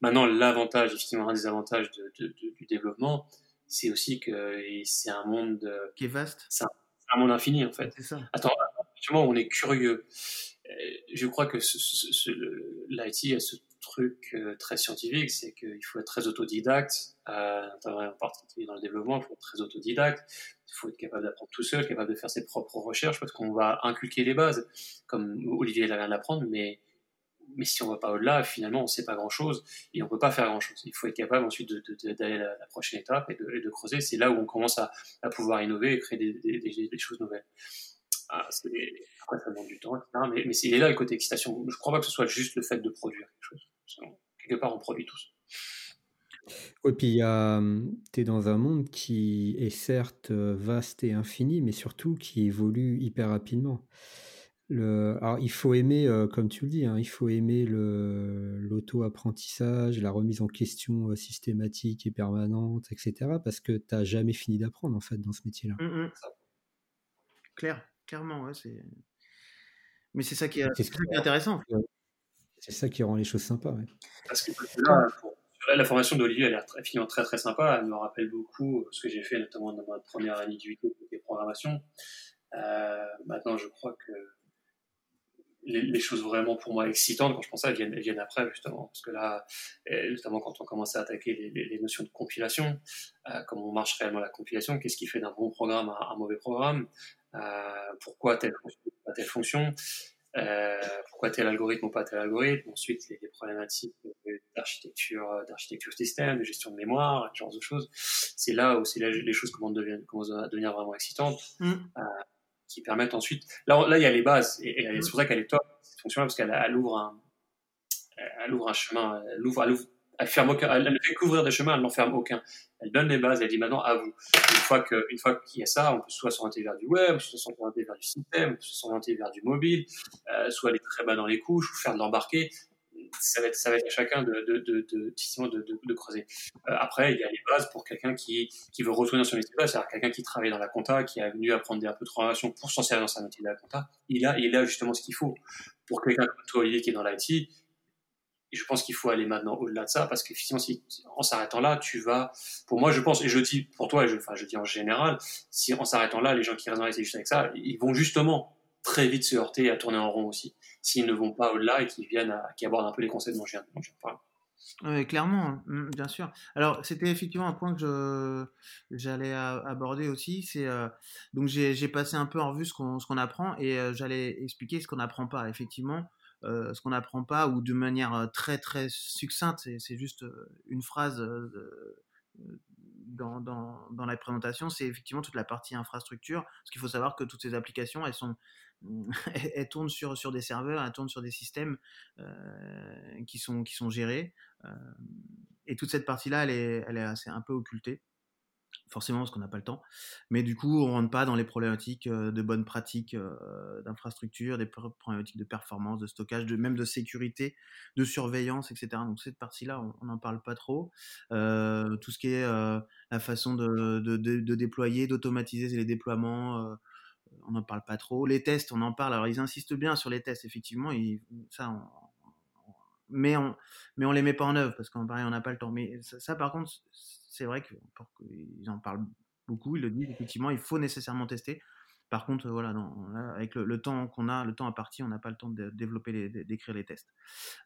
Maintenant, l'avantage, effectivement, un des avantages de, de, de, du développement, c'est aussi que c'est un monde qui est vaste. C'est un, monde infini, en fait. C'est ça. Attends, on est curieux. Euh, je crois que l'IT a ce truc euh, très scientifique, c'est qu'il faut être très autodidacte, euh, en particulier dans le développement, il faut être très autodidacte, il faut être capable d'apprendre tout seul, capable de faire ses propres recherches, parce qu'on va inculquer les bases, comme Olivier vient d'apprendre, mais mais si on va pas au-delà, finalement, on ne sait pas grand-chose et on ne peut pas faire grand-chose. Il faut être capable ensuite d'aller à la, prochaine étape et de, creuser. C'est là où on commence à, pouvoir innover et créer des, choses nouvelles. Ah, après, ça demande du temps, etc. Mais, mais c'est là le côté excitation. Je ne crois pas que ce soit juste le fait de produire quelque chose. Quelque part, on produit tous. Oui, puis tu es dans un monde qui est certes vaste et infini, mais surtout qui évolue hyper rapidement. Le, alors, il faut aimer, comme tu le dis, hein, il faut aimer l'auto-apprentissage, la remise en question systématique et permanente, etc. Parce que tu n'as jamais fini d'apprendre, en fait, dans ce métier-là. Mmh Claire, clairement, ouais, c'est. Mais c'est ça qui est, intéressant. C'est ça qui rend les choses sympas. Parce que là, la formation d'Olivier a l'air très, très très sympa. Elle me rappelle beaucoup ce que j'ai fait, notamment dans ma première année du côté programmation. Euh, maintenant, je crois que les, choses vraiment pour moi excitantes, quand je pense à elles viennent, viennent après, justement. Parce que là, notamment quand on commence à attaquer les, notions de compilation, euh, comment on marche réellement la compilation, qu'est-ce qui fait d'un bon programme à un mauvais programme, euh, pourquoi telle fonction, pas telle fonction? Euh, pourquoi tel algorithme ou pas tel algorithme, ensuite les, problématiques d'architecture, d'architecture système, de gestion de mémoire, ce genre de choses. C'est là où c'est les choses commencent à devenir, vraiment excitantes, mm. euh, qui permettent ensuite. Là, là, il y a les bases, et, c'est pour ça qu'elle est top cette fonction parce qu'elle ouvre un, elle ouvre un chemin, elle ouvre, elle ouvre elle, ne fait qu'ouvrir des chemins, elle n'en ferme aucun. Elle donne les bases, elle dit maintenant à vous. Une fois qu'il y a ça, on peut soit s'orienter vers du web, soit s'orienter vers du système, soit s'orienter vers du mobile, euh, soit aller très bas dans les couches ou faire de l'embarquer. Ça va être, à chacun de, de, de, de, de creuser. Euh, après, il y a les bases pour quelqu'un qui, veut retourner dans son métier c'est-à-dire quelqu'un qui travaille dans la compta, qui est venu apprendre un peu de programmation pour s'en servir dans sa métier de la compta. Il a, il a justement ce qu'il faut. Pour quelqu'un comme toi, Olivier, qui est dans l'IT, et je pense qu'il faut aller maintenant au-delà de ça, parce qu'effectivement, si, en s'arrêtant là, tu vas, pour moi, je pense, et je dis pour toi, je, enfin, je dis en général, si en s'arrêtant là, les gens qui restent juste avec ça, ils vont justement très vite se heurter et à tourner en rond aussi, s'ils ne vont pas au-delà et qu'ils viennent à, qui abordent un peu les concepts dont je viens, de parler. Oui, clairement, hein, mmh, bien sûr. Alors, c'était effectivement un point que j'allais aborder aussi. Euh, donc j'ai passé un peu en revue ce qu'on apprend et euh, j'allais expliquer ce qu'on n'apprend pas. Effectivement, ce qu'on n'apprend pas, ou de manière euh, très très succincte, c'est juste euh, une phrase dans, dans, dans, la présentation, c'est effectivement toute la partie infrastructure. Parce qu'il faut savoir que toutes ces applications, elles sont elles tournent sur, sur des serveurs, elles tournent sur des systèmes qui, sont, qui sont gérés. et toute cette partie-là, elle est, elle est assez un peu occultée forcément parce qu'on n'a pas le temps. Mais du coup, on rentre pas dans les problématiques de bonnes pratiques d'infrastructure, des problématiques de performance, de stockage, même de sécurité, de surveillance, etc. Donc cette partie-là, on n'en parle pas trop. tout ce qui est la façon de, de, déployer, d'automatiser les déploiements, on n'en parle pas trop. Les tests, on en parle. Alors ils insistent bien sur les tests, effectivement. Et ça, mais on mais on les met pas en œuvre parce qu'en pareil on n'a pas le temps mais ça par contre c'est vrai qu'ils en parlent beaucoup, ils le disent effectivement, il faut nécessairement tester. Par contre, voilà, avec le, temps qu'on a, le temps imparti, on n'a pas le temps de développer, d'écrire les tests.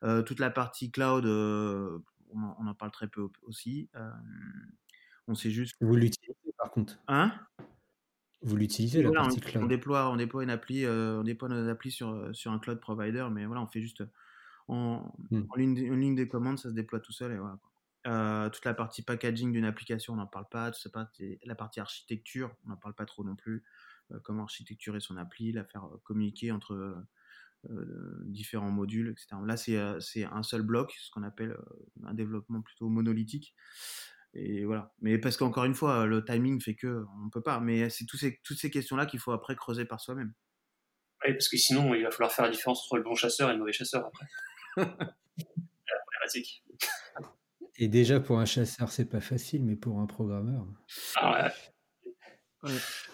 Euh, toute la partie cloud, euh, on, en, parle très peu aussi. Euh, on sait juste. Vous l'utilisez par contre? Hein? Vous l'utilisez la partie cloud? On déploie, on déploie une appli, on déploie nos applis sur sur un cloud provider, mais voilà, on fait juste en, hmm. en ligne, ligne des commandes, ça se déploie tout seul et voilà. Euh, toute la partie packaging d'une application, on n'en parle pas. la partie architecture, on n'en parle pas trop non plus. Euh, comment architecturer son appli, la faire euh, communiquer entre différents modules, etc. Là, c'est un seul bloc, ce qu'on appelle un développement plutôt monolithique. Et voilà. Mais parce qu'encore une fois, le timing fait que on peut pas. Mais c'est ces, toutes ces questions-là qu'il faut après creuser par soi-même. Oui, parce que sinon, il va falloir faire la différence entre le bon chasseur et le mauvais chasseur après. la problématique. Et déjà, pour un chasseur, c'est pas facile, mais pour un programmeur. Ah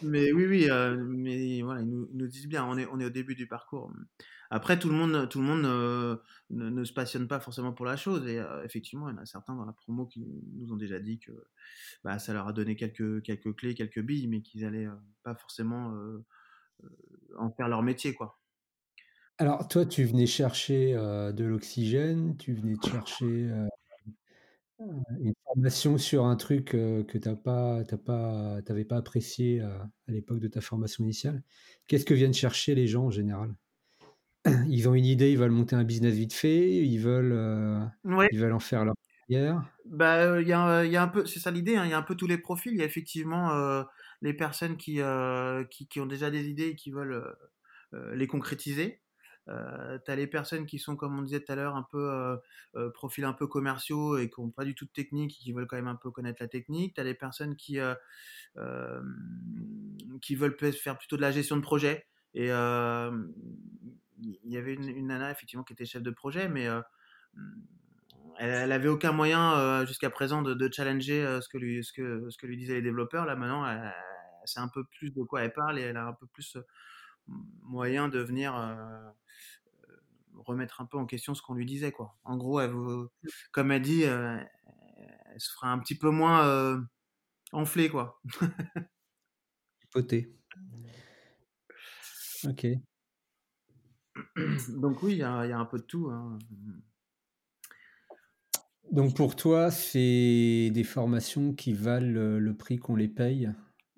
Mais oui, oui, euh, mais voilà, ils nous, disent bien, on est, on est au début du parcours. Après, tout le monde, tout le monde euh, ne, se passionne pas forcément pour la chose. Et euh, effectivement, il y en a certains dans la promo qui nous ont déjà dit que bah, ça leur a donné quelques, quelques clés, quelques billes, mais qu'ils allaient pas forcément en faire leur métier, quoi. Alors, toi, tu venais chercher de l'oxygène, tu venais chercher une formation sur un truc, que tu pas tu pas pas apprécié, à l'époque de ta formation initiale. Qu'est-ce que viennent chercher les gens en général? ils ont une idée, ils veulent monter un business vite fait, ils veulent, ils veulent en faire leur carrière? Bah, il y, a, y a un peu, c'est ça l'idée, hein, il y a un peu tous les profils. Il y a effectivement les personnes qui, qui, qui, ont déjà des idées et qui veulent les concrétiser. Euh, tu as les personnes qui sont, comme on disait tout à l'heure, un peu euh, euh, profils un peu commerciaux et qui n'ont pas du tout de technique et qui veulent quand même un peu connaître la technique. Tu as les personnes qui, qui veulent faire plutôt de la gestion de projet. Et il y avait une, nana, effectivement, qui était chef de projet, mais elle, n'avait avait aucun moyen jusqu'à présent de, challenger ce, que lui, ce, que, ce que lui disaient les développeurs. Là, maintenant, elle, c'est un peu plus de quoi elle parle et elle a un peu plus moyen de venir remettre un peu en question ce qu'on lui disait. Quoi. En gros, elle comme elle dit, euh, elle se fera un petit peu moins euh, enflée. Quoi. Poté. Ok. Donc oui, il y, a un peu de tout. Hein. Donc pour toi, c'est des formations qui valent le prix qu'on les paye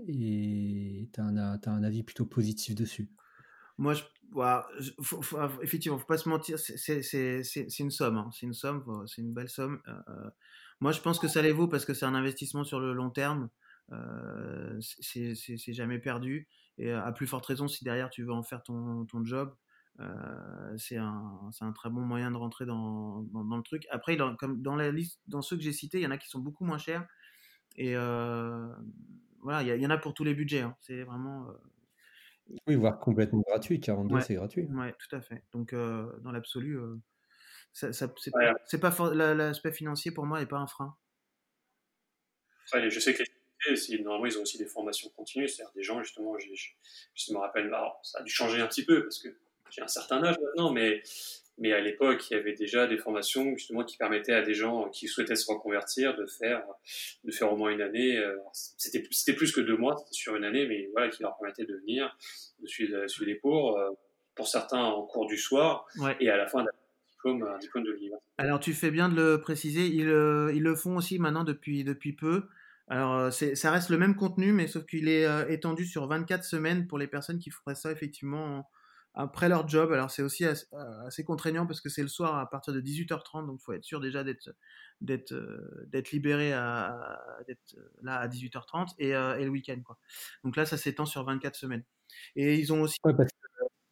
et tu as, as, un avis plutôt positif dessus? Moi, je, voilà, faut, faut, effectivement, faut pas se mentir, c'est une somme, hein. c'est une somme, c'est une belle somme. Euh, euh, moi, je pense que ça les vaut parce que c'est un investissement sur le long terme. Euh, c'est jamais perdu. Et à plus forte raison, si derrière tu veux en faire ton, job, c'est un, très bon moyen de rentrer dans, dans, le truc. Après, dans, comme dans la liste, dans ceux que j'ai cités, il y en a qui sont beaucoup moins chers. Et voilà, il y, en a pour tous les budgets. Hein. C'est vraiment oui, voire complètement gratuit. 42, c'est gratuit. Oui, tout à fait. Donc, euh, dans l'absolu, euh, ça, c'est pas l'aspect financier pour moi n'est pas un frein. je sais que les normalement, ils ont aussi des formations continues, c'est-à-dire des gens, justement, je, me rappelle, ça a dû changer un petit peu parce que j'ai un certain âge maintenant, mais mais à l'époque, il y avait déjà des formations justement qui permettaient à des gens qui souhaitaient se reconvertir de faire, de faire au moins une année. Euh, c'était, c'était plus que deux mois, c'était sur une année, mais voilà, qui leur permettait de venir, de suivre, suivre les cours. Euh, pour certains en cours du soir, et à la fin diplôme, un diplôme de l'université. Alors tu fais bien de le préciser, ils, euh, ils le font aussi maintenant depuis, depuis peu. Alors, c'est, ça reste le même contenu, mais sauf qu'il est étendu sur 24 semaines pour les personnes qui feraient ça effectivement après leur job. Alors c'est aussi assez, euh, contraignant parce que c'est le soir à partir de 18h30, donc il faut être sûr déjà d'être d'être euh, d'être libéré à d'être là à 18h30 et, et le week-end quoi. Donc là ça s'étend sur 24 semaines. Et ils ont aussi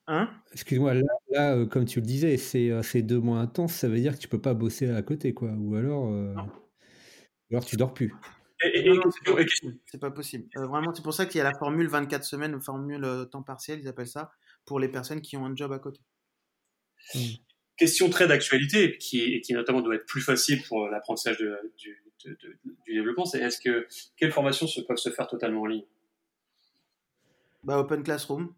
Hein? Excuse-moi, là, euh, comme tu le disais, c'est deux mois intenses, ça veut dire que tu peux pas bosser à côté, quoi. Ou alors, ou alors tu dors plus. c'est pas possible. vraiment, c'est pour ça qu'il y a la formule 24 semaines, formule temps partiel, ils appellent ça pour les personnes qui ont un job à côté. Hmm. Question très d'actualité, qui, qui notamment doit être plus facile pour l'apprentissage du, développement, c'est est-ce que quelles formations se, peuvent se faire totalement en ligne? Bah, Open Classroom.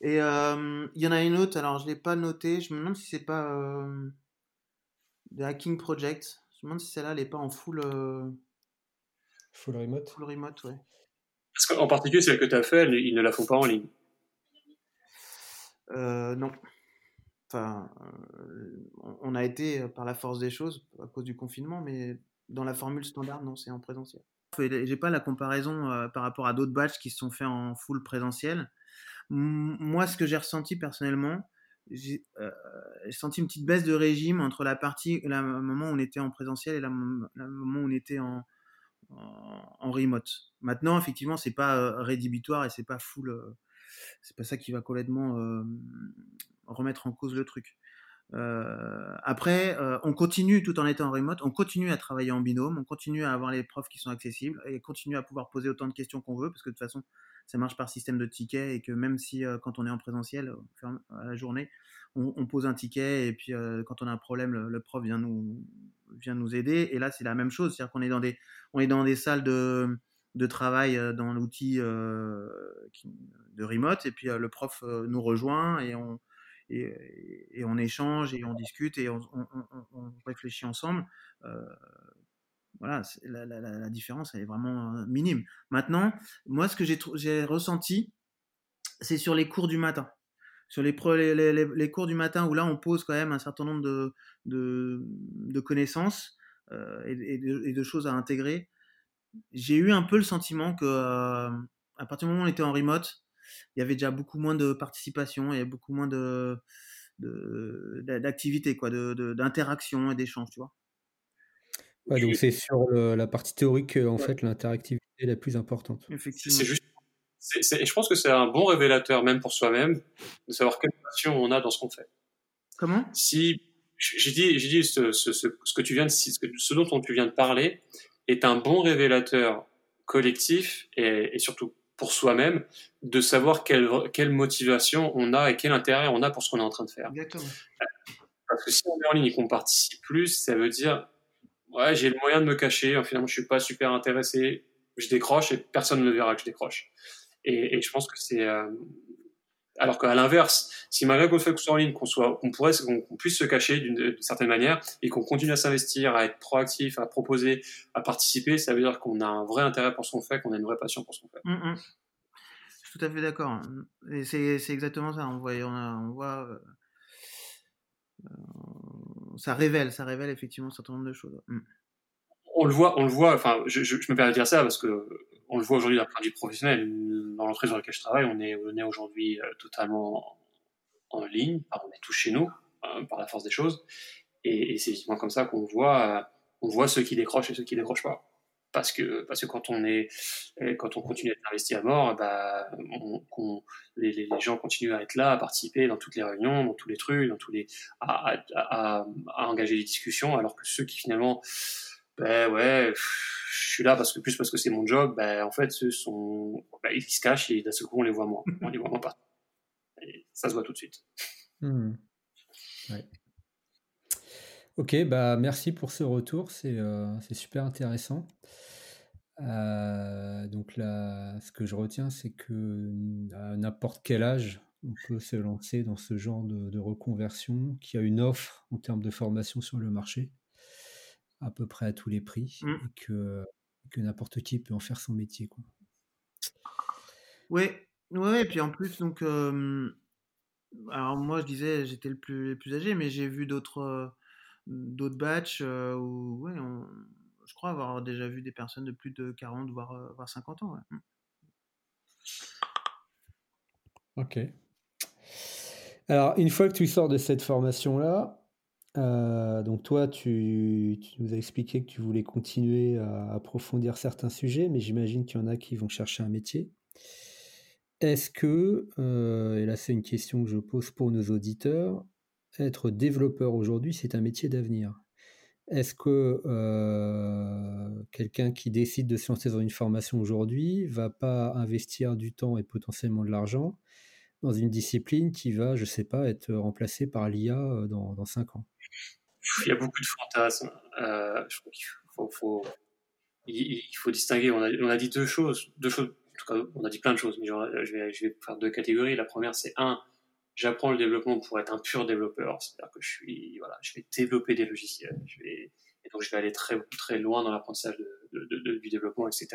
Et euh, il y en a une autre, alors je ne l'ai pas notée, je me demande si c'est pas euh, The Hacking Project. Je me demande si celle-là, n'est pas en full... Euh, full remote Full remote, ouais. Parce qu'en particulier, celle que tu as fait, ils ne la font pas en ligne. Euh, non. Enfin, on a été euh, par la force des choses à cause du confinement, mais dans la formule standard, non, c'est en présentiel. J'ai pas la comparaison euh, par rapport à d'autres batchs qui se sont faits en full présentiel. moi, ce que j'ai ressenti personnellement, j'ai senti une petite baisse de régime entre la partie, le moment où on était en présentiel et le moment où on était en, en, remote. Maintenant, effectivement, c'est pas rédhibitoire et c'est pas full c'est pas ça qui va complètement remettre en cause le truc. après, on continue tout en étant en remote, on continue à travailler en binôme, on continue à avoir les profs qui sont accessibles et continue à pouvoir poser autant de questions qu'on veut parce que de toute façon, ça marche par système de tickets et que même si quand on est en présentiel à la journée, on, pose un ticket et puis quand on a un problème, le, prof vient nous vient nous aider. Et là, c'est la même chose, c'est-à-dire qu'on est dans des on est dans des salles de de travail dans l'outil de remote et puis le prof nous rejoint et on, et, on échange et on discute et on, réfléchit ensemble. voilà, la, différence elle est vraiment minime. Maintenant, moi ce que j'ai ressenti, c'est sur les cours du matin. Sur les, les, cours du matin où là on pose quand même un certain nombre de, de, connaissances et, de, et, de, choses à intégrer j'ai eu un peu le sentiment que euh, à partir du moment où on était en remote, il y avait déjà beaucoup moins de participation, il y avait beaucoup moins de d'activité, quoi, d'interaction et d'échange, tu vois. Ouais, donc c'est sur la partie théorique en fait l'interactivité est la plus importante. Effectivement. C'est juste. et je pense que c'est un bon révélateur même pour soi-même de savoir quelle passion on a dans ce qu'on fait. Comment? Si j'ai dit, j'ai dit ce, ce, ce, que tu viens de, ce dont tu viens de parler est un bon révélateur collectif et, et surtout pour soi-même de savoir quelle, quelle motivation on a et quel intérêt on a pour ce qu'on est en train de faire. Exactement. Parce que si on est en ligne et qu'on participe plus, ça veut dire ouais, j'ai le moyen de me cacher, finalement je suis pas super intéressé, je décroche et personne ne verra que je décroche. Et, et je pense que c'est euh, alors qu'à l'inverse, si malgré qu'on fait soit en ligne, qu'on soit, qu'on pourrait, qu'on puisse se cacher d'une certaine manière et qu'on continue à s'investir, à être proactif, à proposer, à participer, ça veut dire qu'on a un vrai intérêt pour ce qu'on fait, qu'on a une vraie passion pour ce qu'on fait. Mmh, mmh. Je suis tout à fait d'accord. Et c'est, c'est exactement ça. On voit, on, voit, euh, ça révèle, ça révèle effectivement un certain nombre de choses. Mmh. On le voit, on le voit. Enfin, je, je, me permets de dire ça parce que on le voit aujourd'hui d'un point de vue professionnel. Dans l'entreprise dans laquelle je travaille, on est, on est aujourd'hui euh, totalement en ligne. on est tous chez nous euh, par la force des choses. Et, c'est justement comme ça qu'on voit, euh, on voit ceux qui décrochent et ceux qui décrochent pas. Parce que, parce que quand on est, quand on continue à être investi à mort, bah, on, les, les, gens continuent à être là, à participer dans toutes les réunions, dans tous les trucs, dans tous les, à, à, à, à engager des discussions, alors que ceux qui finalement, ben ouais, je suis là parce que plus parce que c'est mon job, ben en fait, ceux sont, ben, ils se cachent et d'un seul coup on les voit moins, on les voit moins pas. Et ça se voit tout de suite. Mmh. Ouais. Ok, bah merci pour ce retour, c'est euh, super intéressant. Euh, donc là, ce que je retiens, c'est que à n'importe quel âge, on peut se lancer dans ce genre de, de reconversion, qui a une offre en termes de formation sur le marché à peu près à tous les prix mmh. et que, que n'importe qui peut en faire son métier. Quoi. Oui, ouais, et puis en plus, donc, alors moi je disais j'étais le plus, le plus âgé, mais j'ai vu d'autres d'autres batchs où, ouais, je crois avoir déjà vu des personnes de plus de 40 voire, voire 50 ans. Mmh. Ok. Alors, une fois que tu sors de cette formation-là, euh, donc toi, tu, nous as expliqué que tu voulais continuer à approfondir certains sujets, mais j'imagine qu'il y en a qui vont chercher un métier. Est-ce que, euh, et là c'est une question que je pose pour nos auditeurs, être développeur aujourd'hui, c'est un métier d'avenir Est-ce que euh, quelqu'un qui décide de se lancer dans une formation aujourd'hui va pas investir du temps et potentiellement de l'argent dans une discipline qui va, je sais pas, être remplacée par l'IA dans, dans 5 ans il y a beaucoup de fantasmes. Euh, je crois qu'il faut, il, faut distinguer. On a, dit deux choses, deux choses. En tout cas, on a dit plein de choses, mais je, vais, je vais faire deux catégories. La première, c'est un, j'apprends le développement pour être un pur développeur, c'est-à-dire que je suis, voilà, je vais développer des logiciels, je vais, et donc je vais aller très, très loin dans l'apprentissage du développement, etc.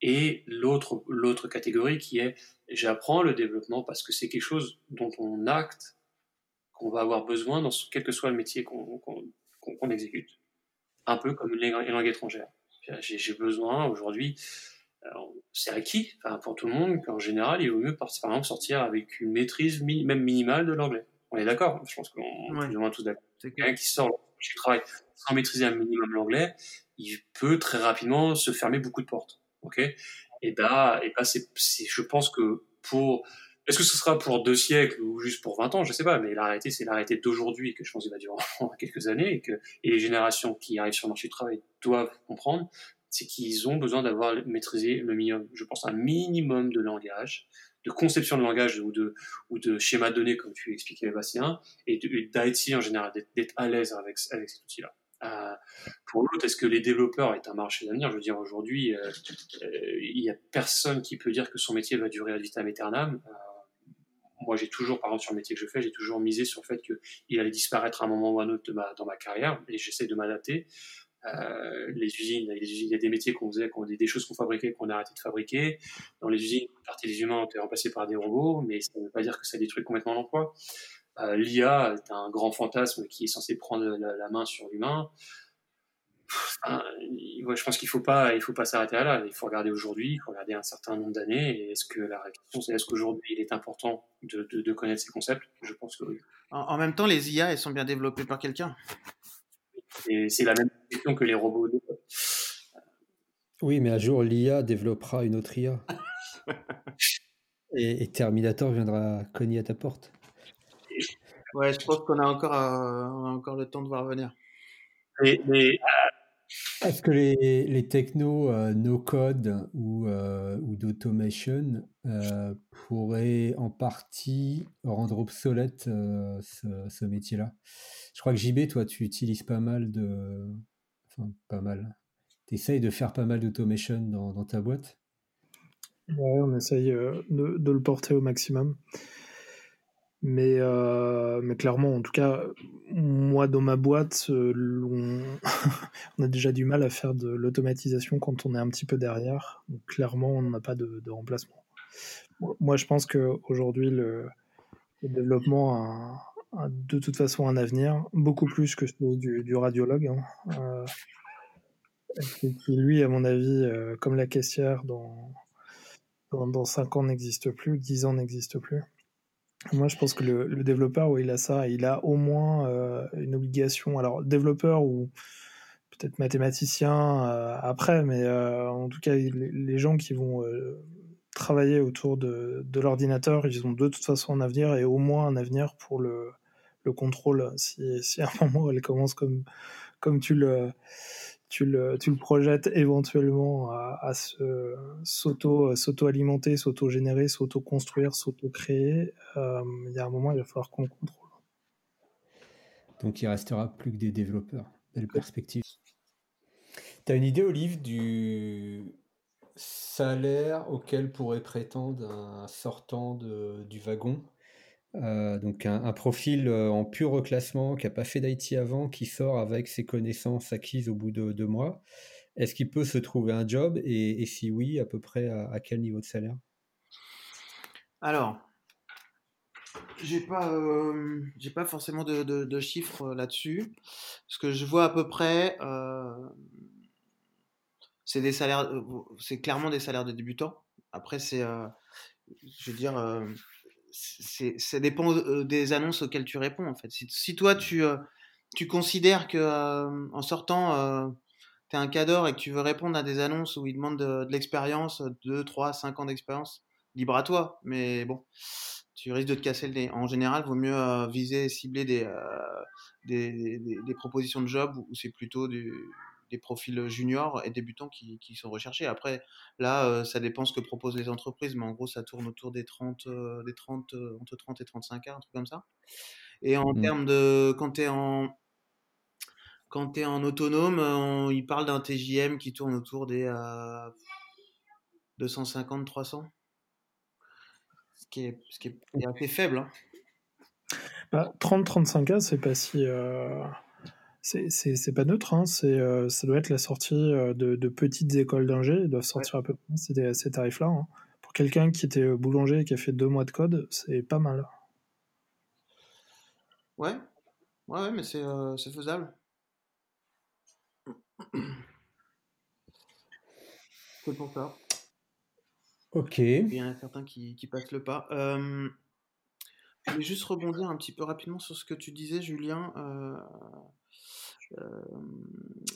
Et l'autre, l'autre catégorie qui est, j'apprends le développement parce que c'est quelque chose dont on acte qu'on va avoir besoin dans quel que soit le métier qu'on exécute. Un peu comme une langue étrangère. J'ai besoin aujourd'hui, c'est acquis enfin, pour tout le monde qu'en général, il vaut mieux par exemple sortir avec une maîtrise même minimale de l'anglais. On est d'accord? Je pense qu'on est plus ou moins tous d'accord. Quelqu'un qui sort du travail sans maîtriser un minimum l'anglais, il peut très rapidement se fermer beaucoup de portes. Ok Et bah, et bah c'est, je pense que pour est-ce que ce sera pour deux siècles ou juste pour 20 ans Je sais pas, mais la réalité, c'est la réalité d'aujourd'hui que je pense qu'il va durer quelques années et que les générations qui arrivent sur le marché du travail doivent comprendre, c'est qu'ils ont besoin d'avoir maîtrisé le minimum, je pense, un minimum de langage, de conception de langage ou de, ou de schéma de données, comme tu expliquais, Bastien, et d'IT en général, d'être à l'aise avec, avec cet outil-là. Pour l'autre, est-ce que les développeurs est un marché d'avenir? Je veux dire, aujourd'hui, euh, euh, il n'y a personne qui peut dire que son métier va durer à vitam aeternam. Euh, moi, j'ai toujours, par exemple, sur le métier que je fais, j'ai toujours misé sur le fait qu'il allait disparaître à un moment ou à un autre dans ma carrière, et j'essaie de m'adapter. Les usines, il y a des métiers qu'on faisait, des, choses qu'on fabriquait, qu'on a arrêté de fabriquer. Dans les usines, une partie des humains ont été remplacés par des robots, mais ça ne veut pas dire que ça détruit complètement l'emploi. Euh, L'IA est un grand fantasme qui est censé prendre la, main sur l'humain. je pense qu'il faut pas, il faut pas s'arrêter à là. Il faut regarder aujourd'hui, il faut regarder un certain nombre d'années. Est-ce que la question, c'est est-ce qu'aujourd'hui il est important de, de, connaître ces concepts? Je pense que oui. En, même temps, les IA, elles sont bien développées par quelqu'un. Et c'est la même question que les robots. Oui, mais un jour l'IA développera une autre IA. et, Terminator viendra cogner à ta porte. Ouais, je pense qu'on a encore, euh, encore le temps de voir venir. Est-ce que les, les technos euh, no-code ou, euh, ou d'automation euh, pourraient en partie rendre obsolète ce, ce métier-là? Je crois que JB, toi, tu utilises pas mal de. Enfin, pas mal. Tu essayes de faire pas mal d'automation dans, dans, ta boîte? Ouais, on essaye de, de, le porter au maximum. Mais, euh, mais clairement, en tout cas, moi dans ma boîte, euh, on, a déjà du mal à faire de l'automatisation quand on est un petit peu derrière. Donc, clairement, on n'a pas de, remplacement. Moi, je pense qu'aujourd'hui, le, le développement a, de toute façon un avenir, beaucoup plus que celui du, radiologue. Hein. Euh, lui, à mon avis, euh, comme la caissière, dans, dans, dans 5 ans n'existe plus, 10 ans n'existe plus. Moi, je pense que le, développeur, où il a ça, il a au moins euh, une obligation. Alors, développeur ou peut-être mathématicien euh, après, mais euh, en tout cas, les, gens qui vont travailler autour de, de l'ordinateur, ils ont de toute façon un avenir et au moins un avenir pour le, le contrôle. Si, si à un moment elle commence comme, comme tu le tu le, tu le projettes éventuellement à, à se, s'auto, s'auto-alimenter, s'auto-générer, s'auto-construire, s'auto-créer, euh, il y a un moment, il va falloir qu'on le contrôle. Donc il restera plus que des développeurs. Belle perspective. Tu as une idée, Olive, du salaire auquel pourrait prétendre un sortant de, du wagon? Euh, donc un, profil euh, en pur reclassement qui n'a pas fait d'IT avant, qui sort avec ses connaissances acquises au bout de deux mois. Est-ce qu'il peut se trouver un job et, si oui, à peu près à, quel niveau de salaire? Alors, j'ai pas, euh, j'ai pas forcément de, chiffres là-dessus. Ce que je vois à peu près, c'est des salaires, c'est clairement des salaires de débutants. Après, c'est, je veux dire ça dépend euh, des annonces auxquelles tu réponds en fait. Si, toi tu, euh, tu considères que euh, en sortant tu es un cadre et que tu veux répondre à des annonces où ils demandent de, l'expérience, 2, 3, 5 ans d'expérience, libre à toi. Mais bon, tu risques de te casser le nez. En général, il vaut mieux viser et cibler des, des, des, propositions de job où c'est plutôt du, des profils juniors et débutants qui, qui sont recherchés. Après, là, euh, ça dépend ce que proposent les entreprises, mais en gros, ça tourne autour des 30, euh, des 30 euh, entre 30 et 35 heures, un truc comme ça. Et en mmh. termes de. Quand tu es en. Quand tu es en autonome, il parle d'un TJM qui tourne autour des 250-300. Ce qui est, ce qui est assez faible. Hein. Bah, 30-35 heures, c'est pas si. C'est pas neutre, hein, euh, ça doit être la sortie euh, de, de petites écoles d'ingé, ils doivent sortir à peu près ces, ces tarifs-là. Hein. Pour quelqu'un qui était boulanger et qui a fait deux mois de code, c'est pas mal. Ouais, ouais, mais c'est euh, faisable. C'est pour ça. Ok. Il y en a certains qui, qui passent le pas. je voulais juste rebondir un petit peu rapidement sur ce que tu disais, Julien. Euh,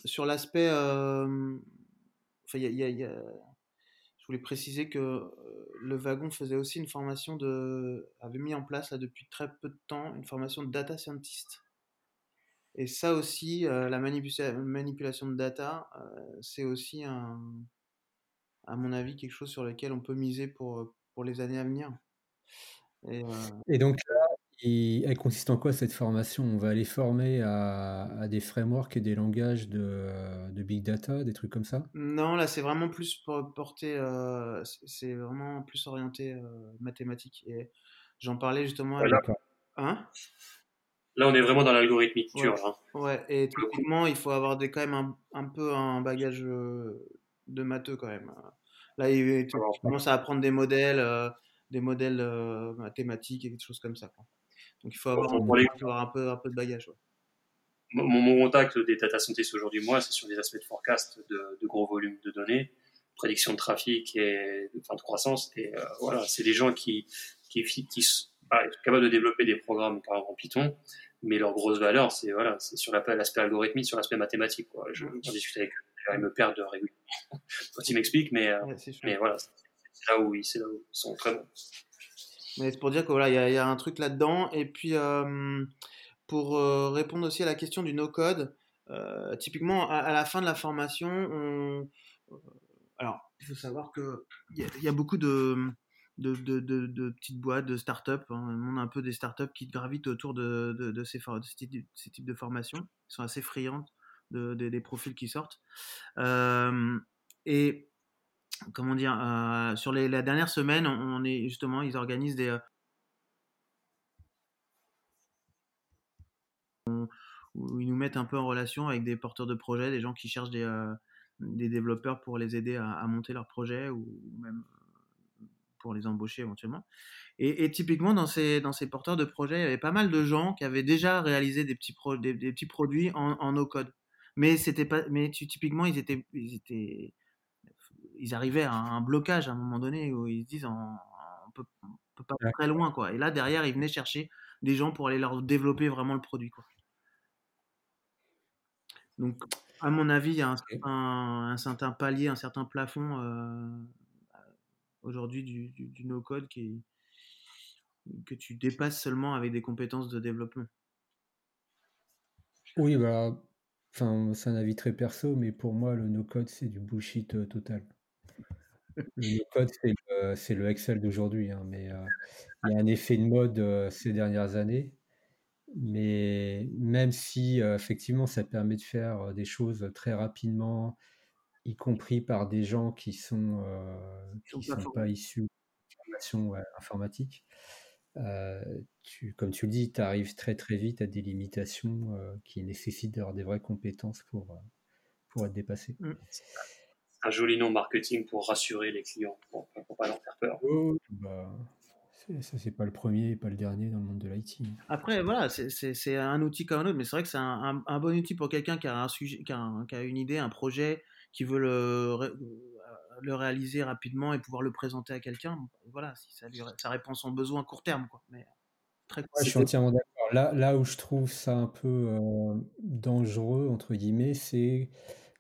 sur l'aspect, euh, enfin, y a, je voulais préciser que euh, le wagon faisait aussi une formation de, avait mis en place là depuis très peu de temps une formation de data scientist. Et ça aussi, la manipulation de data, c'est aussi à mon avis quelque chose sur lequel on peut miser pour, pour les années à venir. Et, Et donc elle consiste en quoi cette formation? On va aller former à, des frameworks et des langages de, big data, des trucs comme ça? Non, là c'est vraiment plus pour porter, euh, c'est vraiment plus orienté euh, mathématiques. Et j'en parlais justement. Avec... Hein? Là, on est vraiment dans l'algorithmique ouais. Hein. Ouais, et typiquement, il faut avoir des, quand même un, peu un bagage euh, de matheux quand même. Là, il, tu, commences à apprendre des modèles, des modèles mathématiques et des choses comme ça. Donc il faut avoir, un, peu, un peu de bagage. mon, contact des data scientists aujourd'hui, moi, c'est sur des aspects de forecast de, de, gros volumes de données, prédiction de trafic et enfin, de croissance. Et euh, voilà, c'est des gens qui, qui, qui sont capables de développer des programmes en Python, mais leur grosse valeur, c'est voilà, c'est sur l'aspect algorithmique, sur l'aspect mathématique. Quoi. Je, j'en discute avec eux, ils me perdent régulièrement quand ils m'expliquent, mais, euh, mais voilà, c'est là, où ils, c'est là où ils sont très bons. Mais c'est pour dire que voilà, il y, a un truc là-dedans. Et puis, pour répondre aussi à la question du no-code, typiquement, à, la fin de la formation, on... alors, il faut savoir qu'il y, y, a beaucoup de, petites boîtes, de start-up. Hein. On a un peu des start-up qui gravitent autour de, ces, types de formations, qui sont assez friandes des profils qui sortent. et comment dire, sur les, la dernière semaine, on est justement, ils organisent des, où ils nous mettent un peu en relation avec des porteurs de projets, des gens qui cherchent des, euh, des développeurs pour les aider à, monter leur projet ou même euh, pour les embaucher éventuellement. Et, typiquement, dans ces, dans ces porteurs de projets, il y avait pas mal de gens qui avaient déjà réalisé des petits, des, petits produits en, no-code. Mais, mais typiquement, ils, étaient, ils arrivaient à un blocage à un moment donné où ils se disent on, on peut, peut pas aller très loin. Quoi. Et là, derrière, ils venaient chercher des gens pour aller leur développer vraiment le produit. Quoi. Donc, à mon avis, il y a un, certain, palier, un certain plafond euh, aujourd'hui du, du, no-code qui que tu dépasses seulement avec des compétences de développement. Oui, bah, enfin, c'est un avis très perso, mais pour moi, le no-code, c'est du bullshit euh, total. Le no-code, c'est le, Excel d'aujourd'hui, hein, mais euh, il y a un effet de mode ces dernières années mais même si effectivement ça permet de faire des choses très rapidement, y compris par des gens qui sont qui sont pas issus de formation informatique, tu, comme tu le dis, tu arrives très très vite à des limitations qui nécessitent d'avoir des vraies compétences pour, pour être dépassé. Mmh. Un joli nom marketing pour rassurer les clients, pour, pour pas leur faire peur. bah, ça, c'est pas le premier et pas le dernier dans le monde de l'IT. Après, voilà, c'est un outil comme un autre, mais c'est vrai que c'est un, un, bon outil pour quelqu'un qui a un sujet, qui a, qui a, une idée, un projet, qui veut le, le réaliser rapidement et pouvoir le présenter à quelqu'un. Voilà, si ça, ça répond à son besoin à court terme, quoi. Mais très je suis entièrement d'accord. Là, là où je trouve ça un peu euh, dangereux, entre guillemets, c'est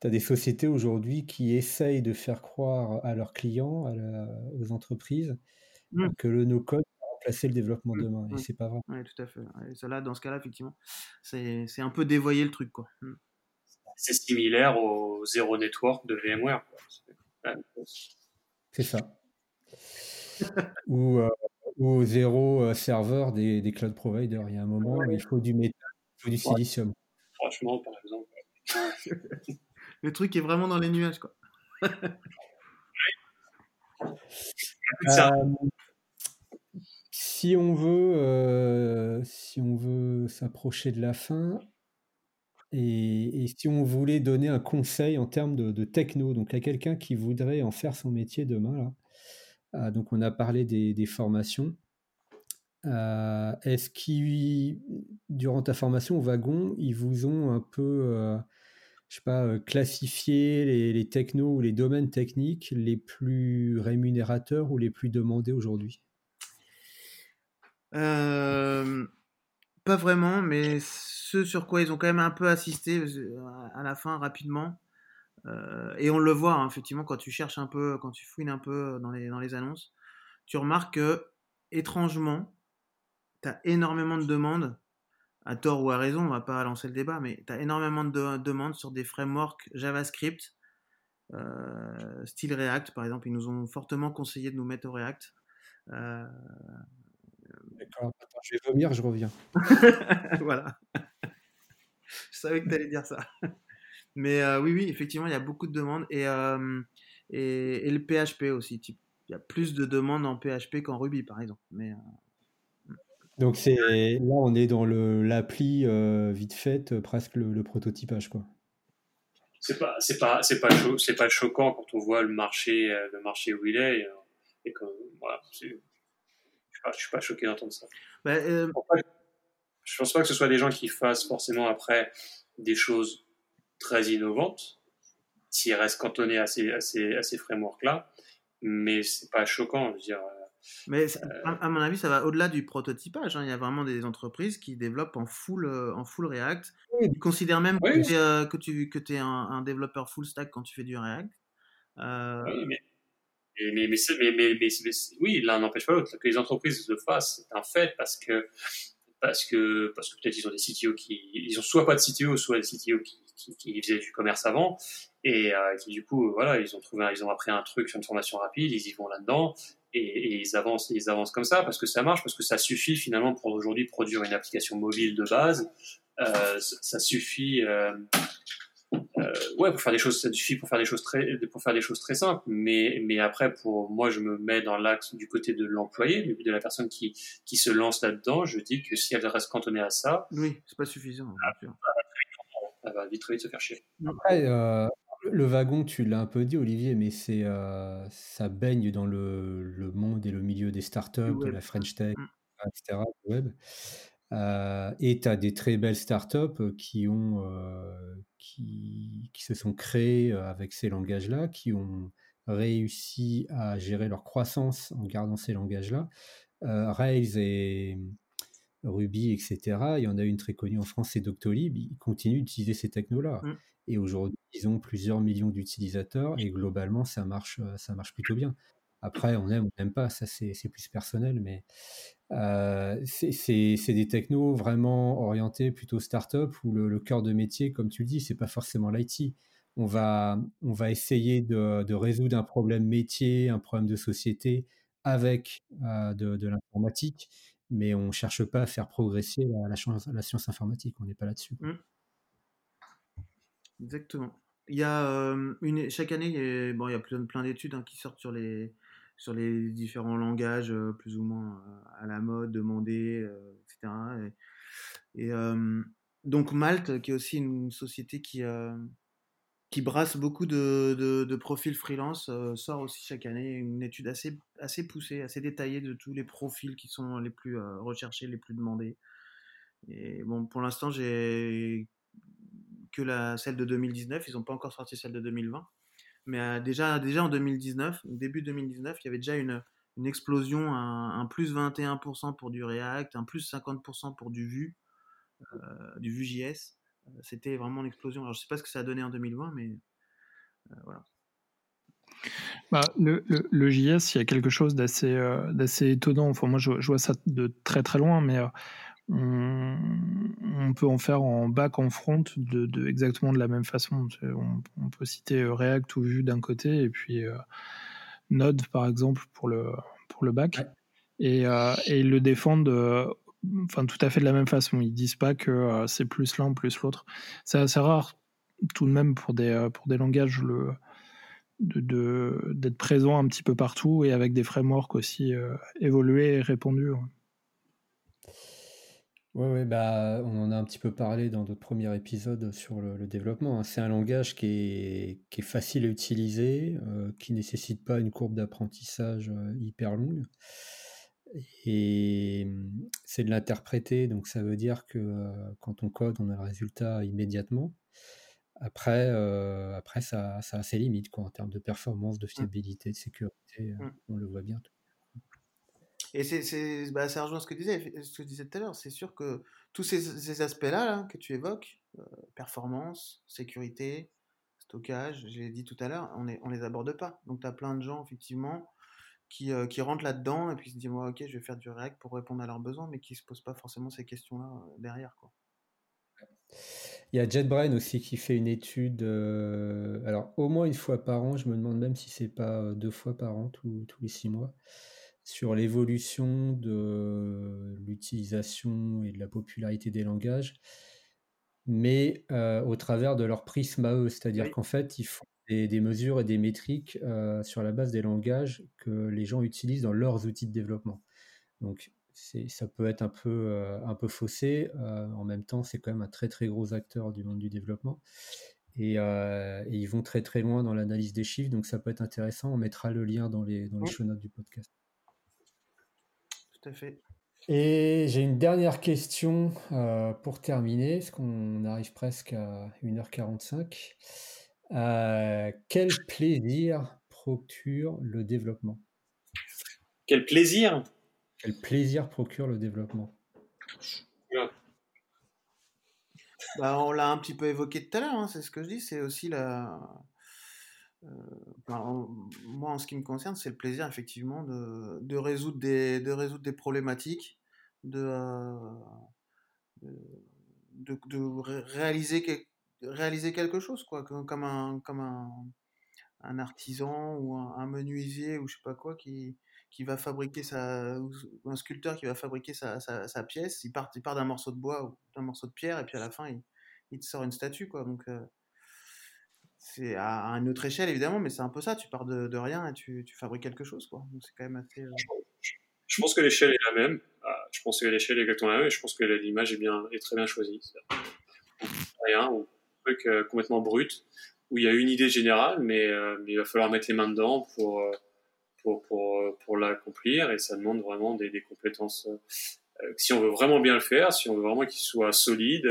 tu as des sociétés aujourd'hui qui essayent de faire croire à leurs clients, à aux entreprises, Mmh. que le no-code va remplacer le développement mmh. demain. Et c'est pas vrai. Oui, tout à fait. Et cela, dans ce cas-là, effectivement, c'est un peu dévoyer le truc. quoi. Mmh. C'est similaire au zéro network de VMware. C'est ça. ou, euh, ou, au zéro euh, serveur des, des, cloud providers. Il y a un moment où il faut du métal, il faut du silicium. Franchement, par exemple. le truc est vraiment dans les nuages. quoi. Euh, si on veut, euh, si on veut s'approcher de la fin, et, si on voulait donner un conseil en termes de, techno, donc à quelqu'un qui voudrait en faire son métier demain, ah, donc on a parlé des, formations. Euh, est-ce qu'ils, durant ta formation au wagon, ils vous ont un peu je sais pas, euh, classifier les, technos ou les domaines techniques les plus rémunérateurs ou les plus demandés aujourd'hui? Euh, Pas vraiment, mais ce sur quoi ils ont quand même un peu assisté euh, à la fin rapidement. et on le voit, hein, effectivement, quand tu cherches un peu, quand tu fouines un peu dans les, dans les annonces, tu remarques que, étrangement, tu as énormément de demandes à tort ou à raison, on va pas lancer le débat, mais tu as énormément de demandes sur des frameworks JavaScript, euh, style React par exemple. Ils nous ont fortement conseillé de nous mettre au React. Euh, D'accord, attends, je vais vomir, je reviens. voilà. je savais que tu allais dire ça. Mais euh, oui, oui, effectivement, il y a beaucoup de demandes et, et, et, le PHP aussi. Il y a plus de demandes en PHP qu'en Ruby par exemple. Mais donc c'est là, on est dans l'appli euh, vite faite, euh, presque le, prototypage quoi. C'est pas c'est pas c'est pas c'est pas choquant quand on voit le marché euh, le marché où il est et que voilà, je suis pas, suis pas choqué d'entendre ça. Bah, je pense pas que ce soit des gens qui fassent forcément après des choses très innovantes, s'ils restent cantonnés à ces, à ces, à ces frameworks-là, mais c'est pas choquant, je veux dire. Mais à mon avis, ça va au-delà du prototypage. Hein. Il y a vraiment des entreprises qui développent en full, en full React. Ils considèrent même que, tu que tu es un, un, développeur full stack quand tu fais du React. Oui, mais mais, mais, oui, l'un n'empêche pas l'autre. Que les entreprises le fassent, c'est un fait parce que, parce que, parce que peut-être ils ont des CTO qui, ils ont soit pas de CTO, soit des CTO qui, qui, qui faisaient du commerce avant et euh, qui du coup, voilà, ils ont trouvé, ils ont appris un truc sur une formation rapide, ils y vont là-dedans et, et, ils avancent, ils avancent comme ça parce que ça marche, parce que ça suffit finalement pour aujourd'hui produire une application mobile de base. Euh, ça suffit. Euh, euh, ouais, pour faire des choses, ça suffit pour faire des choses très, pour faire des choses très simples. Mais, mais après, pour moi, je me mets dans l'axe du côté de l'employé, de la personne qui, qui se lance là-dedans. Je dis que si elle reste cantonnée à ça, oui, c'est pas suffisant. Elle, va vite, très vite se faire chier. Après, euh, le wagon, tu l'as un peu dit, Olivier, mais c'est, euh, ça baigne dans le, le, monde et le milieu des startups, de la French Tech, mm. etc., web. Euh, et tu as des très belles startups qui, ont, euh, qui, qui, se sont créées avec ces langages-là, qui ont réussi à gérer leur croissance en gardant ces langages-là. Euh, Rails et Ruby, etc. Il y en a une très connue en France, c'est Doctolib. Ils continuent d'utiliser ces technos-là. Mmh. Et aujourd'hui, ils ont plusieurs millions d'utilisateurs et globalement, ça marche, ça marche plutôt bien. Après, on aime ou on n'aime pas, ça c'est plus personnel, mais euh, c'est des technos vraiment orientés plutôt start-up où le, cœur de métier, comme tu le dis, c'est pas forcément l'IT. On va, on va essayer de, de, résoudre un problème métier, un problème de société avec euh, de, de l'informatique, mais on cherche pas à faire progresser la, la, science, la science, informatique. On n'est pas là-dessus. Mmh. Exactement. Il y a chaque année, il y a, bon, il y a plein, d'études hein, qui sortent sur les, sur les différents langages plus ou moins à la mode, demandés, etc. Et, donc Malte, qui est aussi une société qui, qui brasse beaucoup de, de, profils freelance, sort aussi chaque année une étude assez, assez poussée, assez détaillée de tous les profils qui sont les plus recherchés, les plus demandés. Et bon, pour l'instant, j'ai que la, celle de 2019, ils n'ont pas encore sorti celle de 2020. Mais déjà, déjà en 2019, début 2019, il y avait déjà une, une explosion, un, plus 21% pour du React, un plus 50% pour du Vue, euh, du Vue.js. C'était vraiment l'explosion. Alors je sais pas ce que ça a donné en 2020, mais voilà. Bah, le, le, JS, il y a quelque chose d'assez étonnant. Enfin, moi, je, vois ça de très très loin, mais on, peut en faire en back, en front, de, exactement de la même façon. On, peut citer euh, React ou Vue d'un côté, et puis euh, Node, par exemple, pour le, pour le back. Et, euh, et, ils le défendent enfin, tout à fait de la même façon. Ils disent pas que c'est plus l'un, plus l'autre. C'est assez rare, tout de même, pour des, pour des langages, le, d'être de, présent un petit peu partout et avec des frameworks aussi évolués et répandus. Ouais, bah, on en a un petit peu parlé dans notre premier épisode sur le, développement. Hein. C'est un langage qui est, qui est facile à utiliser, euh, qui nécessite pas une courbe d'apprentissage euh, hyper longue. Et mmh, c'est de l'interpréter, donc ça veut dire que euh, quand on code, on a le résultat immédiatement. Après, après ça, ça a ses limites quoi, en termes de performance, de mmh. fiabilité, de sécurité, mmh. on le voit bien. Et c'est, bah, ça rejoint ce que, disais, ce que je disais tout à l'heure. C'est sûr que tous ces, aspects-là que tu évoques, euh, performance, sécurité, stockage, j'ai dit tout à l'heure, on ne les aborde pas. Donc tu as plein de gens, effectivement, qui, euh, rentrent là-dedans et puis se disent, moi, ok, je vais faire du React pour répondre à leurs besoins, mais qui ne se posent pas forcément ces questions-là euh, derrière. Il y a JetBrain aussi qui fait une étude, alors au moins une fois par an, je me demande même si c'est pas deux fois par an, tous les six mois, sur l'évolution de l'utilisation et de la popularité des langages, mais euh, au travers de leur prisme à eux. C'est-à-dire qu'en fait, ils font des, mesures et des métriques euh, sur la base des langages que les gens utilisent dans leurs outils de développement. Donc, ça peut être un peu, euh, un peu faussé. en même temps, c'est quand même un très très gros acteur du monde du développement. Et, ils vont très très loin dans l'analyse des chiffres, donc ça peut être intéressant. On mettra le lien dans les, dans les show notes du podcast tout à fait. Et j'ai une dernière question euh, pour terminer, parce qu'on arrive presque à 1h45. Euh, quel plaisir procure le développement? Quel plaisir? Quel plaisir procure le développement? Bah, On l'a un petit peu évoqué tout à l'heure, hein, c'est ce que je dis, c'est aussi la... Euh, moi, en ce qui me concerne, c'est le plaisir effectivement de, de, résoudre, des, de résoudre des problématiques, de, euh, de, réaliser, réaliser quelque chose, quoi, comme un, comme un, artisan ou un, menuisier ou je sais pas quoi qui, qui va fabriquer sa, ou un sculpteur qui va fabriquer sa, sa, pièce, il part, il part d'un morceau de bois ou d'un morceau de pierre et puis à la fin il, il te sort une statue, quoi. Donc, euh, c'est à, une autre échelle évidemment, mais c'est un peu ça. Tu pars de, de rien et tu, tu, fabriques quelque chose, quoi. Donc c'est quand même assez. Euh, je pense que l'échelle est la même. Ah, je pense que l'échelle est exactement la même et je pense que l'image est bien, est très bien choisie. Rien ou un truc euh, complètement brut où il y a une idée générale, mais, mais, il va falloir mettre les mains dedans pour pour, pour, pour l'accomplir et ça demande vraiment des, des compétences. si on veut vraiment bien le faire, si on veut vraiment qu'il soit solide,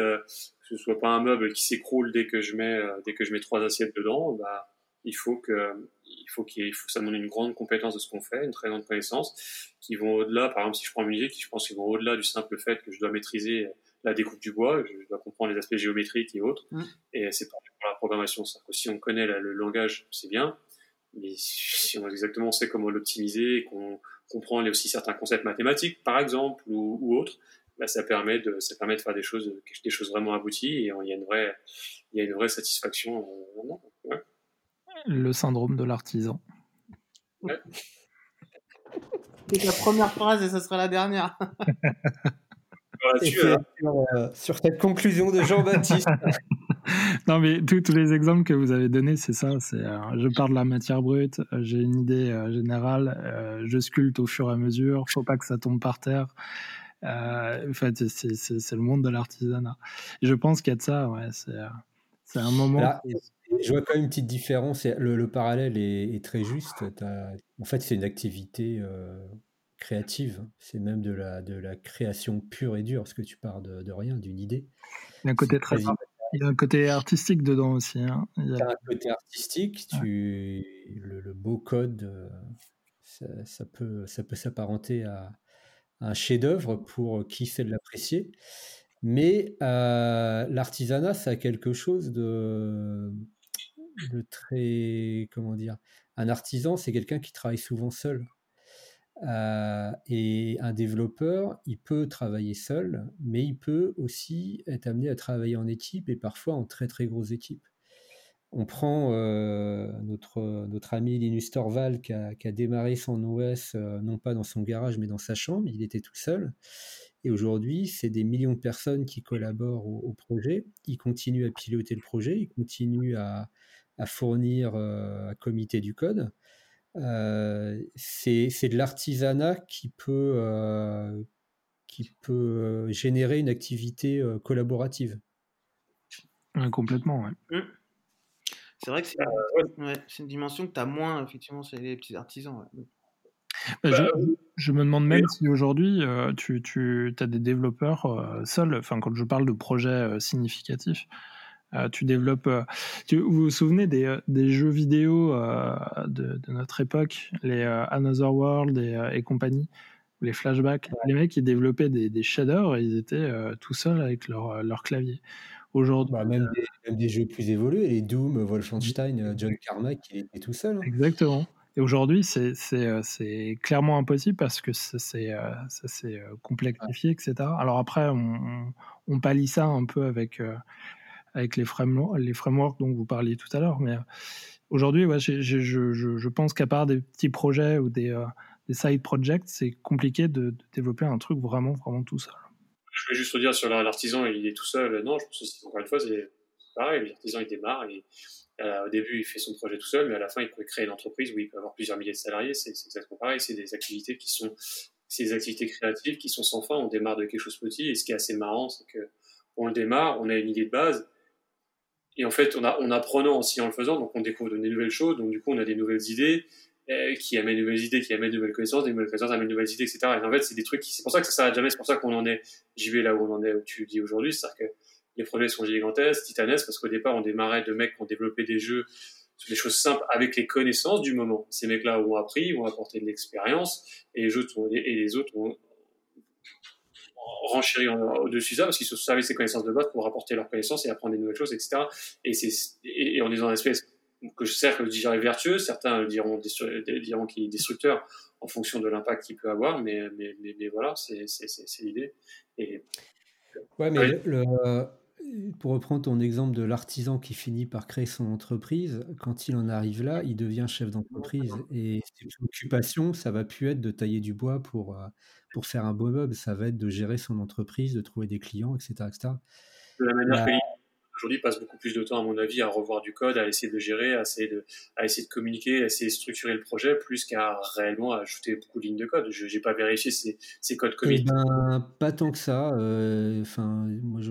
ce soit pas un meuble qui s'écroule dès que je mets euh, dès que je mets trois assiettes dedans, bah il faut que il faut qu'il faut que ça demande une grande compétence de ce qu'on fait, une très grande connaissance, qui vont au-delà. Par exemple, si je prends musique, je pense qu'ils vont au-delà du simple fait que je dois maîtriser la découpe du bois, je dois comprendre les aspects géométriques et autres. Mm. Et c'est pareil pour la programmation. Ça. Si on connaît le langage, c'est bien, mais si on exactement sait comment l'optimiser, qu'on comprend aussi certains concepts mathématiques, par exemple, ou, ou autres, bah, ça permet de ça permet de faire des choses des choses vraiment abouties et il y a une vraie il y a une vraie satisfaction euh, le syndrome de l'artisan. C'est la première phrase et ça sera la dernière. Euh, sur, cette conclusion de Jean-Baptiste. Non mais tous, les exemples que vous avez donnés c'est ça c'est euh, je pars de la matière brute j'ai une idée générale je sculpte au fur et à mesure faut pas que ça tombe par terre euh, en fait, c'est le monde de l'artisanat. Je pense qu'il y a de ça, ouais, c'est un moment. je vois quand même une petite différence. Le, le parallèle est, très juste. En fait, c'est une activité euh, créative. C'est même de la, de la création pure et dure, parce que tu pars de, de rien, d'une idée. Il y a un côté très. Il y a un côté artistique dedans aussi. Hein. Il y a... un côté artistique. Tu... Le, beau code, euh, ça, ça peut s'apparenter à, un chef-d'œuvre pour qui sait l'apprécier. Mais euh, l'artisanat, ça a quelque chose de, très. Comment dire Un artisan, c'est quelqu'un qui travaille souvent seul. Euh, et un développeur, il peut travailler seul, mais il peut aussi être amené à travailler en équipe et parfois en très très grosse équipe on prend euh, notre, notre ami Linus Torvald qui a, démarré son OS euh, non pas dans son garage mais dans sa chambre, il était tout seul. Et aujourd'hui, c'est des millions de personnes qui collaborent au, projet. Il continue à piloter le projet, il continue à, fournir euh, à comité du code. c'est de l'artisanat qui peut, qui peut générer une activité collaborative. complètement, oui. Mmh. C'est vrai que c'est euh, une dimension que tu as moins, effectivement, chez les petits artisans. Bah, bah, je, me demande même si aujourd'hui, euh, tu, tu as des développeurs euh, seuls, enfin quand je parle de projets significatifs, tu développes... vous vous souvenez des, des jeux vidéo de, de, notre époque, les Another World et, et, compagnie, les flashbacks? Les mecs, ils développaient des, des shaders et ils étaient tout seuls avec leur, leur clavier. Aujourd'hui, bah, même, des, jeux plus évolués, les Doom, Wolfenstein, euh, John Carmack, il était tout seul. Hein. Exactement. Et aujourd'hui, c'est euh, clairement impossible parce que ça s'est euh, complexifié, etc. Alors après, on, on, pallie ça un peu avec, avec les, frameworks, les frameworks dont vous parliez tout à l'heure. Mais aujourd'hui, ouais, je, je, je, pense qu'à part des petits projets ou des, des side projects, c'est compliqué de, de, développer un truc vraiment, vraiment tout seul je vais juste dire sur l'artisan, il est tout seul. Non, je pense que encore une fois, c'est pareil. L'artisan, il démarre et euh, au début, il fait son projet tout seul, mais à la fin, il peut créer une entreprise où il peut avoir plusieurs milliers de salariés. C'est exactement pareil. C'est des activités qui sont, des activités créatives qui sont sans fin. On démarre de quelque chose de petit. Et ce qui est assez marrant, c'est que on le démarre, on a une idée de base. Et en fait, on, a, on apprenant aussi en le faisant, donc on découvre de nouvelles choses. Donc du coup, on a des nouvelles idées. Qui amène de nouvelles idées, qui amène de nouvelles connaissances, des nouvelles connaissances amènent de nouvelles idées, etc. Et en fait, c'est des trucs c'est pour ça que ça s'arrête jamais, c'est pour ça qu'on en est, j'y vais là où on en est, où tu dis aujourd'hui, c'est-à-dire que les projets sont gigantesques, titanesques, parce qu'au départ, on démarrait de mecs qui ont développé des jeux sur des choses simples avec les connaissances du moment. Ces mecs-là ont appris, ont apporté de l'expérience, et les autres ont, et renchéri au-dessus de ça parce qu'ils se servaient ces connaissances de base pour apporter leurs connaissances et apprendre des nouvelles choses, etc. Et, c'est, et, est dans une espèce que que je dirais vertueux, certains diront, diront qu'il est destructeur en fonction de l'impact qu'il peut avoir, mais, mais, mais, voilà, c'est, l'idée. Et, ouais, mais le, pour reprendre ton exemple de l'artisan qui finit par créer son entreprise, quand il en arrive là, il devient chef d'entreprise. Et ses préoccupations, ça va plus être de tailler du bois pour, euh, pour faire un beau meuble, ça va être de gérer son entreprise, de trouver des clients, etc. etc. De la manière bah aujourd'hui passe beaucoup plus de temps, à mon avis, à revoir du code, à essayer de gérer, à essayer de, à essayer de communiquer, à essayer de structurer le projet, plus qu'à réellement ajouter beaucoup de lignes de code. Je n'ai pas vérifié ces, codes commit. Eh ben, pas tant que ça. Euh, enfin, moi,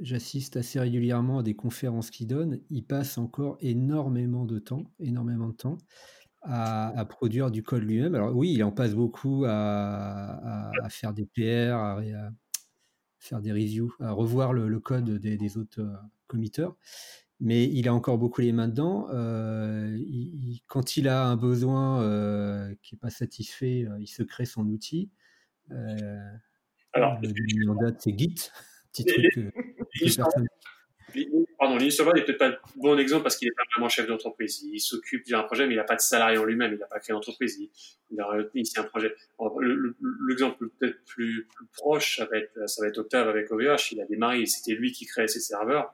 j'assiste assez régulièrement à des conférences qu'il donne. Il passe encore énormément de temps, énormément de temps. À, produire du code lui-même. Alors oui, il en passe beaucoup à, à, faire des PR, à, faire des reviews, à revoir le, code des, autres euh, committeurs. Mais il a encore beaucoup les mains dedans. Euh, quand il a un besoin euh, qui n'est pas satisfait, il se crée son outil. Alors, le en date, c'est Git. Petit truc pardon, Linus n'est peut-être pas le bon exemple parce qu'il n'est pas vraiment chef d'entreprise. Il s'occupe d'un projet, mais il n'a pas de salarié en lui-même. Il n'a pas créé d'entreprise. Il, a initié un projet. L'exemple peut-être plus, plus, proche, ça va, être, ça va être Octave avec OVH. Il a démarré, c'était lui qui créait ses serveurs.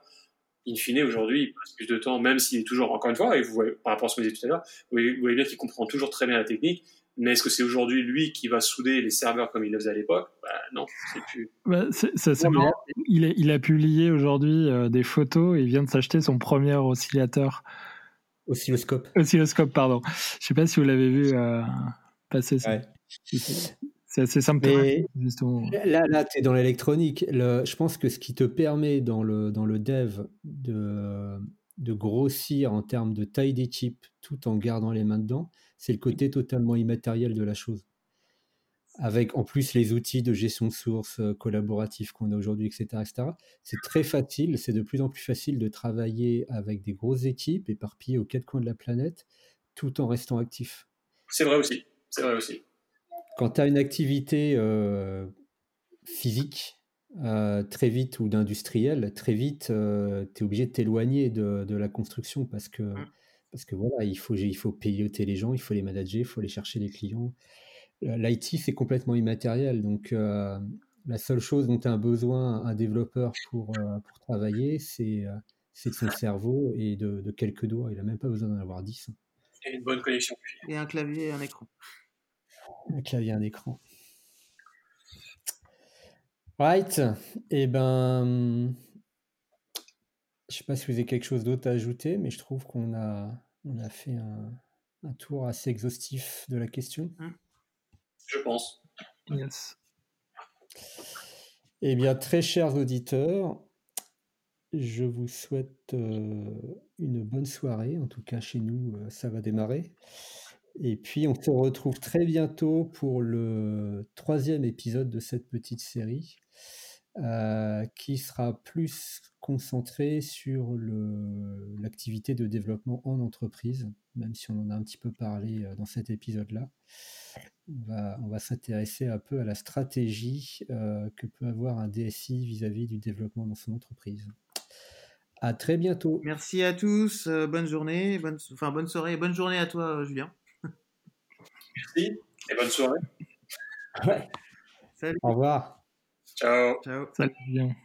In fine, aujourd'hui, il passe plus de temps, même s'il est toujours, encore une fois, et vous voyez, par rapport à ce que vous disiez tout à l'heure, vous voyez bien qu'il comprend toujours très bien la technique, mais est-ce que c'est aujourd'hui lui qui va souder les serveurs comme il le faisait à l'époque? Bah, Non, c'est plus. Bah, Il, il, a publié aujourd'hui euh, des photos et il vient de s'acheter son premier oscillateur. Oscilloscope. Oscilloscope, pardon. Je sais pas si vous l'avez vu euh, passer ça. C'est assez simple. Là, là tu es dans l'électronique. Je pense que ce qui te permet dans le, dans le dev de, de grossir en termes de taille d'équipe tout en gardant les mains dedans, c'est le côté totalement immatériel de la chose. Avec en plus les outils de gestion de sources euh, collaboratifs qu'on a aujourd'hui, etc., etc. C'est très facile, c'est de plus en plus facile de travailler avec des grosses équipes éparpillées aux quatre coins de la planète, tout en restant actif. C'est vrai aussi. C'est vrai aussi. Quand tu as une activité euh, physique, euh, très vite ou d'industriel, très vite, tu es obligé de t'éloigner de, de, la construction parce que mmh. Parce que voilà, il faut, il faut piloter les gens, il faut les manager, il faut aller chercher les clients. L'IT, c'est complètement immatériel. Donc, euh, la seule chose dont tu as besoin, un développeur, pour, euh, pour travailler, c'est euh, de son cerveau et de, de quelques doigts. Il n'a même pas besoin d'en avoir 10. Et une bonne connexion. Et un clavier et un écran. Un clavier un écran. Right. Et eh ben, je ne sais pas si vous avez quelque chose d'autre à ajouter, mais je trouve qu'on a, on a fait un, tour assez exhaustif de la question. Mmh. Je pense. Yes. Eh bien, très chers auditeurs, je vous souhaite euh, une bonne soirée. En tout cas, chez nous, euh, ça va démarrer. Et puis, on se retrouve très bientôt pour le troisième épisode de cette petite série. Euh, qui sera plus concentré sur l'activité de développement en entreprise, même si on en a un petit peu parlé euh, dans cet épisode-là. On va, s'intéresser un peu à la stratégie euh, que peut avoir un DSI vis-à-vis du développement dans son entreprise. À très bientôt. Merci à tous, bonne journée, bonne, enfin bonne soirée bonne journée à toi, Julien. Merci et bonne soirée. Salut. Au revoir. Ciao. Ciao. Salut, bien.